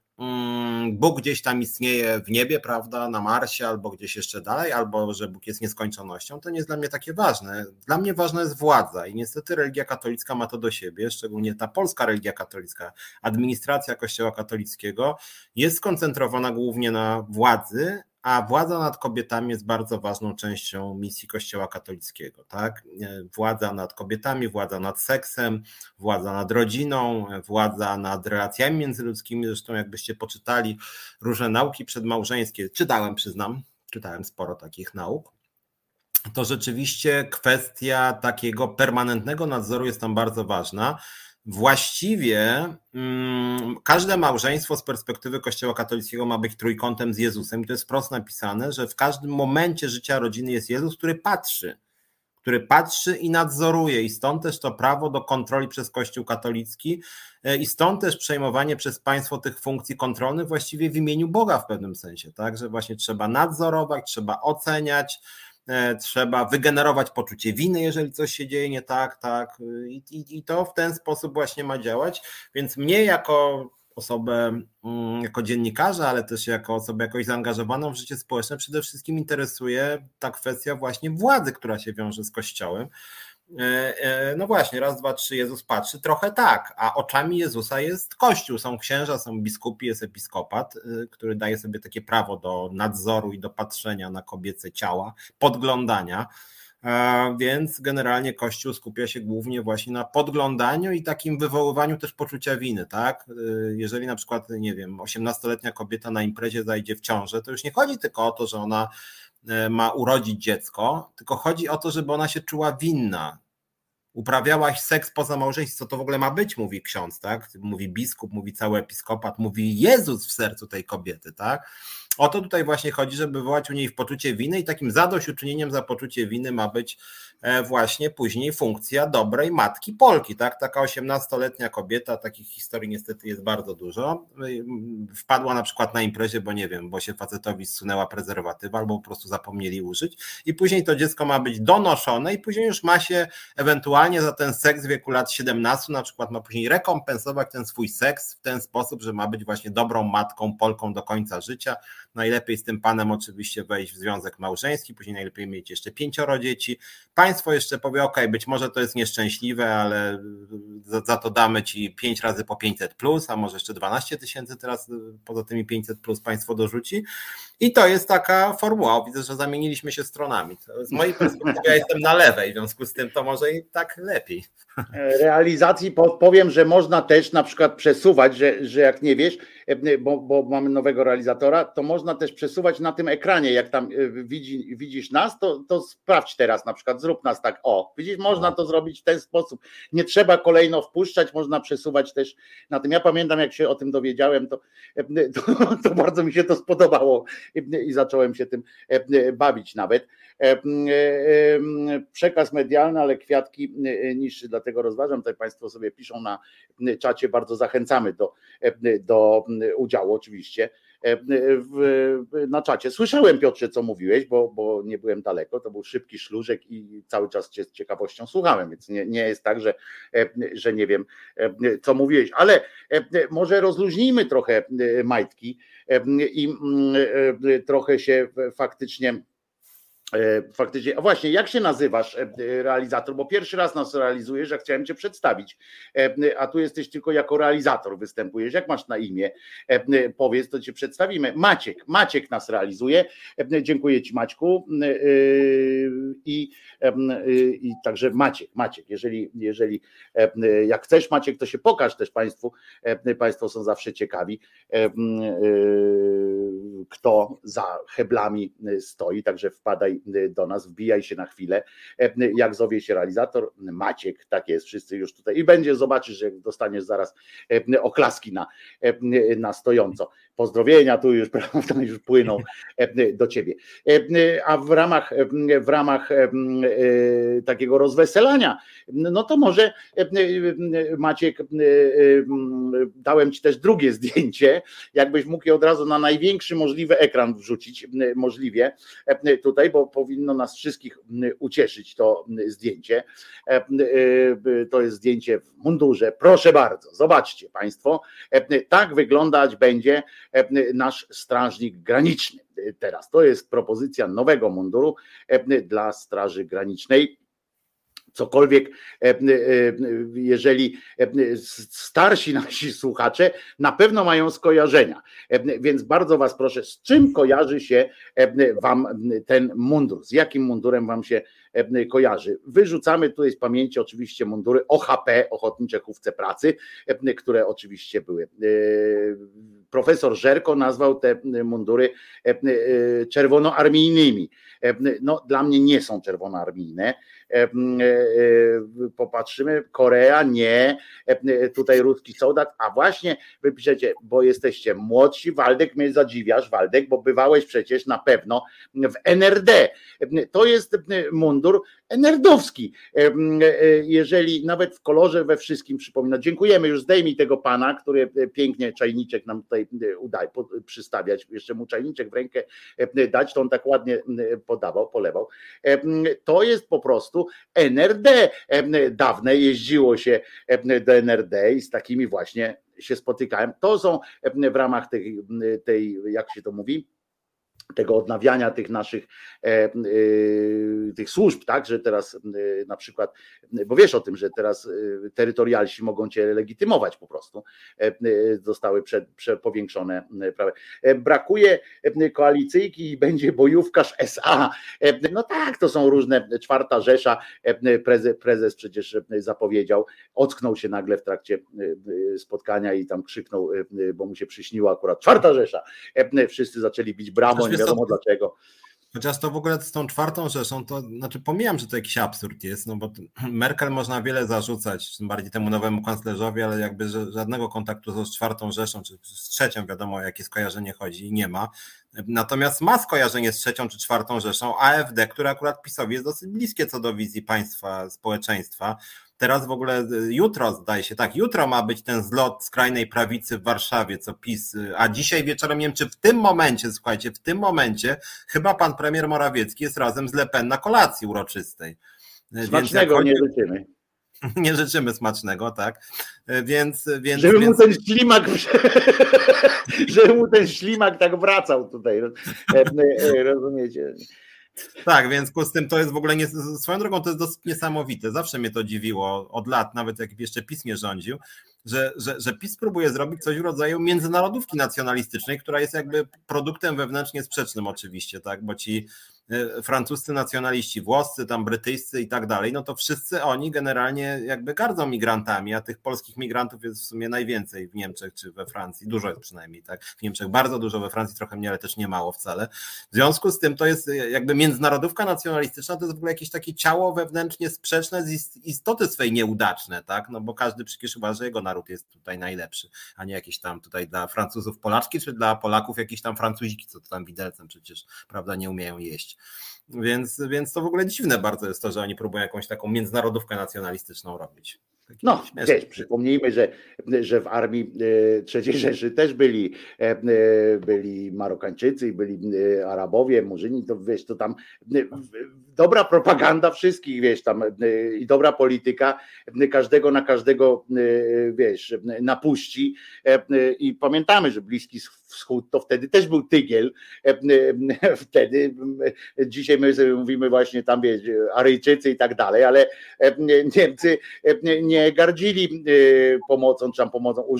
Bóg gdzieś tam istnieje w niebie, prawda, na Marsie albo gdzieś jeszcze dalej, albo że Bóg jest nieskończonością, to nie jest dla mnie takie ważne. Dla mnie ważna jest władza i niestety religia katolicka ma to do siebie, szczególnie ta polska religia katolicka, administracja Kościoła katolickiego jest skoncentrowana głównie na władzy, a władza nad kobietami jest bardzo ważną częścią misji Kościoła katolickiego. Tak? Władza nad kobietami, władza nad seksem, władza nad rodziną, władza nad relacjami międzyludzkimi. Zresztą, jakbyście poczytali różne nauki przedmałżeńskie, czytałem, przyznam, czytałem sporo takich nauk. To rzeczywiście kwestia takiego permanentnego nadzoru jest tam bardzo ważna właściwie hmm, każde małżeństwo z perspektywy Kościoła katolickiego ma być trójkątem z Jezusem. I to jest wprost napisane, że w każdym momencie życia rodziny jest Jezus, który patrzy, który patrzy i nadzoruje. I stąd też to prawo do kontroli przez Kościół katolicki e, i stąd też przejmowanie przez państwo tych funkcji kontrolnych właściwie w imieniu Boga w pewnym sensie, tak, że właśnie trzeba nadzorować, trzeba oceniać, trzeba wygenerować poczucie winy, jeżeli coś się dzieje nie tak, tak. I, i, i to w ten sposób właśnie ma działać. Więc mnie jako osobę, mm, jako dziennikarza, ale też jako osobę jakoś zaangażowaną w życie społeczne, przede wszystkim interesuje ta kwestia właśnie władzy, która się wiąże z Kościołem. E, e, no właśnie, raz, dwa, trzy, Jezus patrzy, trochę tak, a oczami Jezusa jest Kościół, są księża, są biskupi, jest episkopat, y, który daje sobie takie prawo do nadzoru i do patrzenia na kobiece ciała, podglądania, e, więc generalnie Kościół skupia się głównie właśnie na podglądaniu i takim wywoływaniu też poczucia winy, tak? Y, jeżeli na przykład, nie wiem, 18-letnia kobieta na imprezie zajdzie w ciążę, to już nie chodzi tylko o to, że ona ma urodzić dziecko, tylko chodzi o to, żeby ona się czuła winna. Uprawiałaś seks poza małżeństwem, co to w ogóle ma być, mówi ksiądz, tak? Mówi biskup, mówi cały episkopat, mówi Jezus w sercu tej kobiety, tak? O to tutaj właśnie chodzi, żeby wywołać u niej poczucie winy i takim zadośćuczynieniem za poczucie winy ma być e, właśnie później funkcja dobrej matki Polki, tak? Taka 18-letnia kobieta, takich historii niestety jest bardzo dużo. Wpadła na przykład na imprezie, bo nie wiem, bo się facetowi zsunęła prezerwatywa albo po prostu zapomnieli użyć i później to dziecko ma być donoszone i później już ma się ewentualnie za ten seks w wieku lat 17 na przykład ma później rekompensować ten swój seks w ten sposób, że ma być właśnie dobrą matką Polką do końca życia, Najlepiej z tym panem oczywiście wejść w związek małżeński, później najlepiej mieć jeszcze pięcioro dzieci. Państwo jeszcze powie, ok, być może to jest nieszczęśliwe, ale za, za to damy ci 5 razy po 500 plus, a może jeszcze 12 tysięcy teraz poza tymi 500 plus państwo dorzuci. I to jest taka formuła. Widzę, że zamieniliśmy się stronami. Z mojej perspektywy ja jestem na lewej, w związku z tym to może i tak lepiej. [LAUGHS] realizacji. Powiem, że można też na przykład przesuwać, że, że jak nie wiesz, e, bo, bo mamy nowego realizatora, to można też przesuwać na tym ekranie, jak tam e, widzi, widzisz nas, to, to sprawdź teraz na przykład, zrób nas tak, o, widzisz, można to zrobić w ten sposób, nie trzeba kolejno wpuszczać, można przesuwać też na tym, ja pamiętam jak się o tym dowiedziałem, to, e, [LAUGHS] to, to bardzo mi się to spodobało i zacząłem się tym bawić nawet, przekaz medialny, ale kwiatki niższy, dlatego rozważam, tutaj Państwo sobie piszą na czacie, bardzo zachęcamy do, do udziału oczywiście na czacie. Słyszałem Piotrze, co mówiłeś, bo, bo nie byłem daleko, to był szybki szlużek i cały czas cię z ciekawością słuchałem, więc nie, nie jest tak, że, że nie wiem, co mówiłeś, ale może rozluźnijmy trochę majtki i trochę się faktycznie faktycznie, a właśnie, jak się nazywasz e, realizator? Bo pierwszy raz nas realizujesz, jak chciałem Cię przedstawić, e, a tu jesteś tylko jako realizator występujesz. Jak masz na imię? Powiedz, to Cię przedstawimy. Maciek, Maciek nas realizuje. Dziękuję Ci, Maćku. I, i także Maciek, Maciek, jeżeli, jeżeli jak chcesz, Maciek, to się pokaż też Państwu. Państwo są zawsze ciekawi, kto za heblami stoi, także wpadaj do nas, wbijaj się na chwilę. E, jak zowie się realizator, Maciek, tak jest, wszyscy już tutaj i będzie, zobaczysz, że dostaniesz zaraz e, oklaski na, e, na stojąco. Pozdrowienia tu już, [LAUGHS] prawda, już płyną do ciebie. A w ramach, w ramach takiego rozweselania, no to może Maciek, dałem ci też drugie [LAUGHS] zdjęcie, jakbyś mógł je od razu na największy możliwy ekran wrzucić, możliwie tutaj, bo powinno nas wszystkich ucieszyć to zdjęcie. E, e, to jest zdjęcie w mundurze. Proszę bardzo, zobaczcie Państwo, e, tak wyglądać będzie nasz strażnik graniczny. Teraz to jest propozycja nowego munduru dla Straży Granicznej cokolwiek, jeżeli starsi [LAUGHS] nasi słuchacze na pewno mają skojarzenia. Więc bardzo Was proszę, z czym kojarzy się Wam ten mundur? Z jakim mundurem Wam się kojarzy? Wyrzucamy tutaj z pamięci oczywiście mundury OHP, Ochotnicze Chówce Pracy, które oczywiście były. Profesor Żerko nazwał te mundury czerwonoarmijnymi. No, dla mnie nie są czerwonoarmijne E, e, popatrzymy, Korea nie, e, tutaj ruski soldat, a właśnie wy piszecie, bo jesteście młodsi, Waldek mnie zadziwiasz, Waldek, bo bywałeś przecież na pewno w NRD. To jest mundur nerdowski. Jeżeli nawet w kolorze we wszystkim przypomina. Dziękujemy, już zdejmij tego pana, który pięknie czajniczek nam tutaj udaje przystawiać, jeszcze mu czajniczek w rękę dać, to on tak ładnie podawał, polewał. To jest po prostu NRD. Dawne jeździło się do NRD i z takimi właśnie się spotykałem. To są w ramach tej, tej jak się to mówi, tego odnawiania tych naszych e, e, tych służb, tak, że teraz e, na przykład, bo wiesz o tym, że teraz terytorialsi mogą cię legitymować po prostu, zostały prze, powiększone prawa. Brakuje koalicyjki i będzie bojówkarz SA. No tak, to są różne, czwarta Rzesza, prezes, prezes przecież zapowiedział, ocknął się nagle w trakcie spotkania i tam krzyknął, bo mu się przyśniło akurat czwarta Rzesza. Wszyscy zaczęli bić brawo, wiadomo dlaczego. Chociaż to w ogóle z tą czwartą Rzeszą, to znaczy pomijam, że to jakiś absurd jest, no bo [CLEARS THROAT] Merkel można wiele zarzucać, tym bardziej temu nowemu kanclerzowi, ale jakby żadnego kontaktu z czwartą Rzeszą, czy z trzecią, wiadomo o jakie skojarzenie chodzi, nie ma. Natomiast ma skojarzenie z trzecią czy czwartą Rzeszą AfD, która akurat PiSowi jest dosyć bliskie co do wizji państwa, społeczeństwa. Teraz w ogóle y, jutro zdaje się, tak, jutro ma być ten zlot skrajnej prawicy w Warszawie, co PiS, y, a dzisiaj wieczorem, nie wiem czy w tym momencie, słuchajcie, w tym momencie chyba pan premier Morawiecki jest razem z Le Pen na kolacji uroczystej. Smacznego chodzi... nie życzymy. [LAUGHS] Nie życzymy smacznego, tak? Więc. więc żeby więc... mu ten ślimak, [LAUGHS] żeby mu ten ślimak tak wracał tutaj. E, e, rozumiecie? Tak, więc z tym to jest w ogóle nie, swoją drogą to jest dosyć niesamowite. Zawsze mnie to dziwiło od lat, nawet jak jeszcze PiS nie rządził, że, że, że PiS próbuje zrobić coś w rodzaju międzynarodówki nacjonalistycznej, która jest jakby produktem wewnętrznie sprzecznym oczywiście, tak, bo ci E, francuscy nacjonaliści, włoscy, tam brytyjscy i tak dalej, no to wszyscy oni generalnie jakby gardzą migrantami, a tych polskich migrantów jest w sumie najwięcej w Niemczech czy we Francji, dużo jest przynajmniej, tak, w Niemczech bardzo dużo, we Francji trochę mniej, ale też nie mało wcale. W związku z tym to jest jakby międzynarodówka nacjonalistyczna, to jest w ogóle jakieś takie ciało wewnętrznie sprzeczne z istoty swej nieudaczne, tak, no bo każdy przecież uważa, że jego naród jest tutaj najlepszy, a nie jakiś tam tutaj dla Francuzów Polaczki, czy dla Polaków jakiś tam Francuziki, co to tam widelcem przecież, prawda, nie umieją jeść. Więc, więc to w ogóle dziwne bardzo jest to, że oni próbują jakąś taką międzynarodówkę nacjonalistyczną robić. No, wiesz, przypomnijmy, że, że w armii e, III [LAUGHS] Rzeszy też byli, e, e, byli Marokańczycy byli Arabowie, Murzyni, to wiesz, to tam dobra propaganda wszystkich, wiesz, tam i dobra polityka, każdego na każdego, wiesz, napuści i pamiętamy, że Bliski Wschód to wtedy też był tygiel, [LAUGHS] wtedy, dzisiaj my sobie mówimy właśnie tam, wiesz, Aryjczycy i tak dalej, ale Niemcy nie gardzili pomocą, czy tam pomocą,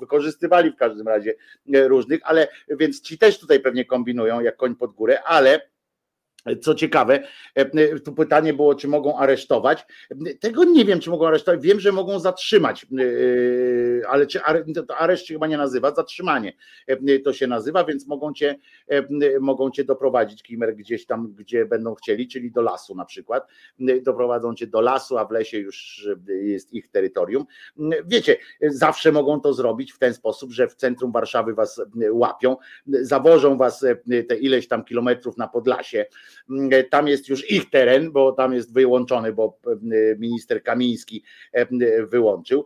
wykorzystywali w każdym razie różnych, ale więc ci też tutaj pewnie kombinują jak koń pod górę, ale co ciekawe, e, tu pytanie było, czy mogą aresztować. Tego nie wiem, czy mogą aresztować. Wiem, że mogą zatrzymać, e, ale czy areszt się chyba nie nazywa, zatrzymanie e, to się nazywa, więc mogą cię, mogą cię doprowadzić Kimer gdzieś tam, gdzie będą chcieli, czyli do lasu na przykład. Doprowadzą cię do lasu, a w lesie już jest ich terytorium. Wiecie, zawsze mogą to zrobić w ten sposób, że w centrum Warszawy was łapią, zawożą was te ileś tam kilometrów na Podlasie tam jest już ich teren, bo tam jest wyłączony, bo e, minister Kamiński e, wyłączył.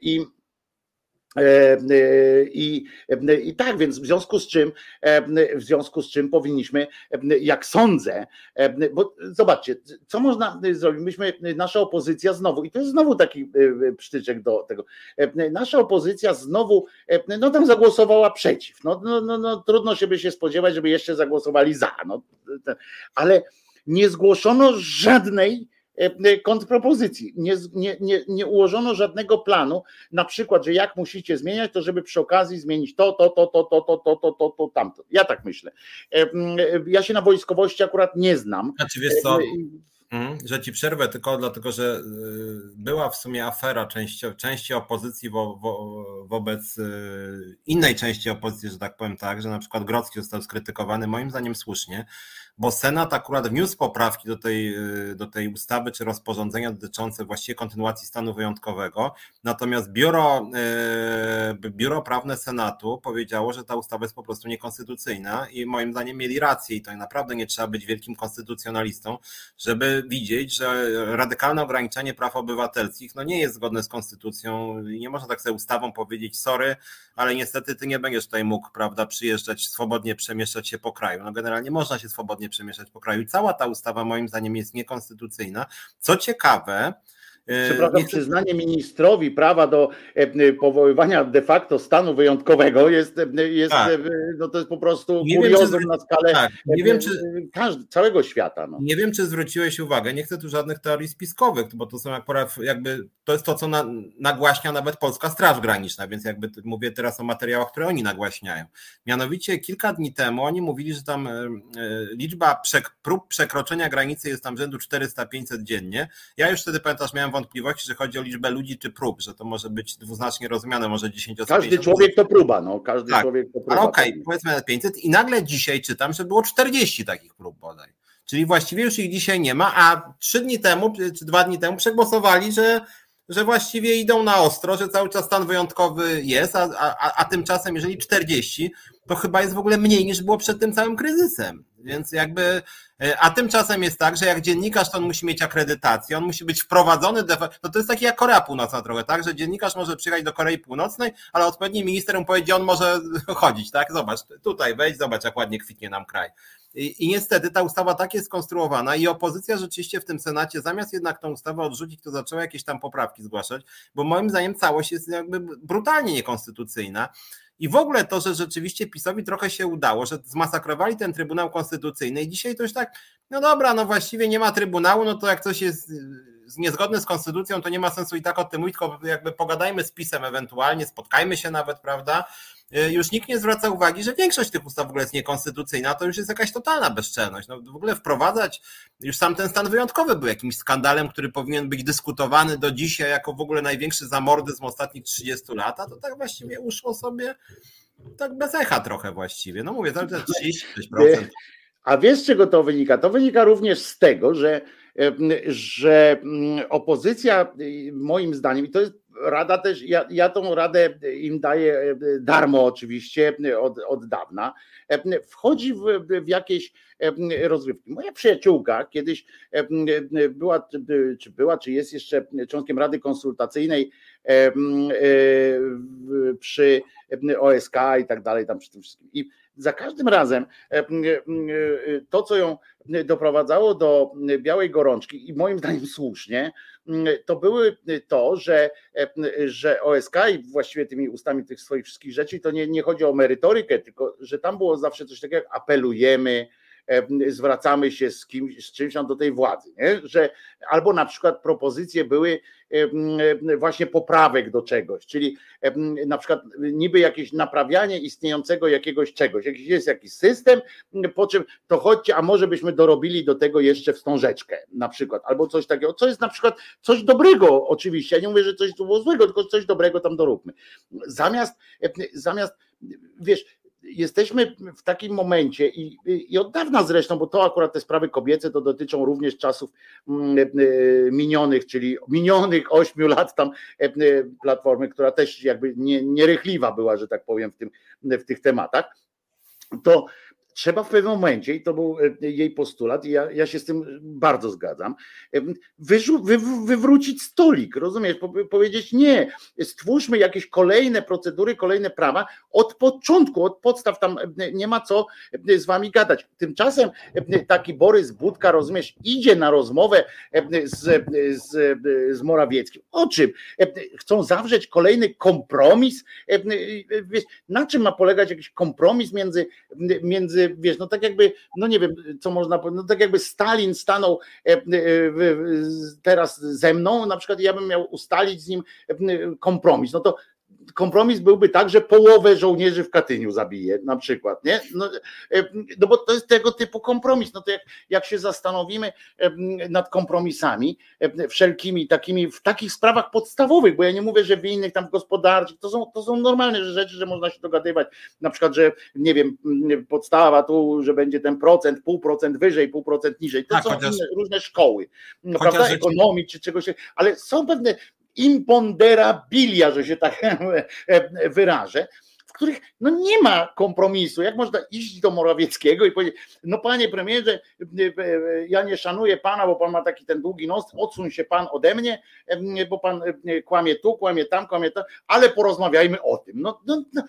I E, e, I, e, I tak, więc w związku z czym, w związku z czym powinniśmy, jak sądzę, bo zobaczcie, co można zrobić? Myśmy, nasza opozycja znowu, i to jest znowu taki przytyczek do tego, nasza opozycja znowu, no tam zagłosowała przeciw. No, no, no, no trudno się by się spodziewać, żeby jeszcze zagłosowali za. No, ale nie zgłoszono żadnej E, e, kontrpropozycji. Nie, nie, nie, nie ułożono żadnego planu, na przykład, że jak musicie zmieniać, to żeby przy okazji zmienić to, to, to, to, to, to, to, to, to, to tamto. Ja tak myślę. E, ja się na wojskowości akurat nie znam. Znaczy wiesz co, Mhm, że ci przerwę tylko dlatego, że y, była w sumie afera części, części opozycji wo, wo, wobec y, innej części opozycji, że tak powiem tak, że na przykład Grodzki został skrytykowany, moim zdaniem słusznie, bo Senat akurat wniósł poprawki do tej, y, do tej ustawy czy rozporządzenia dotyczące właściwie kontynuacji stanu wyjątkowego, natomiast biuro, biuro prawne Senatu powiedziało, że ta ustawa jest po prostu niekonstytucyjna i moim zdaniem mieli rację i to naprawdę nie trzeba być wielkim konstytucjonalistą, żeby widzieć, że radykalne ograniczenie praw obywatelskich no nie jest zgodne z konstytucją i nie można tak sobie ustawą powiedzieć sorry, ale niestety ty nie będziesz tutaj mógł, prawda, przyjeżdżać, swobodnie przemieszczać się po kraju. No generalnie można się swobodnie przemieszczać po kraju cała ta ustawa moim zdaniem jest niekonstytucyjna. Co ciekawe, E, Przepraszam, przyznanie ministrowi prawa do e, powoływania de facto stanu wyjątkowego jest, e, jest tak. no to jest po prostu nie kuriozum na skalę tak. nie wiem, czy, każdy, całego świata. No. Nie wiem, czy zwróciłeś uwagę, nie chcę tu żadnych teorii spiskowych, bo to są akurat jakby, to jest to, co na, nagłaśnia nawet Polska Straż Graniczna, więc jakby mówię teraz o materiałach, które oni nagłaśniają. Mianowicie kilka dni temu oni mówili, że tam liczba przek prób przekroczenia granicy jest tam rzędu 400-500 dziennie. Ja już wtedy pamiętasz, miałem wątpliwości, że chodzi o liczbę ludzi czy prób, że to może być dwuznacznie rozumiane, może 10 Każdy człowiek to próba, no. Każdy tak. człowiek to próba. Okej, okay, powiedzmy na 500 i nagle dzisiaj czytam, że było 40 takich prób bodaj. Czyli właściwie już ich dzisiaj nie ma, a trzy dni temu, czy dwa dni temu przegłosowali, że, że właściwie idą na ostro, że cały czas stan wyjątkowy jest, a, a, a tymczasem jeżeli 40, to chyba jest w ogóle mniej niż było przed tym całym kryzysem. Więc jakby, e, a tymczasem jest tak, że jak dziennikarz, to on musi mieć akredytację, on musi być wprowadzony, de no to jest taki jak Korea Północna trochę, tak, że dziennikarz może przyjechać do Korei Północnej, ale odpowiedni minister mu powiedzie, on może [LAUGHS] chodzić, tak, zobacz, tutaj wejdź, zobacz jak ładnie kwitnie nam kraj. I, I, niestety ta ustawa tak jest skonstruowana i opozycja rzeczywiście w tym Senacie, zamiast jednak tą ustawę odrzucić, to zaczęła jakieś tam poprawki zgłaszać, bo moim zdaniem całość jest jakby brutalnie niekonstytucyjna. I w ogóle to, że rzeczywiście PiSowi trochę się udało, że zmasakrowali ten Trybunał Konstytucyjny i dzisiaj to już tak, no dobra, no właściwie nie ma Trybunału, no to jak coś jest niezgodny z konstytucją, to nie ma sensu i tak o tym mówić, tylko jakby pogadajmy z pisem ewentualnie, spotkajmy się nawet, prawda? Y, już nikt nie zwraca uwagi, że większość tych ustaw w ogóle jest niekonstytucyjna, to już jest jakaś totalna bezczelność. No, w ogóle wprowadzać, już sam ten stan wyjątkowy był jakimś skandalem, który powinien być dyskutowany do dzisiaj jako w ogóle największy zamordyzm ostatnich 30 lat, a to tak właściwie uszło sobie tak bez echa trochę właściwie. No mówię, to 36%. A wiesz, z czego to wynika? To wynika również z tego, że, że mm, opozycja, moim zdaniem, i to jest rada też, ja, ja tą radę im daję darmo oczywiście od, od dawna, wchodzi w, w jakieś rozrywki. Moja przyjaciółka kiedyś była, czy była, czy jest jeszcze członkiem Rady Konsultacyjnej przy OSK i tak dalej, tam przy tym wszystkim. I za każdym razem to, co ją doprowadzało do białej gorączki, i moim [LAUGHS] zdaniem słusznie, to były to, że, że OSK i właściwie tymi ustami tych swoich wszystkich rzeczy, to nie, nie chodzi o merytorykę, tylko że tam było zawsze coś takiego jak apelujemy, zwracamy się z kimś, z czymś tam do tej władzy, nie? że albo na przykład propozycje były właśnie poprawek do czegoś, czyli na przykład niby jakieś naprawianie istniejącego jakiegoś czegoś, jakiś jest jakiś system, po czym to chodźcie, a może byśmy dorobili do tego jeszcze wstążeczkę na przykład, albo coś takiego, co jest na przykład coś dobrego oczywiście, ja nie mówię, że coś było złego, tylko coś dobrego tam doróbmy. Zamiast, zamiast wiesz, jesteśmy w takim momencie i, i od dawna zresztą, bo to akurat te sprawy kobiece to dotyczą również czasów mm, e, minionych, czyli minionych ośmiu lat tam e, e, platformy, która też jakby nie, nierychliwa była, że tak powiem, w, tym, w tych tematach. To trzeba w pewnym momencie, i to był e, jej postulat, i ja, ja się z tym bardzo zgadzam, e, wyrzu, wy, wywrócić stolik, rozumiesz? Powiedzieć nie, stwórzmy jakieś kolejne procedury, kolejne prawa od początku, od podstaw, tam e, nie ma co z wami gadać. Tymczasem taki Borys Budka, rozumiesz, idzie na rozmowę z, z, z Morawieckim. O czym? Chcą zawrzeć kolejny kompromis? Wiesz, na czym ma polegać jakiś kompromis między, między wiesz, no tak jakby, no nie wiem, co można powiedzieć, no tak jakby Stalin stanął e, e, teraz ze mną, na przykład ja bym miał ustalić z nim e, kompromis, no to kompromis byłby tak, że połowę żołnierzy w Katyniu zabije na przykład, nie? No, no bo to jest tego typu kompromis. No to jak, jak się zastanowimy nad kompromisami wszelkimi takimi, w takich sprawach podstawowych, bo ja nie mówię, że w innych tam gospodarczych, to są, to są normalne rzeczy, że można się dogadywać, na przykład, że nie wiem, podstawa tu, że będzie ten procent, pół procent wyżej, pół procent niżej, to tak, są chociaż, różne szkoły, no, prawda, ekonomii czy czegoś, ale są pewne imponderabilia, że się tak [LAUGHS] wyrażę, w których no nie ma kompromisu. Jak można iść do Morawieckiego i powiedzieć, no panie premierze, ja nie szanuję pana, bo pan ma taki ten długi nos, odsuń się pan ode mnie, bo pan kłamie tu, kłamie tam, kłamie tam, ale porozmawiajmy o tym. No, no, no.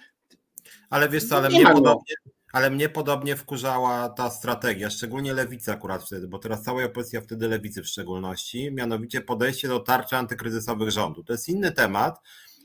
Ale wiesz co, ale mnie podobnie, ale mnie podobnie wkurzała ta strategia, szczególnie lewicy akurat wtedy, bo teraz cała opozycja wtedy lewicy w szczególności, mianowicie podejście do tarczy antykryzysowych rządu. To jest inny temat,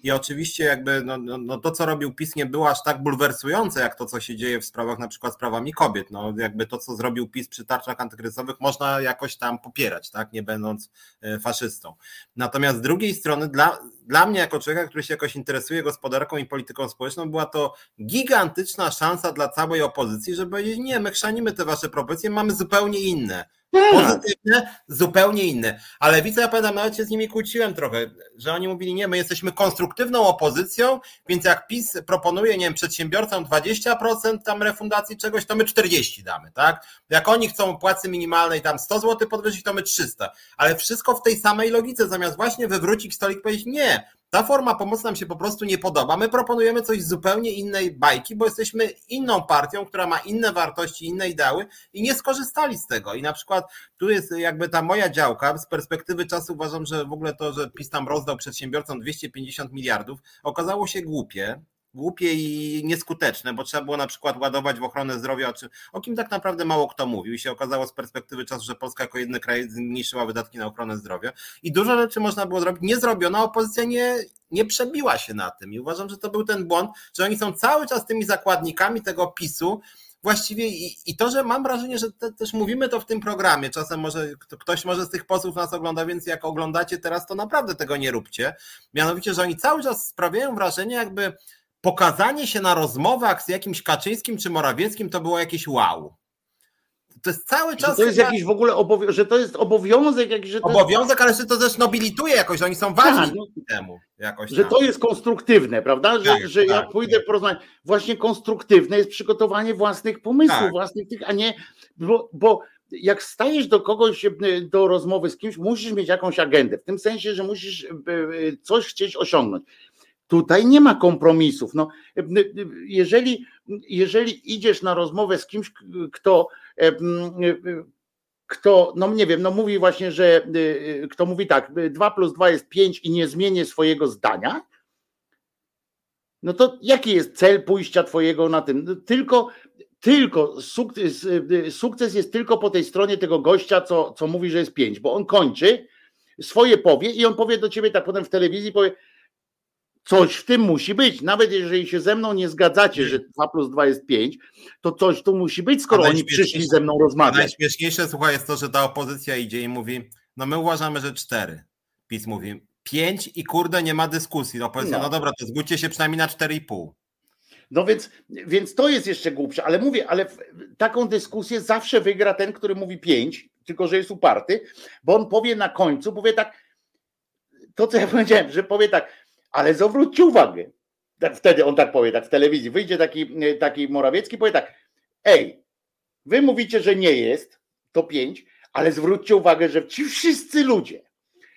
i oczywiście jakby no, no, no, to, co robił PiS nie było aż tak bulwersujące, jak to, co się dzieje w sprawach na przykład sprawami kobiet. No, jakby to, co zrobił PiS przy tarczach antykryzysowych można jakoś tam popierać, tak, nie będąc e, faszystą. Natomiast z drugiej strony dla, dla mnie jako człowieka, który się jakoś interesuje gospodarką i polityką społeczną, była to gigantyczna szansa dla całej opozycji, żeby powiedzieć, nie, my chrzanimy te wasze propozycje, mamy zupełnie inne. Pozytywne, zupełnie inne. Ale widzę, ja pamiętam, nawet się z nimi kłóciłem trochę, że oni mówili, nie, my jesteśmy konstruktywną opozycją, więc jak PiS proponuje, nie wiem, przedsiębiorcom 20% tam refundacji czegoś, to my 40 damy, tak? Jak oni chcą płacy minimalnej tam 100 zł podwyższyć, to my 300. Ale wszystko w tej samej logice, zamiast właśnie wywrócić stolik i powiedzieć, nie, ta forma pomocy nam się po prostu nie podoba. My proponujemy coś zupełnie innej bajki, bo jesteśmy inną partią, która ma inne wartości, inne ideały i nie skorzystali z tego. I na przykład tu jest jakby ta moja działka. Z perspektywy czasu uważam, że w ogóle to, że PiS tam rozdał przedsiębiorcom 250 miliardów, okazało się głupie głupie i nieskuteczne, bo trzeba było na przykład ładować w ochronę zdrowia, o kim tak naprawdę mało kto mówił. I się okazało z perspektywy czasu, że Polska jako jedyny kraj zmniejszyła wydatki na ochronę zdrowia. I dużo rzeczy można było zrobić, nie zrobiono, opozycja nie, nie przebiła się na tym. I uważam, że to był ten błąd, że oni są cały czas tymi zakładnikami tego PiSu, właściwie i, i to, że mam wrażenie, że te, też mówimy to w tym programie, czasem może ktoś może z tych posłów nas ogląda, więc jak oglądacie teraz, to naprawdę tego nie róbcie. Mianowicie, że oni cały czas sprawiają wrażenie, jakby pokazanie się na rozmowach z jakimś Kaczyńskim czy Morawieckim to było jakieś wow. To jest cały czas. Że to jest chyba... jakiś w ogóle obowiązek, że to jest obowiązek jakiś. Że obowiązek, jest... ale że to też nobilituje jakoś, że oni są ważni tak, no, temu. Jakoś że tam. to jest konstruktywne, prawda? Że, tak, że tak, ja pójdę tak. porozmawiać. Właśnie konstruktywne jest przygotowanie własnych pomysłów, tak. własnych tych, a nie. Bo, bo jak stajesz do kogoś, e, do rozmowy z kimś, musisz mieć jakąś agendę. W tym sensie, że musisz e, e, coś chcieć osiągnąć. Tutaj nie ma kompromisów. No, jeżeli, jeżeli idziesz na rozmowę z kimś, kto, kto, no nie wiem, no mówi właśnie, że kto mówi tak, 2 plus 2 jest 5 i nie zmienię swojego zdania, no to jaki jest cel pójścia twojego na tym? No tylko, tylko sukces, sukces jest tylko po tej stronie tego gościa, co, co mówi, że jest 5, bo on kończy, swoje powie i on powie do ciebie tak potem w telewizji, powie, Coś w tym musi być. Nawet jeżeli się ze mną nie zgadzacie, że 2 plus 2 jest 5, to coś tu musi być, skoro oni przyszli ze mną rozmawiać. Najśmieszniejsze, słuchaj, jest to, że ta opozycja idzie i mówi, no my uważamy, że 4. PiS mówi 5 i kurde nie ma dyskusji. Opozycja, no, no dobra, to zgódźcie się przynajmniej na 4,5. No więc, więc to jest jeszcze głupsze, ale mówię, ale taką dyskusję zawsze wygra ten, który mówi 5, tylko że jest uparty, bo on powie na końcu, powie tak, to co ja powiedziałem, że powie tak, ale zwróćcie uwagę, tak wtedy on tak powie, tak w telewizji, wyjdzie taki, taki Morawiecki, powie tak, ej, wy mówicie, że nie jest, to pięć, ale zwróćcie uwagę, że ci wszyscy ludzie,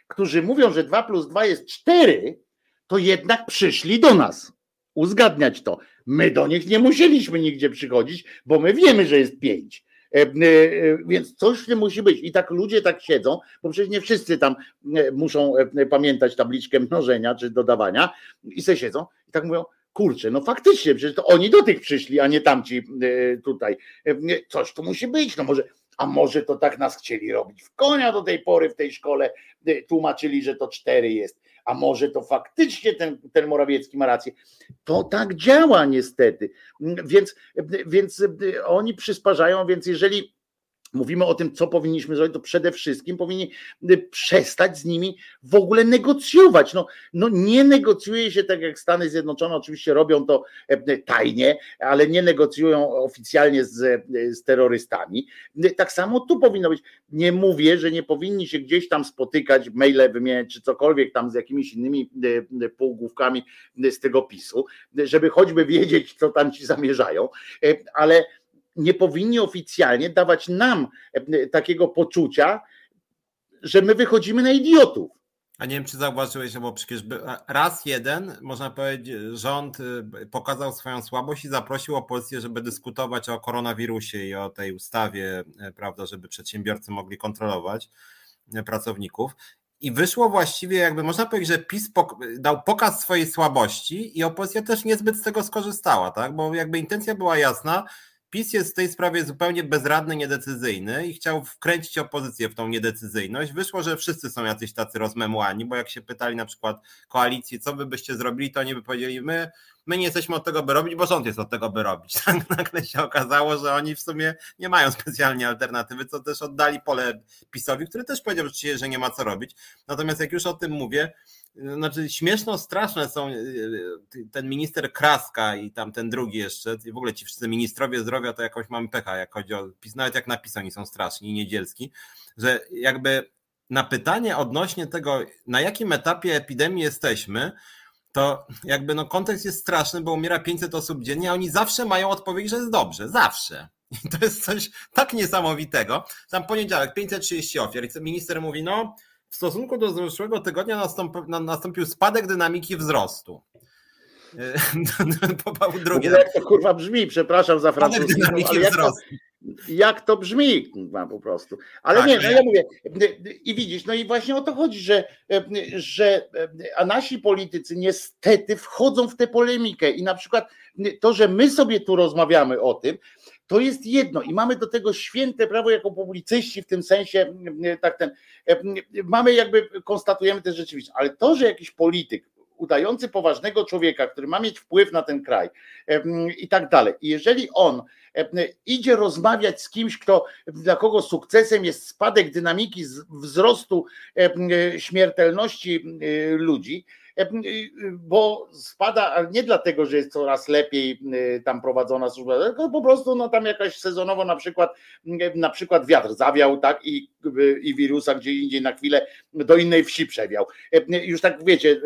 którzy mówią, że 2 plus 2 jest 4, to jednak przyszli do nas uzgadniać to. My do nich nie musieliśmy nigdzie przychodzić, bo my wiemy, że jest 5. E, e, więc coś tym musi być. I tak ludzie tak siedzą, bo przecież nie wszyscy tam e, muszą pamiętać tabliczkę mnożenia czy dodawania i se siedzą i tak mówią, kurczę, no faktycznie, przecież to oni do tych przyszli, a nie tamci tutaj. Coś tu musi być, no może, a może to tak nas chcieli robić w konia do tej pory w tej szkole, tłumaczyli, że to cztery jest a może to faktycznie ten, ten Morawiecki ma rację. To tak działa niestety. Więc, więc oni przysparzają, więc jeżeli mówimy o tym, co powinniśmy zrobić, to przede wszystkim powinni y, przestać z nimi w ogóle negocjować. No, no nie negocjuje się tak jak Stany Zjednoczone, oczywiście robią to e, tajnie, ale nie negocjują oficjalnie z, e, z terrorystami. Tak samo tu powinno być. Nie mówię, że nie powinni się gdzieś tam spotykać, maile wymieniać, czy cokolwiek tam z jakimiś innymi e, półgłówkami z tego PiSu, żeby choćby wiedzieć, co tam ci zamierzają, ale nie powinni oficjalnie dawać nam e, takiego poczucia, że my wychodzimy na idiotów. A nie wiem, czy zauważyłeś, bo przecież raz jeden, można powiedzieć, rząd y, pokazał swoją słabość i zaprosił opozycję, żeby dyskutować o koronawirusie i o tej ustawie, e, prawda, żeby przedsiębiorcy mogli kontrolować e, pracowników. I wyszło właściwie, jakby można powiedzieć, że PiS dał pokaz swojej słabości i opozycja też niezbyt z tego skorzystała, tak? Bo jakby intencja była jasna, PiS jest w tej sprawie zupełnie bezradny, niedecyzyjny i chciał wkręcić opozycję w tą niedecyzyjność. Wyszło, że wszyscy są jacyś tacy rozmemłani, bo jak się pytali na przykład koalicji, co wy byście zrobili, to oni by powiedzieli, my, my nie jesteśmy od tego, by robić, bo rząd jest od tego, by robić. [LAUGHS] Tak nagle się okazało, że oni w sumie nie mają [LAUGHS] specjalnie alternatywy, co też oddali pole PiSowi, który też powiedział że nie ma co robić. Natomiast jak już o tym mówię, znaczy śmieszno straszne są e, ten minister Kraska i tam ten drugi jeszcze, w ogóle ci wszyscy ministrowie zdrowia to jakoś mamy pecha, jak chodzi o PiS, nawet jak napisani są straszni, niedzielski, że jakby na pytanie odnośnie tego, na jakim etapie epidemii jesteśmy, to jakby no kontekst jest straszny, bo umiera 500 osób dziennie, a oni zawsze mają odpowiedź, że jest dobrze, zawsze. [LAUGHS] I to jest coś tak niesamowitego. Tam poniedziałek 530 ofiar i minister mówi, no w stosunku do zeszłego tygodnia nastąpił, nastąpił spadek dynamiki wzrostu. [LAUGHS] Popał drugie. Jak to kurwa brzmi, przepraszam za francuskie. Jak, to, jak to brzmi kurwa, po prostu. Ale tak, nie, no ja mówię, i widzisz, no i właśnie o to chodzi, że, że a nasi politycy niestety wchodzą w tę polemikę i na przykład to, że my sobie tu rozmawiamy o tym, to jest jedno i mamy do tego święte prawo jako publicyści w tym sensie, tak ten, mamy jakby, konstatujemy też rzeczywistość, ale to, że jakiś polityk udający poważnego człowieka, który ma mieć wpływ na ten kraj i tak dalej. I jeżeli on idzie rozmawiać z kimś, kto, dla kogo sukcesem jest spadek dynamiki wzrostu śmiertelności ludzi, bo spada, ale nie dlatego, że jest coraz lepiej tam prowadzona służba, tylko po prostu no tam jakaś sezonowo na przykład na przykład wiatr zawiał, tak i, i wirusa gdzie indziej na chwilę do innej wsi przewiał. Już tak wiecie,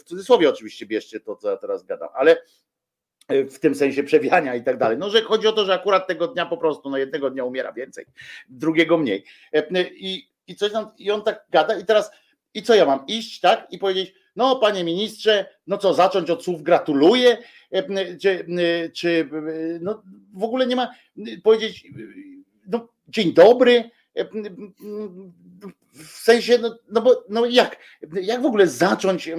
w cudzysłowie oczywiście bierzcie to, co ja teraz gadam, ale w tym sensie przewijania i tak dalej. No, że chodzi o to, że akurat tego dnia po prostu, no jednego dnia umiera więcej, drugiego mniej. I, i coś tam, i on tak gada i teraz, i co ja mam iść, tak? I powiedzieć, no, panie ministrze, no co, zacząć od słów gratuluję, czy, czy no, w ogóle nie ma powiedzieć, no, dzień dobry, w sensie, no, no bo no jak, jak w ogóle zacząć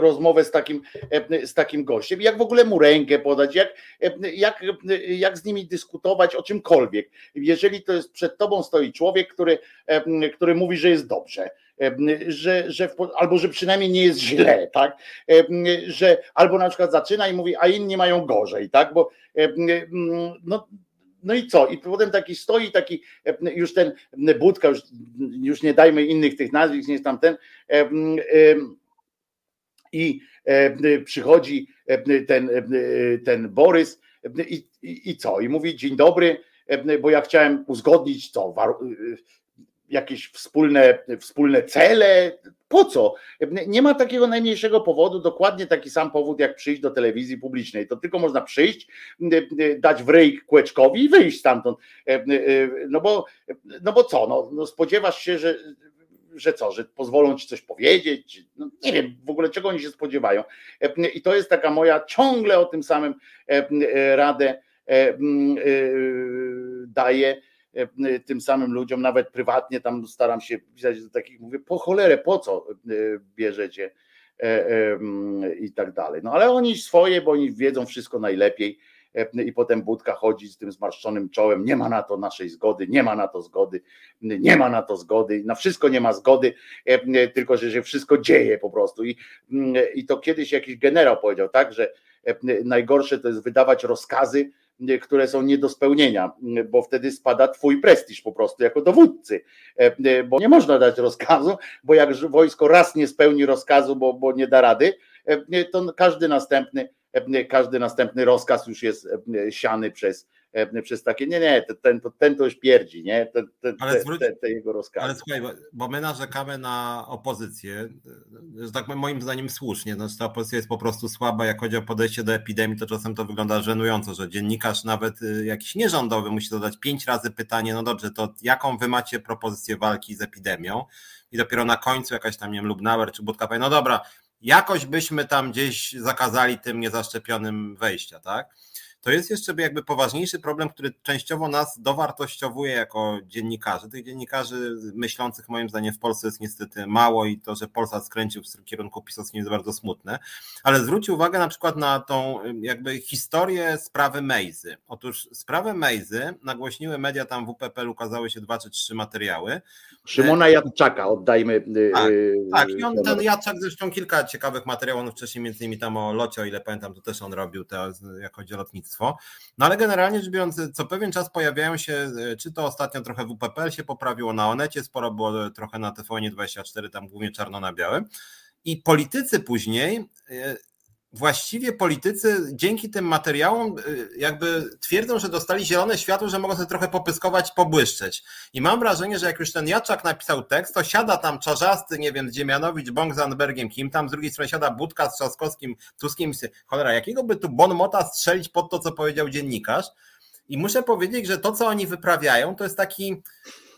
rozmowę z takim, z takim gościem, jak w ogóle mu rękę podać, jak, jak, jak z nimi dyskutować o czymkolwiek, jeżeli to jest przed tobą stoi człowiek, który, który mówi, że jest dobrze, że, że albo że przynajmniej nie jest źle, tak? Że albo na przykład zaczyna i mówi, a inni mają gorzej, tak? Bo no, no i co? I potem taki stoi, taki już ten Budka, już, już nie dajmy innych tych nazwisk, nie jest tam ten. I przychodzi ten, ten Borys i, i, i co? I mówi dzień dobry, bo ja chciałem uzgodnić co, jakieś wspólne, wspólne cele. Po co? Nie ma takiego najmniejszego powodu, dokładnie taki sam powód, jak przyjść do telewizji publicznej. To tylko można przyjść, dać w ryj kłeczkowi i wyjść stamtąd. No bo, no bo co? No, no spodziewasz się, że, że co, że pozwolą ci coś powiedzieć? No nie wiem w ogóle, czego oni się spodziewają. I to jest taka moja ciągle o tym samym radę daje E, tym samym ludziom, nawet prywatnie tam staram się pisać do takich, mówię, po cholerę, po co e, bierzecie e, i tak dalej. No ale oni swoje, bo oni wiedzą wszystko najlepiej i potem Budka chodzi z tym zmarszczonym czołem, nie ma na to naszej zgody, nie ma na to zgody, nie ma na to zgody, na wszystko nie ma zgody, tylko że się wszystko dzieje po prostu i, i to kiedyś jakiś generał powiedział, tak, że najgorsze to jest wydawać rozkazy, które są nie do spełnienia, bo wtedy spada twój prestiż po prostu jako dowódcy, bo nie można dać rozkazu, bo jak wojsko raz nie spełni rozkazu, bo, bo nie da rady, to każdy następny, każdy następny rozkaz już jest siany przez E, przez takie, nie, nie, ten, ten to już pierdzi, nie, ten, ten, ale zwróć, te, te jego rozkazy. Ale słuchaj, bo my narzekamy na opozycję, że tak moim zdaniem słusznie, znaczy ta opozycja jest po prostu słaba, jak chodzi o podejście do epidemii, to czasem to wygląda żenująco, że dziennikarz nawet y, jakiś nierządowy musi zadać pięć razy pytanie, no dobrze, to jaką wy macie propozycję walki z epidemią i dopiero na końcu jakaś tam, nie wiem, Lubnauer czy Budka powie, no dobra, jakoś byśmy tam gdzieś zakazali tym niezaszczepionym wejścia, tak? To jest jeszcze jakby poważniejszy problem, który częściowo nas dowartościowuje jako dziennikarzy. Tych dziennikarzy myślących moim zdaniem w Polsce jest niestety mało i to, że Polsat skręcił w kierunku pisowskim jest bardzo smutne. Ale zwróć uwagę na przykład na tą jakby historię sprawy Mejzy. Otóż sprawę Mejzy nagłośniły media, tam w UPPL ukazały się dwa czy trzy materiały. Szymona Jadczaka oddajmy. Y, tak, y, tak. i on, ten Jadczak zresztą kilka ciekawych materiałów, on wcześniej między innymi tam o locie, o ile pamiętam, to też on robił, te, jak chodzi o lotnictwo no ale generalnie rzecz biorąc, co pewien czas pojawiają się, e, czy to ostatnio trochę w UPPL się poprawiło, na Onecie sporo było trochę na TVN24, tam głównie czarno na białym. I politycy później e, właściwie politycy dzięki tym materiałom y, jakby twierdzą, że dostali zielone światło, że mogą sobie trochę popyskować, pobłyszczeć. I mam wrażenie, że jak już ten Jaczak napisał tekst, to siada tam Czarzasty, nie wiem, Dziemianowicz, Bąk z Anbergiem, kim tam, z drugiej strony siada Budka z Trzaskowskim, Tuskiem cholera, jakiego by tu Bon Mota strzelić pod to, co powiedział dziennikarz? I muszę powiedzieć, że to, co oni wyprawiają, to jest taki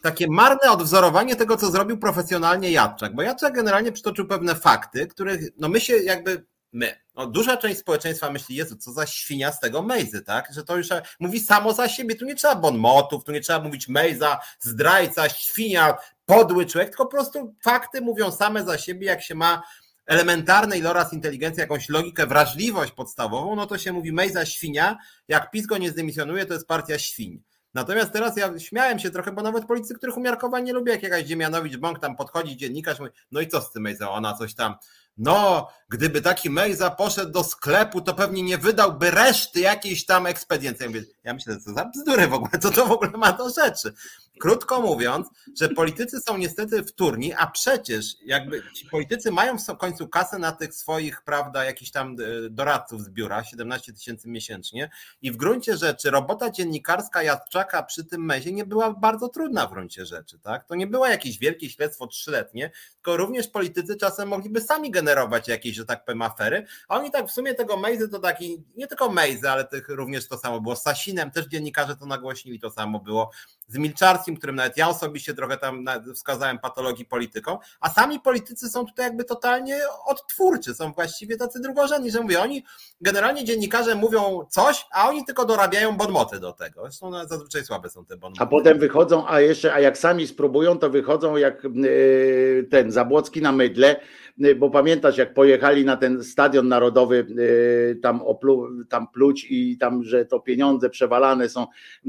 takie marne odwzorowanie tego, co zrobił profesjonalnie Jadczak, bo Jadczak generalnie przytoczył pewne fakty, których no my się jakby my. No, duża część społeczeństwa myśli, Jezu, co za świnia z tego Mejzy, tak? Że to już mówi samo za siebie. Tu nie trzeba bonmotów, tu nie trzeba mówić Mejza, zdrajca, świnia, podły człowiek, tylko po prostu fakty mówią same za siebie, jak się ma elementarny iloraz inteligencji, jakąś logikę, wrażliwość podstawową, no to się mówi Mejza świnia, jak PiS go nie zdymisjonuje, to jest partia świń. Natomiast teraz ja śmiałem się trochę, bo nawet politycy, których umiarkowań nie lubię, jak jakaś Dziemianowicz Bąk tam podchodzi, dziennikarz mówi, no i co z tym Mejza, ona coś tam no, gdyby taki Mejza poszedł do sklepu, to pewnie nie wydałby reszty jakiejś tam ekspediencji. Ja, ja myślę, co za bzdury w ogóle, co to w ogóle ma do rzeczy. Krótko mówiąc, że politycy są niestety wtórni, a przecież jakby ci politycy mają w końcu kasę na tych swoich, prawda, jakichś tam e, doradców z biura, 17 tysięcy miesięcznie i w gruncie rzeczy robota dziennikarska Jadczaka przy tym mezie nie była bardzo trudna w gruncie rzeczy, tak? To nie było jakieś wielkie śledztwo trzyletnie, tylko również politycy czasem mogliby sami generować jakieś, że tak powiem, afery, a oni tak w sumie tego Mejzy to taki, nie tylko Mejzy, ale tych również to samo było. Z Sasinem, też dziennikarze to nagłośnili, to samo było. Z Milczarskim, którym nawet ja osobiście trochę tam wskazałem patologii polityką, a sami politycy są tutaj jakby totalnie odtwórczy, są właściwie tacy drugorzędni, że mówię, oni generalnie dziennikarze mówią coś, a oni tylko dorabiają bonmoty do tego. Zresztą zazwyczaj słabe są te bonmoty. A potem wychodzą, a jeszcze, a jak sami spróbują, to wychodzą jak yy, ten Zabłocki na mydle, Y, bo pamiętasz, jak pojechali na ten stadion narodowy y, tam, oplu, tam pluć i tam, że to pieniądze przewalane są,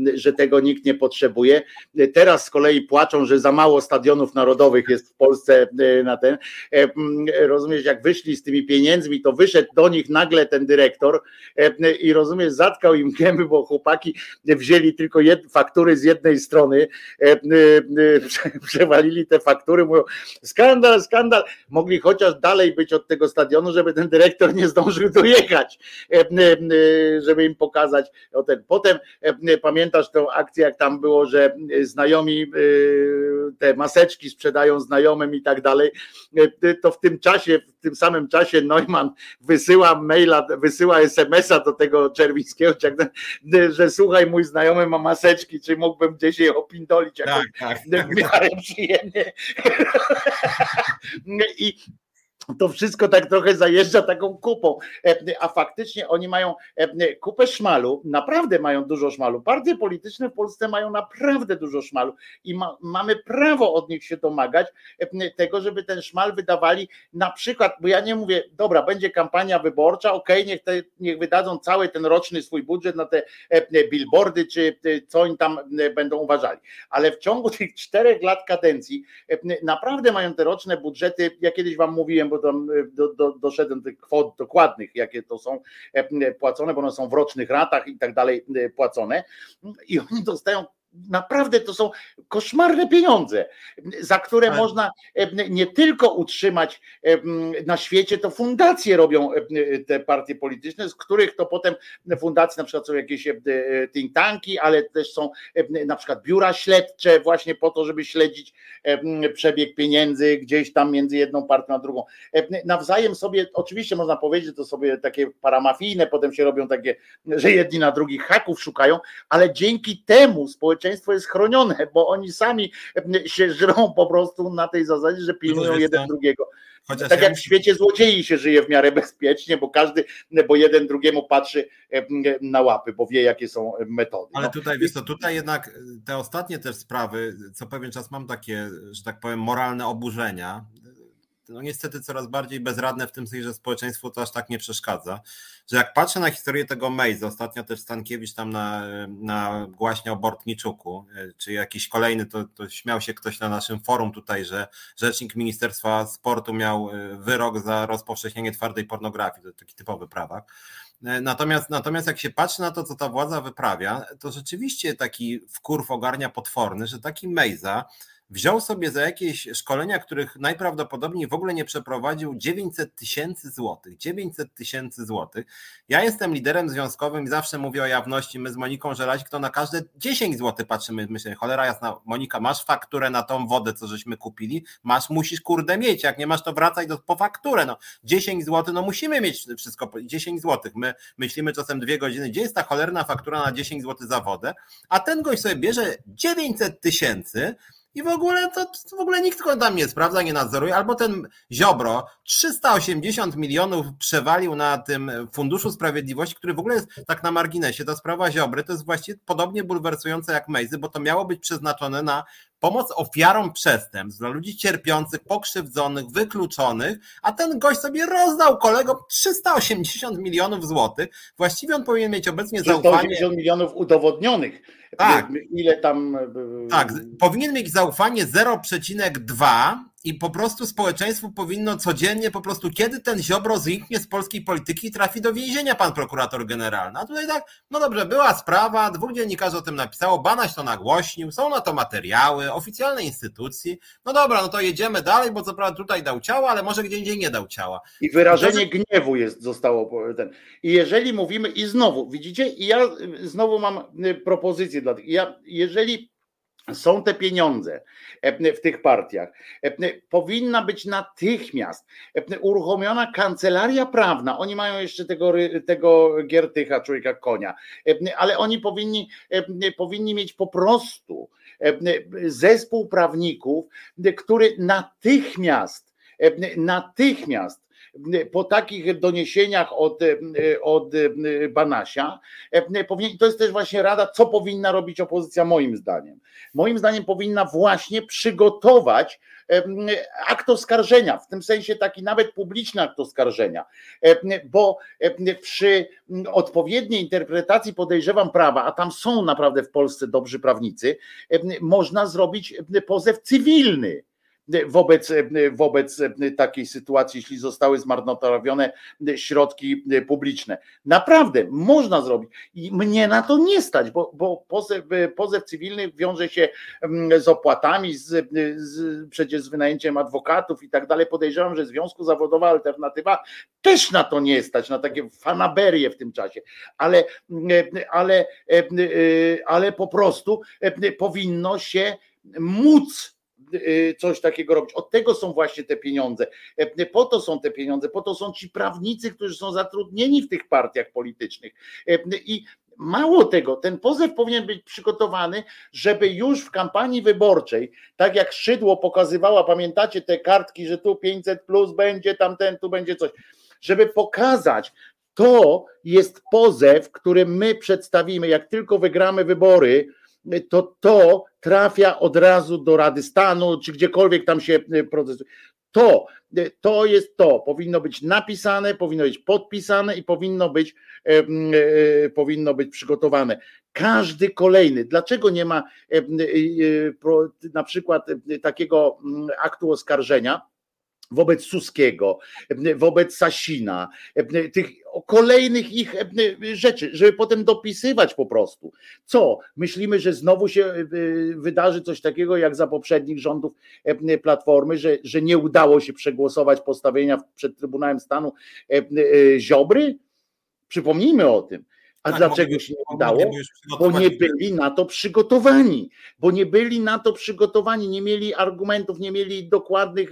y, że tego nikt nie potrzebuje. Teraz z kolei płaczą, że za mało stadionów narodowych jest w Polsce na ten. Mm, rozumiesz, jak wyszli z tymi pieniędzmi, to wyszedł do nich nagle ten dyrektor i rozumiesz, zatkał im gęby, bo chłopaki wzięli tylko jed, faktury z jednej strony, [LAUGHS] przewalili te faktury, mówią skandal, skandal, mogli chodzić chociaż dalej być od tego stadionu, żeby ten dyrektor nie zdążył dojechać, e, e, żeby im pokazać o ten. Potem e, pamiętasz tą akcję, jak tam było, że znajomi te maseczki sprzedają znajomym i tak dalej, to w tym czasie, w tym samym czasie Neumann wysyła maila, wysyła SMS-a do tego Czerwińskiego, że słuchaj, mój znajomy ma maseczki, czy mógłbym gdzieś je opindolić tak, tak, w miarę przyjemnie. [LAUGHS] I to wszystko tak trochę zajeżdża taką kupą, e, a faktycznie oni mają e, kupę szmalu, naprawdę mają dużo szmalu. Partie polityczne w Polsce mają naprawdę dużo szmalu i ma, mamy prawo od nich się domagać e, tego, żeby ten szmal wydawali na przykład, bo ja nie mówię, dobra, będzie kampania wyborcza, okej, okay, niech, niech wydadzą cały ten roczny swój budżet na te billboardy, czy co oni tam będą uważali, ale w ciągu tych czterech lat kadencji naprawdę mają te roczne budżety, ja kiedyś wam mówiłem, bo bo tam e, do, do, doszedłem tych kwot dokładnych, jakie to są e, płacone, bo one są w rocznych ratach i tak dalej e, płacone. I oni dostają naprawdę to są koszmarne pieniądze, za które Ale... można nie tylko utrzymać na świecie, to fundacje robią te partie polityczne, z których to potem fundacje na przykład są jakieś think tanki, ale też są na przykład biura śledcze właśnie po to, żeby śledzić przebieg pieniędzy gdzieś tam między jedną partią a drugą. Nawzajem sobie, oczywiście można powiedzieć, że to sobie takie paramafijne, potem się robią takie, że jedni na drugich haków szukają, ale dzięki temu społeczeństwo społeczeństwo jest chronione, bo oni sami się żrą po prostu na tej zasadzie, że pilnują jeden drugiego. Chociaż tak ja jak w świecie złodziei się żyje w miarę bezpiecznie, bo każdy, bo jeden drugiemu patrzy na łapy, bo wie, jakie są metody. Ale no. tutaj, wiesz co, tutaj jednak te ostatnie też sprawy, co pewien czas mam takie, że tak powiem, moralne oburzenia, no niestety coraz bardziej bezradne w tym sensie, że społeczeństwu to aż tak nie przeszkadza, że jak patrzę na historię tego Mejza, ostatnio też Stankiewicz tam na, na głaśnie o Bortniczuku, e, czy jakiś kolejny, to, to śmiał się ktoś na naszym forum tutaj, że rzecznik Ministerstwa Sportu miał e, wyrok za rozpowszechnienie twardej pornografii, to taki typowy prawak. E, natomiast, natomiast jak się patrzy na to, co ta władza wyprawia, to rzeczywiście taki wkurw ogarnia potworny, że taki Mejza wziął sobie za jakieś szkolenia, których najprawdopodobniej w ogóle nie przeprowadził 900 tysięcy złotych. 900 tysięcy złotych. Ja jestem liderem związkowym i zawsze mówię o jawności. My z Moniką Żelazik to na każde 10 złotych patrzymy. Myślę, cholera jasna, Monika, masz fakturę na tą wodę, co żeśmy kupili? Masz, musisz kurde mieć. Jak nie masz, to wracaj do, po fakturę. No, 10 złotych, no musimy mieć wszystko. 10 złotych. My myślimy czasem dwie godziny, gdzie jest ta cholerna faktura na 10 złotych za wodę, a ten gość sobie bierze 900 tysięcy i w ogóle to, to, w ogóle nikt go tam nie sprawdza, nie nadzoruje, albo ten Ziobro 380 milionów przewalił na tym Funduszu Sprawiedliwości, który w ogóle jest tak na marginesie, ta sprawa Ziobry to jest właściwie podobnie bulwersujące jak Mejzy, bo to miało być przeznaczone na pomoc ofiarom przestępstw, dla ludzi cierpiących, pokrzywdzonych, wykluczonych, a ten gość sobie rozdał kolegom 380 milionów złotych. Właściwie on powinien mieć obecnie 380 zaufanie. 380 milionów udowodnionych. Tak. Ile tam. Tak, powinien mieć zaufanie 0,2 i po prostu społeczeństwu powinno codziennie po prostu, kiedy ten Ziobro zniknie z polskiej polityki i trafi do więzienia pan prokurator generalny. A tutaj tak, no dobrze, była sprawa, dwóch dziennikarzy o tym napisało, Banaś to nagłośnił, są na to materiały, oficjalne instytucji. No dobra, no to jedziemy dalej, bo co prawda tutaj dał ciała, ale może gdzie indziej nie dał ciała. I wyrażenie to, gniewu jest, zostało ten. I jeżeli mówimy, i znowu, widzicie, i ja znowu mam y, propozycję dla tych, ja, jeżeli są te pieniądze e, w tych partiach. E, powinna być natychmiast e, uruchomiona kancelaria prawna. Oni mają jeszcze tego, tego Giertycha, człowieka konia, ale oni powinni, powinni mieć po prostu zespół prawników, który natychmiast, natychmiast po takich doniesieniach od, od Banasia, to jest też właśnie rada, co powinna robić opozycja, moim zdaniem. Moim zdaniem powinna właśnie przygotować akt oskarżenia, w tym sensie taki nawet publiczny akt oskarżenia, bo przy odpowiedniej interpretacji podejrzewam prawa, a tam są naprawdę w Polsce dobrzy prawnicy, można zrobić pozew cywilny wobec, wobec takiej sytuacji, jeśli zostały zmarnotrawione środki publiczne. Naprawdę można zrobić i mnie na to nie stać, bo, bo pozew, pozew cywilny wiąże się mm, z opłatami, z, z, przecież z wynajęciem adwokatów i tak dalej. Podejrzewam, że Związku Zawodowa Alternatywa też na to nie stać, na takie fanaberie w tym czasie, ale, ale, ale po prostu powinno się móc coś takiego robić. Od tego są właśnie te pieniądze. E, po to są te pieniądze, po to są ci prawnicy, którzy są zatrudnieni w tych partiach politycznych. E, I Mało tego, ten pozew powinien być przygotowany, żeby już w kampanii wyborczej, tak jak Szydło pokazywała, pamiętacie te kartki, że tu 500 plus będzie, tamten tu będzie coś, żeby pokazać, to jest pozew, który my przedstawimy, jak tylko wygramy wybory, to to trafia od razu do Rady Stanu, czy gdziekolwiek tam się e, procesuje. To, e, to jest to, powinno być napisane, powinno być podpisane i powinno być, e, powinno być przygotowane. Każdy kolejny. Dlaczego nie ma e, e, na przykład takiego aktu oskarżenia? Wobec Suskiego, wobec Sasina, tych kolejnych ich rzeczy, żeby potem dopisywać po prostu. Co? Myślimy, że znowu się e, wydarzy coś takiego jak za poprzednich rządów Platformy, że, że nie udało się przegłosować postawienia przed Trybunałem Stanu e, Ziobry? Przypomnijmy o tym. A tak, dlaczego się nie udało? Bo nie byli na to przygotowani, bo nie byli na to przygotowani, nie mieli argumentów, nie mieli dokładnych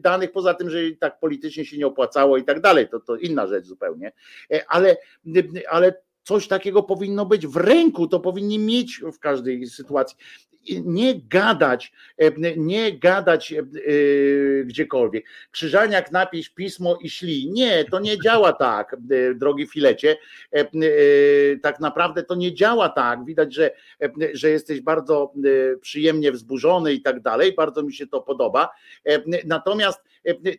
danych, poza tym, że tak politycznie się nie opłacało i tak dalej, to, to inna rzecz zupełnie, e, ale, ale coś takiego powinno być w ręku, to powinni mieć w każdej sytuacji nie gadać, e, nie gadać e, gdziekolwiek. Krzyżaniak napisz pismo i śli. Nie, to nie działa tak, e, drogi filecie. Tak naprawdę to nie działa tak. Widać, że, że jesteś bardzo przyjemnie wzburzony i tak dalej. Bardzo mi się to podoba. Natomiast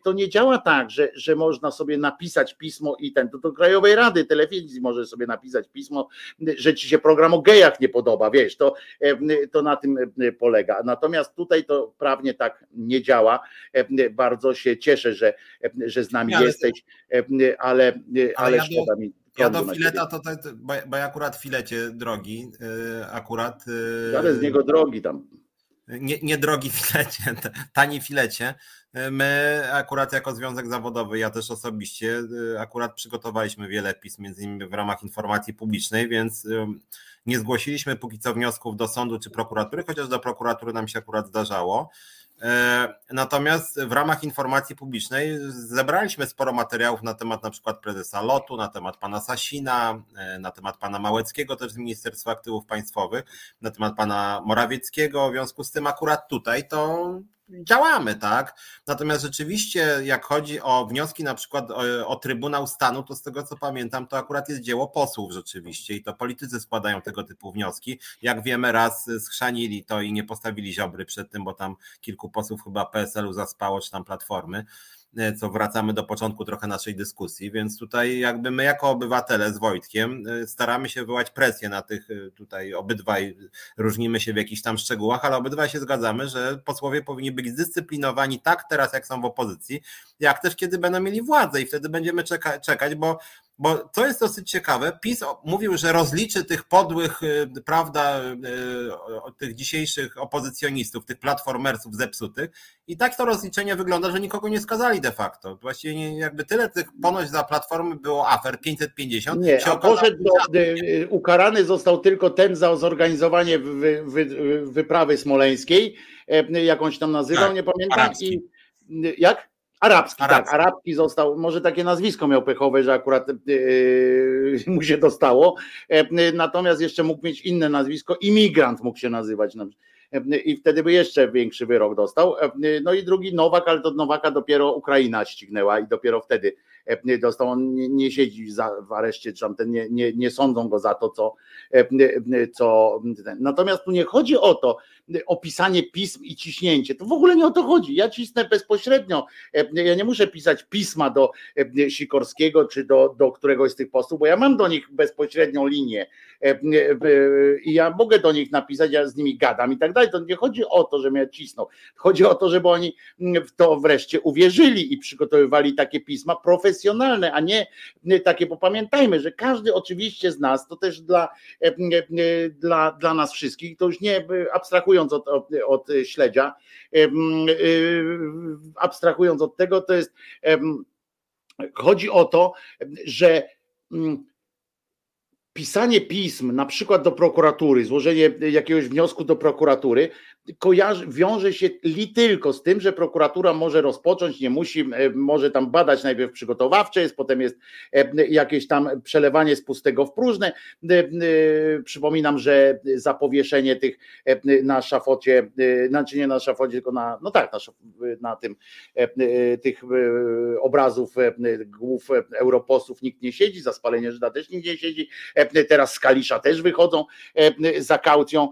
to nie działa tak, że, że można sobie napisać pismo i ten, to do Krajowej Rady Telewizji może sobie napisać pismo, że ci się program o gejach nie podoba, wiesz, to, to na tym polega. Natomiast tutaj to prawnie tak nie działa. Bardzo się cieszę, że, że z nami jesteś, ale, ale, ale ja szkoda do, mi. Ja do fileta to, to, bo ja akurat filecie drogi, akurat. Ale z niego drogi tam. Nie, nie drogi filecie, [LAUGHS] tani filecie. My akurat jako Związek Zawodowy, ja też osobiście, y, akurat przygotowaliśmy wiele pism, między innymi w ramach informacji publicznej, więc nie zgłosiliśmy póki co wniosków do sądu czy prokuratury, chociaż do prokuratury nam się akurat zdarzało. E, natomiast w ramach informacji publicznej zebraliśmy sporo materiałów na temat na przykład prezesa Lotu, na temat pana Sasina, e, na temat pana Małeckiego też z Ministerstwa Aktywów Państwowych, na temat pana Morawieckiego. W związku z tym akurat tutaj to działamy, tak? Natomiast rzeczywiście, jak chodzi o wnioski na przykład o, o, Trybunał Stanu, to z tego co pamiętam, to akurat jest dzieło posłów rzeczywiście i to politycy składają tego typu wnioski. Jak wiemy, raz schrzanili to i nie postawili ziobry przed tym, bo tam kilku posłów chyba PSL-u zaspało, czy tam Platformy. E, co wracamy do początku trochę naszej dyskusji, więc tutaj jakby my jako obywatele z Wojtkiem e, staramy się wywołać presję na tych tutaj obydwaj, różnimy się w jakichś tam szczegółach, ale obydwaj się zgadzamy, że posłowie powinni być zdyscyplinowani tak teraz, jak są w opozycji, jak też kiedy będą mieli władzę i wtedy będziemy czeka czekać, bo bo to jest dosyć ciekawe. PiS mówił, że rozliczy tych podłych, y, prawda, y, tych dzisiejszych opozycjonistów, tych platformersów zepsutych i tak to rozliczenie wygląda, że nikogo nie skazali de facto. Właściwie jakby tyle tych ponoć za platformy było afer 550. Nie, a poszedł do, y, ukarany został tylko ten za zorganizowanie wy, wy, wyprawy smoleńskiej, e, jakąś tam nazywał, tak, nie pamiętam. I, jak? Arabski, Arabski, tak, Arabski. Został, może takie nazwisko miał pechowe, że akurat yy, mu się dostało, e, natomiast jeszcze mógł mieć inne nazwisko, imigrant mógł się nazywać e, i wtedy by jeszcze większy wyrok dostał. No i drugi Nowak, ale to Nowaka dopiero Ukraina ścignęła i dopiero wtedy dostał, on nie, nie siedzi za, w areszcie, czy ten, nie, nie, nie sądzą go za to, co, co natomiast tu nie chodzi o to, opisanie pism i ciśnięcie. To w ogóle nie o to chodzi. Ja cisnę bezpośrednio. Ja nie muszę pisać pisma do Sikorskiego czy do, do któregoś z tych postów, bo ja mam do nich bezpośrednią linię i ja mogę do nich napisać, ja z nimi gadam i tak dalej. To nie chodzi o to, że mnie cisną. Chodzi o to, żeby oni w to wreszcie uwierzyli i przygotowywali takie pisma profesjonalne, a nie takie, bo pamiętajmy, że każdy oczywiście z nas, to też dla, dla, dla nas wszystkich, to już nie abstrahując abstrahując od, od, od śledzia, abstrahując od tego, to jest chodzi o to, że pisanie pism, na przykład do prokuratury, złożenie jakiegoś wniosku do prokuratury, kojarzy, wiąże się li tylko z tym, że prokuratura może rozpocząć, nie musi, e, może tam badać najpierw przygotowawcze, jest, potem jest e, jakieś tam przelewanie z pustego w próżne. E, przypominam, że za powieszenie tych na szafocie, znaczy nie na szafocie, tylko na, no tak, na, na tym tych obrazów głów europosłów nikt nie siedzi, za spalenie Żyda też nikt nie siedzi, teraz z Kalisza też wychodzą za kaucją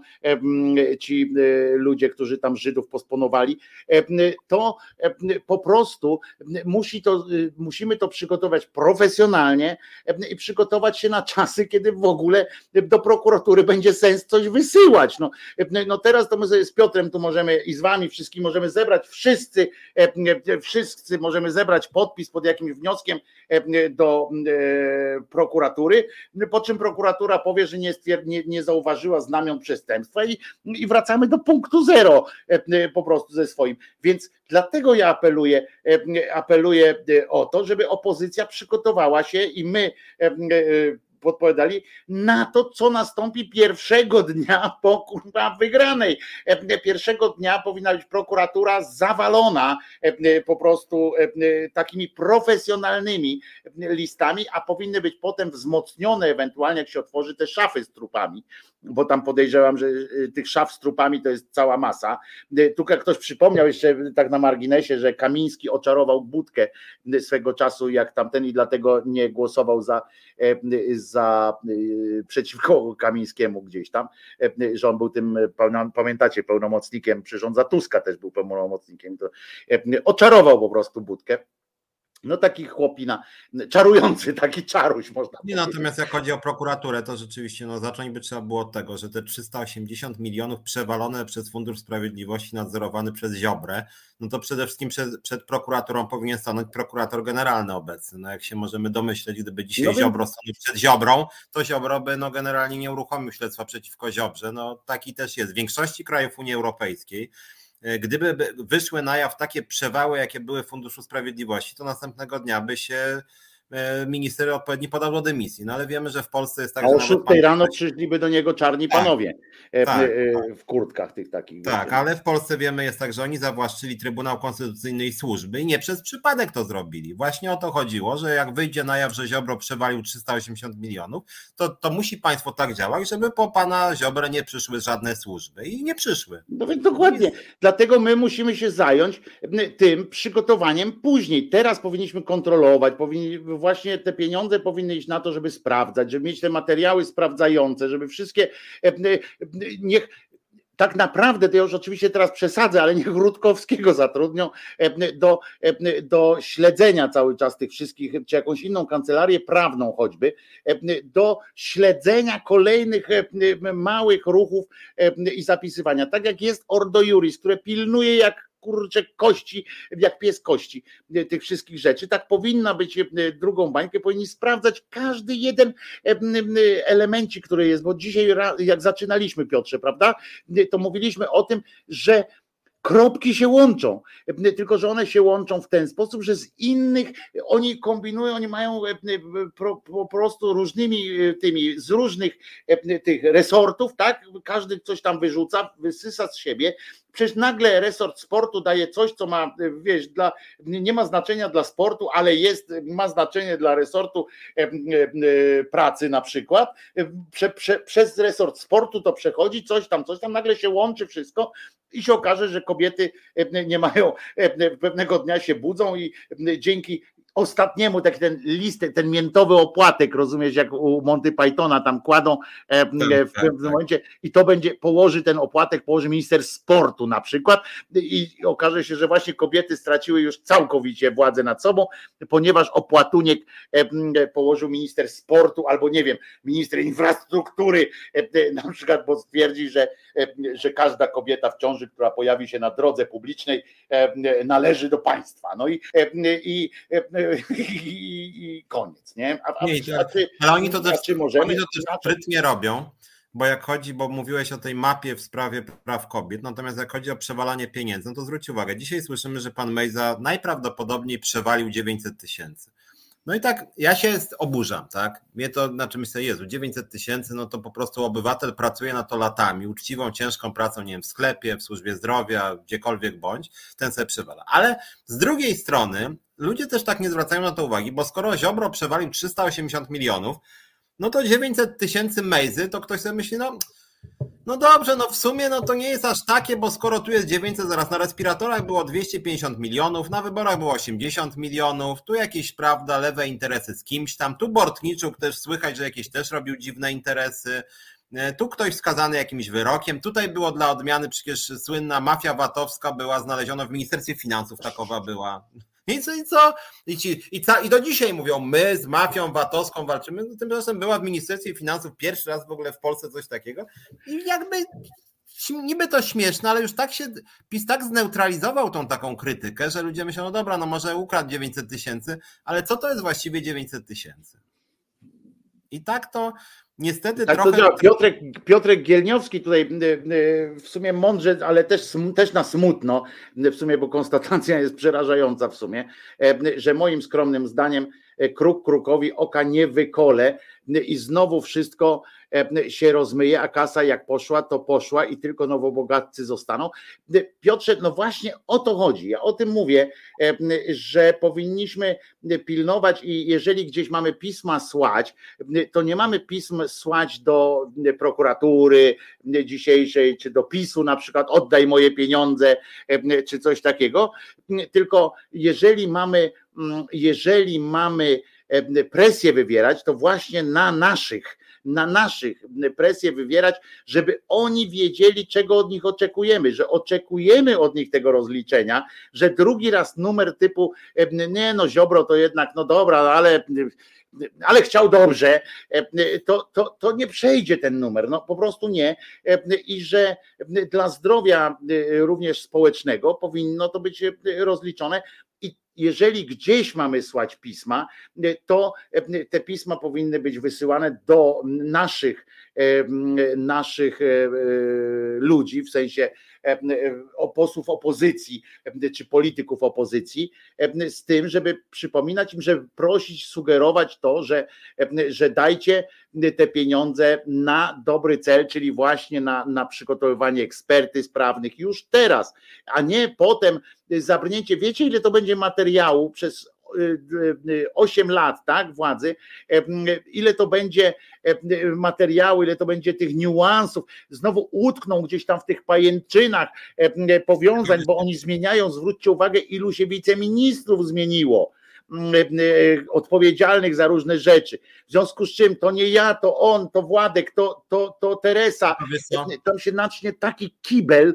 ci ludzie, którzy tam Żydów posponowali, e, to e, po prostu musi to, e, musimy to przygotować profesjonalnie i przygotować się na czasy, kiedy w ogóle do prokuratury będzie sens coś wysyłać. No, no teraz to my z Piotrem tu możemy i z wami wszystkim możemy zebrać wszyscy, wszyscy możemy zebrać podpis pod jakimś wnioskiem do prokuratury, po czym prokuratura powie, że nie, nie, nie zauważyła znamion przestępstwa i, i wracamy do punktu zero e, e, po prostu ze swoim. Więc dlatego ja apeluję, e, apeluję o to, żeby opozycja przygotowała się i my podpowiadali na to, co nastąpi pierwszego dnia po kurwa wygranej. Pierwszego dnia powinna być prokuratura zawalona po prostu takimi profesjonalnymi listami, a powinny być potem wzmocnione ewentualnie, jak się otworzy te szafy z trupami bo tam podejrzewam, że y, tych szaf z trupami to jest cała masa. Y, tu ktoś przypomniał jeszcze tak na marginesie, że Kamiński oczarował budkę y, swego czasu jak tamten i dlatego nie głosował za, za przeciwko Kamińskiemu gdzieś tam, że on był tym, pamiętacie, pełnomocnikiem, przyrządza Tuska też był pełnomocnikiem, to oczarował po prostu budkę. No taki chłopina, czarujący, taki czaruś można Nie, powiedzieć. Natomiast jak chodzi o prokuraturę, to rzeczywiście no, zacząć by trzeba było od tego, że te 380 milionów przewalone przez Fundusz Sprawiedliwości nadzorowany przez Ziobrę, no to przede wszystkim przed, przed prokuraturą powinien stanąć prokurator generalny obecny. No jak się możemy domyśleć, gdyby dzisiaj no Ziobro stanął przed Ziobrą, to Ziobro by no, generalnie nie uruchomił śledztwa przeciwko Ziobrze. No taki też jest. W większości krajów Unii Europejskiej gdyby wyszły na jaw takie przewały, jakie były w Funduszu Sprawiedliwości, to następnego dnia by się E, minister odpowiedni podał do dymisji. No ale wiemy, że w Polsce jest tak. A o 6 rano przyszliby do niego czarni tak, panowie e, tak, tak, w kurtkach tych takich. Tak, ale w Polsce wiemy jest tak, że oni zawłaszczyli Trybunał Konstytucyjny i służby i nie przez przypadek to zrobili. Właśnie o to chodziło, że jak wyjdzie na jaw, że Ziobro przewalił 380 milionów, to, to musi państwo tak działać, żeby po pana Ziobrę nie przyszły żadne służby i nie przyszły. No więc dokładnie. Dlatego my musimy się zająć tym przygotowaniem później. Teraz powinniśmy kontrolować, powinniśmy właśnie te pieniądze powinny iść na to, żeby sprawdzać, żeby mieć te materiały sprawdzające, żeby wszystkie e, e, niech tak naprawdę, to ja już oczywiście teraz przesadzę, ale niech Rutkowskiego zatrudnią do, do śledzenia cały czas tych wszystkich, czy jakąś inną kancelarię prawną choćby, do śledzenia kolejnych małych ruchów i zapisywania. Tak jak jest Ordo Juris, które pilnuje jak kurczę kości, jak pies kości e, tych wszystkich rzeczy. Tak powinna być e, drugą bańkę, powinni sprawdzać każdy jeden e, elemencik, który jest, bo dzisiaj jak zaczynaliśmy Piotrze, prawda, to mówiliśmy o tym, że kropki się łączą, tylko że one się łączą w ten sposób, że z innych oni kombinują, oni mają po prostu różnymi tymi, z różnych tych resortów, tak? Każdy coś tam wyrzuca, wysysa z siebie Przecież nagle resort sportu daje coś, co ma, wiesz, dla, nie ma znaczenia dla sportu, ale jest, ma znaczenie dla resortu e, e, pracy na przykład. Prze, prze, przez resort sportu to przechodzi coś tam, coś tam, nagle się łączy wszystko i się okaże, że kobiety e, nie mają, pewnego dnia się budzą i dzięki ostatniemu taki ten list, ten miętowy opłatek, rozumiesz, jak u Monty Pythona tam kładą e, tak, w tak, pewnym tak. momencie i to będzie, położy ten opłatek, położy minister sportu na przykład i okaże się, że właśnie kobiety straciły już całkowicie władzę nad sobą, ponieważ opłatuniek e, położył minister sportu albo nie wiem, minister infrastruktury e, na przykład, bo stwierdzi, że, że każda kobieta w ciąży, która pojawi się na drodze publicznej należy do państwa. No i, i i, koniec, nie? A, nie, a, czy, ale oni to też, możemy oni to też sprytnie robią, bo jak chodzi, bo mówiłeś o tej mapie w sprawie praw kobiet, natomiast jak chodzi o przewalanie pieniędzy, no to zwróć uwagę, dzisiaj słyszymy, że pan Mejza najprawdopodobniej przewalił 900 tysięcy. No i tak ja się oburzam, tak? Mnie to, znaczy myślę, Jezu, 900 tysięcy, no to po prostu obywatel pracuje na to latami, uczciwą, ciężką pracą, nie wiem, w sklepie, w służbie zdrowia, gdziekolwiek bądź, ten sobie przewala. Ale z drugiej strony ludzie też tak nie zwracają na to uwagi, bo skoro Ziobro przewalił 380 milionów, no to 900 tysięcy mejzy, to ktoś sobie myśli, no no dobrze, no w sumie no to nie jest aż takie, bo skoro tu jest 900, zaraz na respiratorach było 250 milionów, na wyborach było 80 milionów, tu jakieś, prawda, lewe interesy z kimś tam, tu Bortniczuk też słychać, że jakieś też robił dziwne interesy, e, tu ktoś skazany jakimś wyrokiem, tutaj było dla odmiany przecież słynna mafia VAT-owska była znaleziona w Ministerstwie Finansów, takowa była. I co, i co? I, ci, i, I do dzisiaj mówią, my z mafią VAT-owską walczymy. No, tymczasem była w Ministerstwie Finansów pierwszy raz w ogóle w Polsce coś takiego. I jakby niby to śmieszne, ale już tak się PiS tak zneutralizował tą taką krytykę, że ludzie myślą, no dobra, no może ukradł 900 tysięcy, ale co to jest właściwie 900 tysięcy? I tak to Niestety tak trochę... To Piotrek, Piotrek Gielniowski tutaj y, y, w sumie mądrze, ale też, też na smutno, w sumie, bo konstatacja jest przerażająca w sumie, że moim skromnym zdaniem kruk krukowi oka nie wykole i znowu wszystko się rozmyje, a kasa jak poszła, to poszła i tylko nowobogatcy zostaną. E, Piotrze, no właśnie o to chodzi. Ja o tym mówię, e, że powinniśmy pilnować i jeżeli gdzieś mamy pisma słać, to nie mamy pism słać do prokuratury dzisiejszej, czy do PiSu na przykład, oddaj moje pieniądze, czy coś takiego, tylko jeżeli mamy, jeżeli mamy presję wywierać, to właśnie na naszych na naszych presję wywierać, żeby oni wiedzieli, czego od nich oczekujemy, że oczekujemy od nich tego rozliczenia, że drugi raz numer typu nie no Ziobro to jednak, no dobra, ale ale chciał dobrze, to, to, to nie przejdzie ten numer, no po prostu nie. I że dla zdrowia również społecznego powinno to być rozliczone jeżeli gdzieś mamy słać pisma, to te pisma powinny być wysyłane do naszych, naszych ludzi, w sensie posłów opozycji czy polityków opozycji, z tym, żeby przypominać im, żeby prosić, sugerować to, że, że dajcie te pieniądze na dobry cel, czyli właśnie na, na przygotowywanie ekspertyz prawnych już teraz, a nie potem zabrnięcie. Wiecie, ile to będzie materiału przez 8 lat tak, władzy, ile to będzie materiału, ile to będzie tych niuansów, znowu utkną gdzieś tam w tych pajęczynach powiązań, bo oni zmieniają, zwróćcie uwagę, ilu się wiceministrów zmieniło odpowiedzialnych za różne rzeczy. W związku z czym to nie ja, to on, to Władek, to, to, to Teresa. Tam się nacznie taki kibel,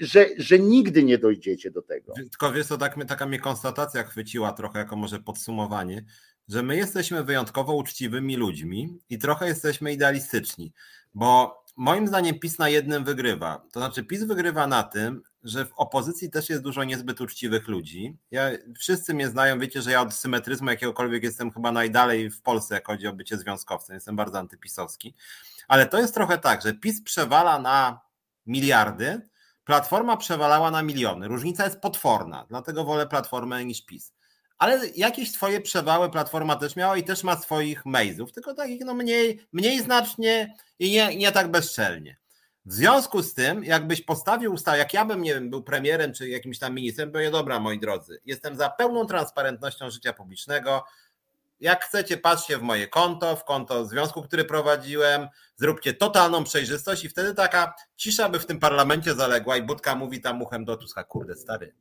że, że nigdy nie dojdziecie do tego. Tylko wiesz, to tak, taka mnie konstatacja chwyciła trochę jako może podsumowanie, że my jesteśmy wyjątkowo uczciwymi ludźmi i trochę jesteśmy idealistyczni, bo moim zdaniem PiS na jednym wygrywa. To znaczy PiS wygrywa na tym, że w opozycji też jest dużo niezbyt uczciwych ludzi. Ja, wszyscy mnie znają, wiecie, że ja od symetryzmu jakiegokolwiek jestem chyba najdalej w Polsce, jak chodzi o bycie związkowcem. Jestem bardzo antypisowski. Ale to jest trochę tak, że PiS przewala na miliardy, Platforma przewalała na miliony. Różnica jest potworna, dlatego wolę Platformę niż PiS ale jakieś swoje przewały Platforma też miała i też ma swoich mejzów, tylko takich no mniej, mniej znacznie i nie, nie tak bezczelnie. W związku z tym, jakbyś postawił ustawę, jak ja bym nie wiem, był premierem czy jakimś tam ministrem, je dobra, moi drodzy, jestem za pełną transparentnością życia publicznego. Jak chcecie, patrzcie w moje konto, w konto związku, który prowadziłem, zróbcie totalną przejrzystość i wtedy taka cisza by w tym parlamencie zaległa i Budka mówi tam uchem do Tuska, kurde stary,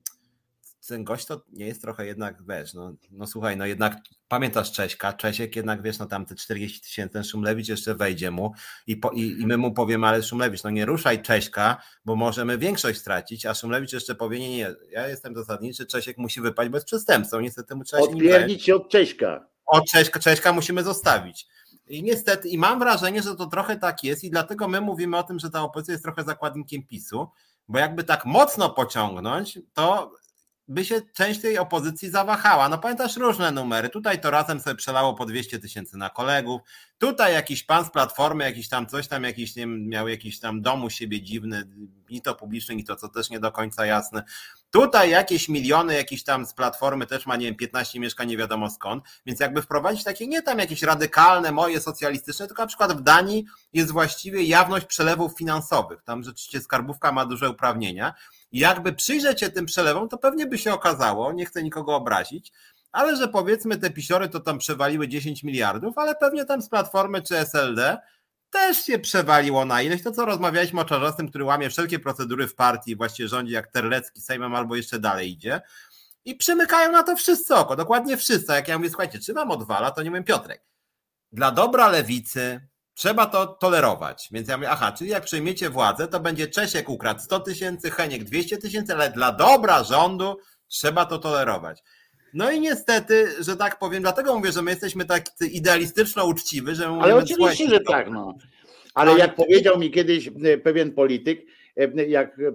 ten gość to nie jest trochę jednak, wiesz, no, no słuchaj, no jednak pamiętasz Cześka, Czesiek jednak, wiesz, no tam te 40 tysięcy, ten Szumlewicz jeszcze wejdzie mu i, po, i, i my mu powiemy, ale Szumlewicz, no nie ruszaj Cześka, bo możemy większość stracić, a Szumlewicz jeszcze powie, nie, nie, ja jestem zasadniczy, Czesiek musi wypaść, bo jest przestępcą, niestety mu trzeba się się od Cześka. Od Cześka, Cześka musimy zostawić. I niestety, i mam wrażenie, że to trochę tak jest i dlatego my mówimy o tym, że ta opozycja jest trochę zakładnikiem PiSu, bo jakby tak mocno pociągnąć, to by się część tej opozycji zawahała. No pamiętasz różne numery. Tutaj to razem sobie przelało po 200 tysięcy na kolegów. Tutaj jakiś pan z platformy, jakiś tam coś tam, jakiś nie miał jakiś tam dom u siebie dziwny, ni to publiczny, ni to co też nie do końca jasne. Tutaj jakieś miliony, jakiś tam z platformy też ma, nie wiem, 15 mieszkań, nie wiadomo skąd. Więc jakby wprowadzić takie nie tam jakieś radykalne, moje socjalistyczne, tylko na przykład w Danii jest właściwie jawność przelewów finansowych. Tam rzeczywiście skarbówka ma duże uprawnienia jakby przyjrzeć się tym przelewom, to pewnie by się okazało, nie chcę nikogo obrazić, ale że powiedzmy te pisiory to tam przewaliły 10 miliardów, ale pewnie tam z Platformy czy SLD też się przewaliło na ileś. To co rozmawialiśmy o Czarzastym, który łamie wszelkie procedury w partii, właściwie rządzi jak Terlecki Sejmem albo jeszcze dalej idzie. I przymykają na to wszyscy oko, dokładnie wszyscy. Jak ja mówię, słuchajcie, czy wam odwala, to nie wiem, Piotrek. Dla dobra lewicy, Trzeba to tolerować. Więc ja mówię, aha, czyli jak przejmiecie władzę, to będzie Czesiek ukradł 100 tysięcy, Heniek 200 tysięcy, ale dla dobra rządu trzeba to tolerować. No i niestety, że tak powiem, dlatego mówię, że my jesteśmy tak idealistyczno uczciwi, że Ale oczywiście, że tak, no. Ale jak powiedział mi kiedyś e, pewien polityk, e, jak e,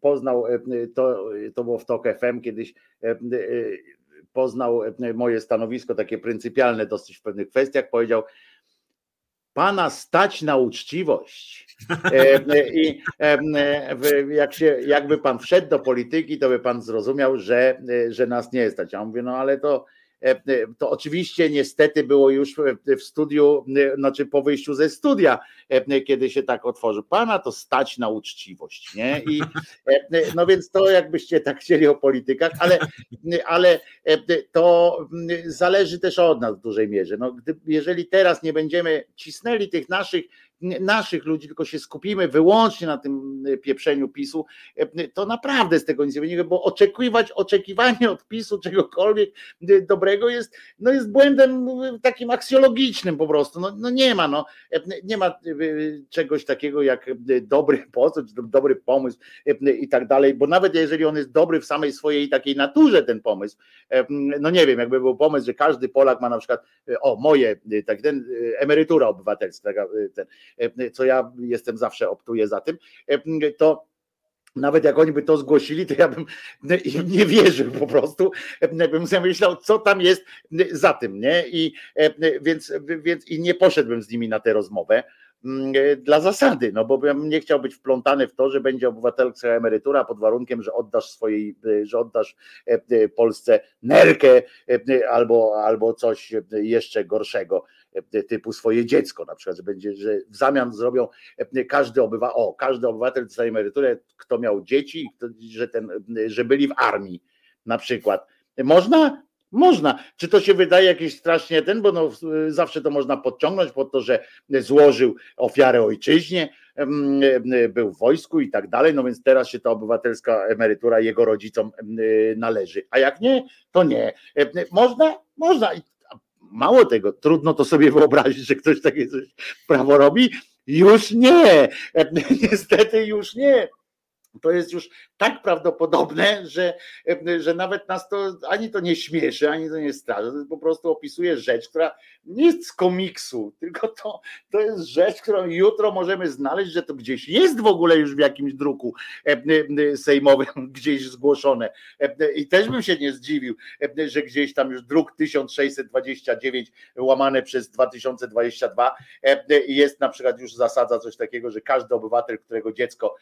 poznał, to, to było w TOK FM kiedyś, poznał moje stanowisko takie pryncypialne dosyć w pewnych kwestiach, powiedział, Pana stać na uczciwość. E, e, I e, jak się, jakby pan wszedł do polityki, to by pan zrozumiał, że, że nas nie stać. Ja mówię, no ale to to oczywiście niestety było już w studiu, znaczy po wyjściu ze studia, kiedy się tak otworzył. Pana to stać na uczciwość, nie? I no więc to jakbyście tak chcieli o politykach, ale, ale to zależy też od nas w dużej mierze. No, gdy, jeżeli teraz nie będziemy cisnęli tych naszych naszych ludzi, tylko się skupimy wyłącznie na tym e, pieprzeniu PiSu, e, to naprawdę z tego nic nie wynika, bo oczekiwać, oczekiwanie od PiSu czegokolwiek e, dobrego jest, no jest błędem takim aksjologicznym po prostu. No, no nie ma, no, nie ma czegoś takiego jak dobry poseł, dobry pomysł i tak dalej, bo nawet jeżeli on jest dobry w samej swojej takiej naturze, ten pomysł, no nie wiem, jakby był pomysł, że każdy Polak ma na przykład, o moje, tak, ten emerytura obywatelska, ten, co ja jestem zawsze optuję za tym, e, to nawet jak oni by to zgłosili, to ja bym nie wierzył po prostu, e, bym sobie myślał, co tam jest za tym, nie? I więc, więc i nie poszedłbym z nimi na tę rozmowę dla zasady, no bo bym nie chciał być wplątany w to, że będzie obywatelska emerytura pod warunkiem, że oddasz swojej, że oddasz Polsce nerkę albo, albo coś jeszcze gorszego. E, typu swoje dziecko, na przykład, że będzie, że w zamian zrobią e, każdy obywatel, o, każdy obywatel dostaje emeryturę, kto miał dzieci, że, ten, że byli w armii na przykład. Można? Można. Czy to się wydaje jakieś strasznie ten, bo no, zawsze to można podciągnąć pod to, że złożył ofiarę ojczyźnie, był w wojsku i tak dalej, no więc teraz się ta obywatelska emerytura jego rodzicom należy. A jak nie, to nie. Można? Można. Mało tego, trudno to sobie wyobrazić, że ktoś takie coś prawo robi. Już nie. [LAUGHS] Niestety już nie to jest już tak prawdopodobne, że, że nawet nas to ani to nie śmieszy, ani to nie straży. To po prostu opisuje rzecz, która nie jest z komiksu, tylko to, to jest rzecz, którą jutro możemy znaleźć, że to gdzieś jest w ogóle już w jakimś druku sejmowym, [LAUGHS] gdzieś zgłoszone. I też bym się nie zdziwił, że gdzieś tam już druk 1629 łamane przez 2022 jest na przykład już zasada coś takiego, że każdy obywatel, którego dziecko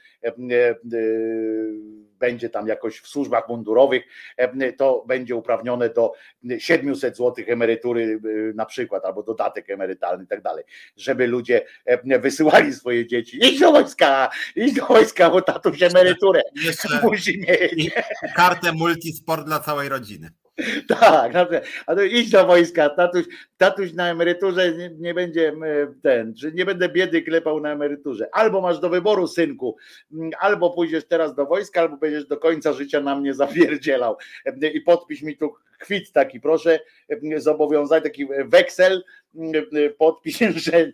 będzie tam jakoś w służbach mundurowych, to będzie uprawnione do 700 zł emerytury na przykład, albo dodatek emerytalny i tak dalej, żeby ludzie wysyłali swoje dzieci. Idź do wojska, idź do wojska, bo tatuś emeryturę musi mieć. Kartę multisport dla całej rodziny. [LAUGHS] Tak, a to idź do wojska, tatuś, tatuś na emeryturze nie, nie będzie ten, że nie będę biedy klepał na emeryturze. Albo masz do wyboru, synku, albo pójdziesz teraz do wojska, albo będziesz do końca życia na mnie [LAUGHS] zapierdzielał. I podpisz mi tu kwit taki, proszę, zobowiązać taki weksel, podpisz, [LAUGHS] że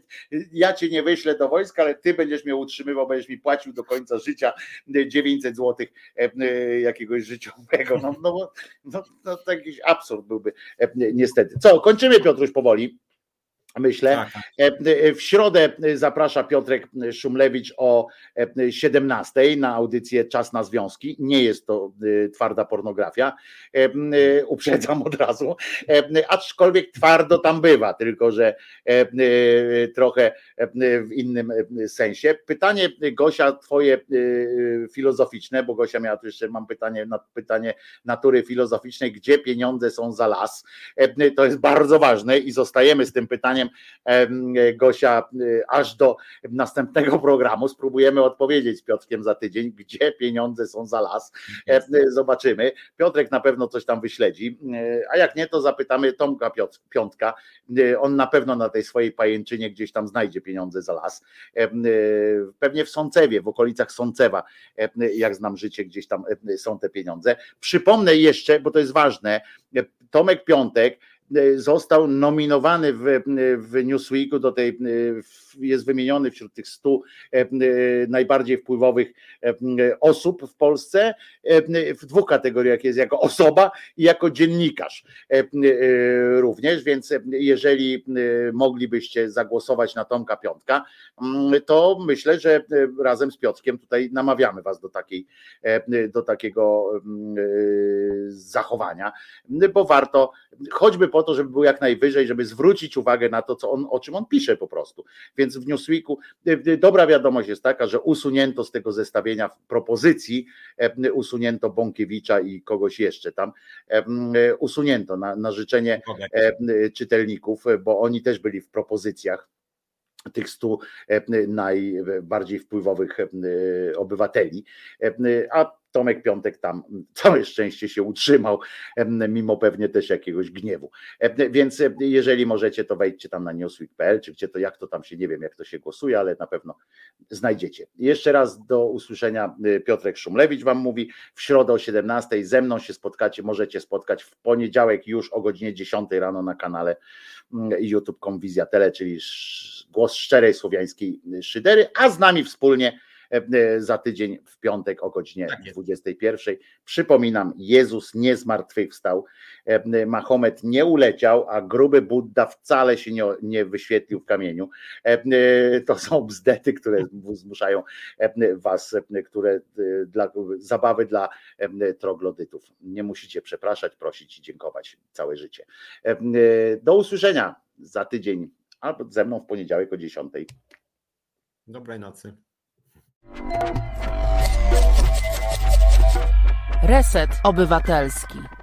ja cię nie wyślę do wojska, ale ty będziesz mnie utrzymywał, będziesz mi płacił do końca życia 900 zł jakiegoś życiowego. No, no, no, no to jakiś absurd byłby niestety. Co, kończymy Piotruś powoli myślę. Tak, tak. E, e, w środę zaprasza Piotrek Szumlewicz o 17 e, na audycję Czas na Związki. Nie jest to twarda pornografia, uprzedzam od razu, aczkolwiek twardo tam bywa, tylko że trochę w innym sensie. Pytanie Gosia, twoje filozoficzne, bo Gosia miała tu jeszcze, mam pytanie, pytanie natury filozoficznej, gdzie pieniądze są za las? To jest bardzo ważne i zostajemy z tym pytaniem Gosia y, aż do następnego programu. Spróbujemy odpowiedzieć z Piotrkiem za tydzień, gdzie pieniądze są za las. Zobaczymy. Piotrek na pewno coś tam wyśledzi, y, a jak nie, to zapytamy Tomka Piątka. Y, on na pewno na tej swojej pajęczynie gdzieś tam znajdzie pieniądze za las. Pewnie w Sącewie, w okolicach Sącewa, jak znam życie, gdzieś tam są te pieniądze. Przypomnę jeszcze, bo to jest ważne, Tomek Piątek E, został nominowany w, w Newsweeku. Do tej, jest wymieniony wśród tych stu e, najbardziej wpływowych e, osób w Polsce w dwóch kategoriach jest jako osoba i jako dziennikarz również, więc jeżeli moglibyście zagłosować na Tomka Piątka, to myślę, że razem z Piotrkiem tutaj namawiamy was do takiej, do takiego zachowania, bo warto choćby po to, żeby był jak najwyżej, żeby zwrócić uwagę na to, co on, o czym on pisze po prostu. Więc w Newsweeku y, y, dobra wiadomość jest taka, że usunięto z tego zestawienia propozycji, e, usunięto Bąkiewicza i kogoś jeszcze tam, e, usunięto na, na życzenie e, czytelników, bo oni też byli w propozycjach tych stu najbardziej wpływowych obywateli, a Tomek Piątek tam całe szczęście się utrzymał, mimo pewnie też jakiegoś gniewu. Więc jeżeli możecie, to wejdźcie tam na newsweek.pl, czy gdzie to, jak to tam się, nie wiem jak to się głosuje, ale na pewno znajdziecie. Jeszcze raz do usłyszenia y, Piotrek Szumlewicz wam mówi, w środę o 17 ze mną się spotkacie, możecie spotkać w poniedziałek już o godzinie 10 rano na kanale mm, youtube.com Wizja Tele, czyli głos szczerej słowiańskiej szydery, a z nami wspólnie za tydzień w piątek o godzinie tak 21. Przypominam, Jezus nie zmartwychwstał, e, Mahomet nie uleciał, a gruby Buddha wcale się nie, nie wyświetlił w kamieniu. E, to są bzdety, które zmuszają was, które dla zabawy dla troglodytów. Nie musicie przepraszać, prosić i dziękować całe życie. Do usłyszenia za tydzień albo ze mną w poniedziałek o 10. Dobrej nocy. Reset Obywatelski.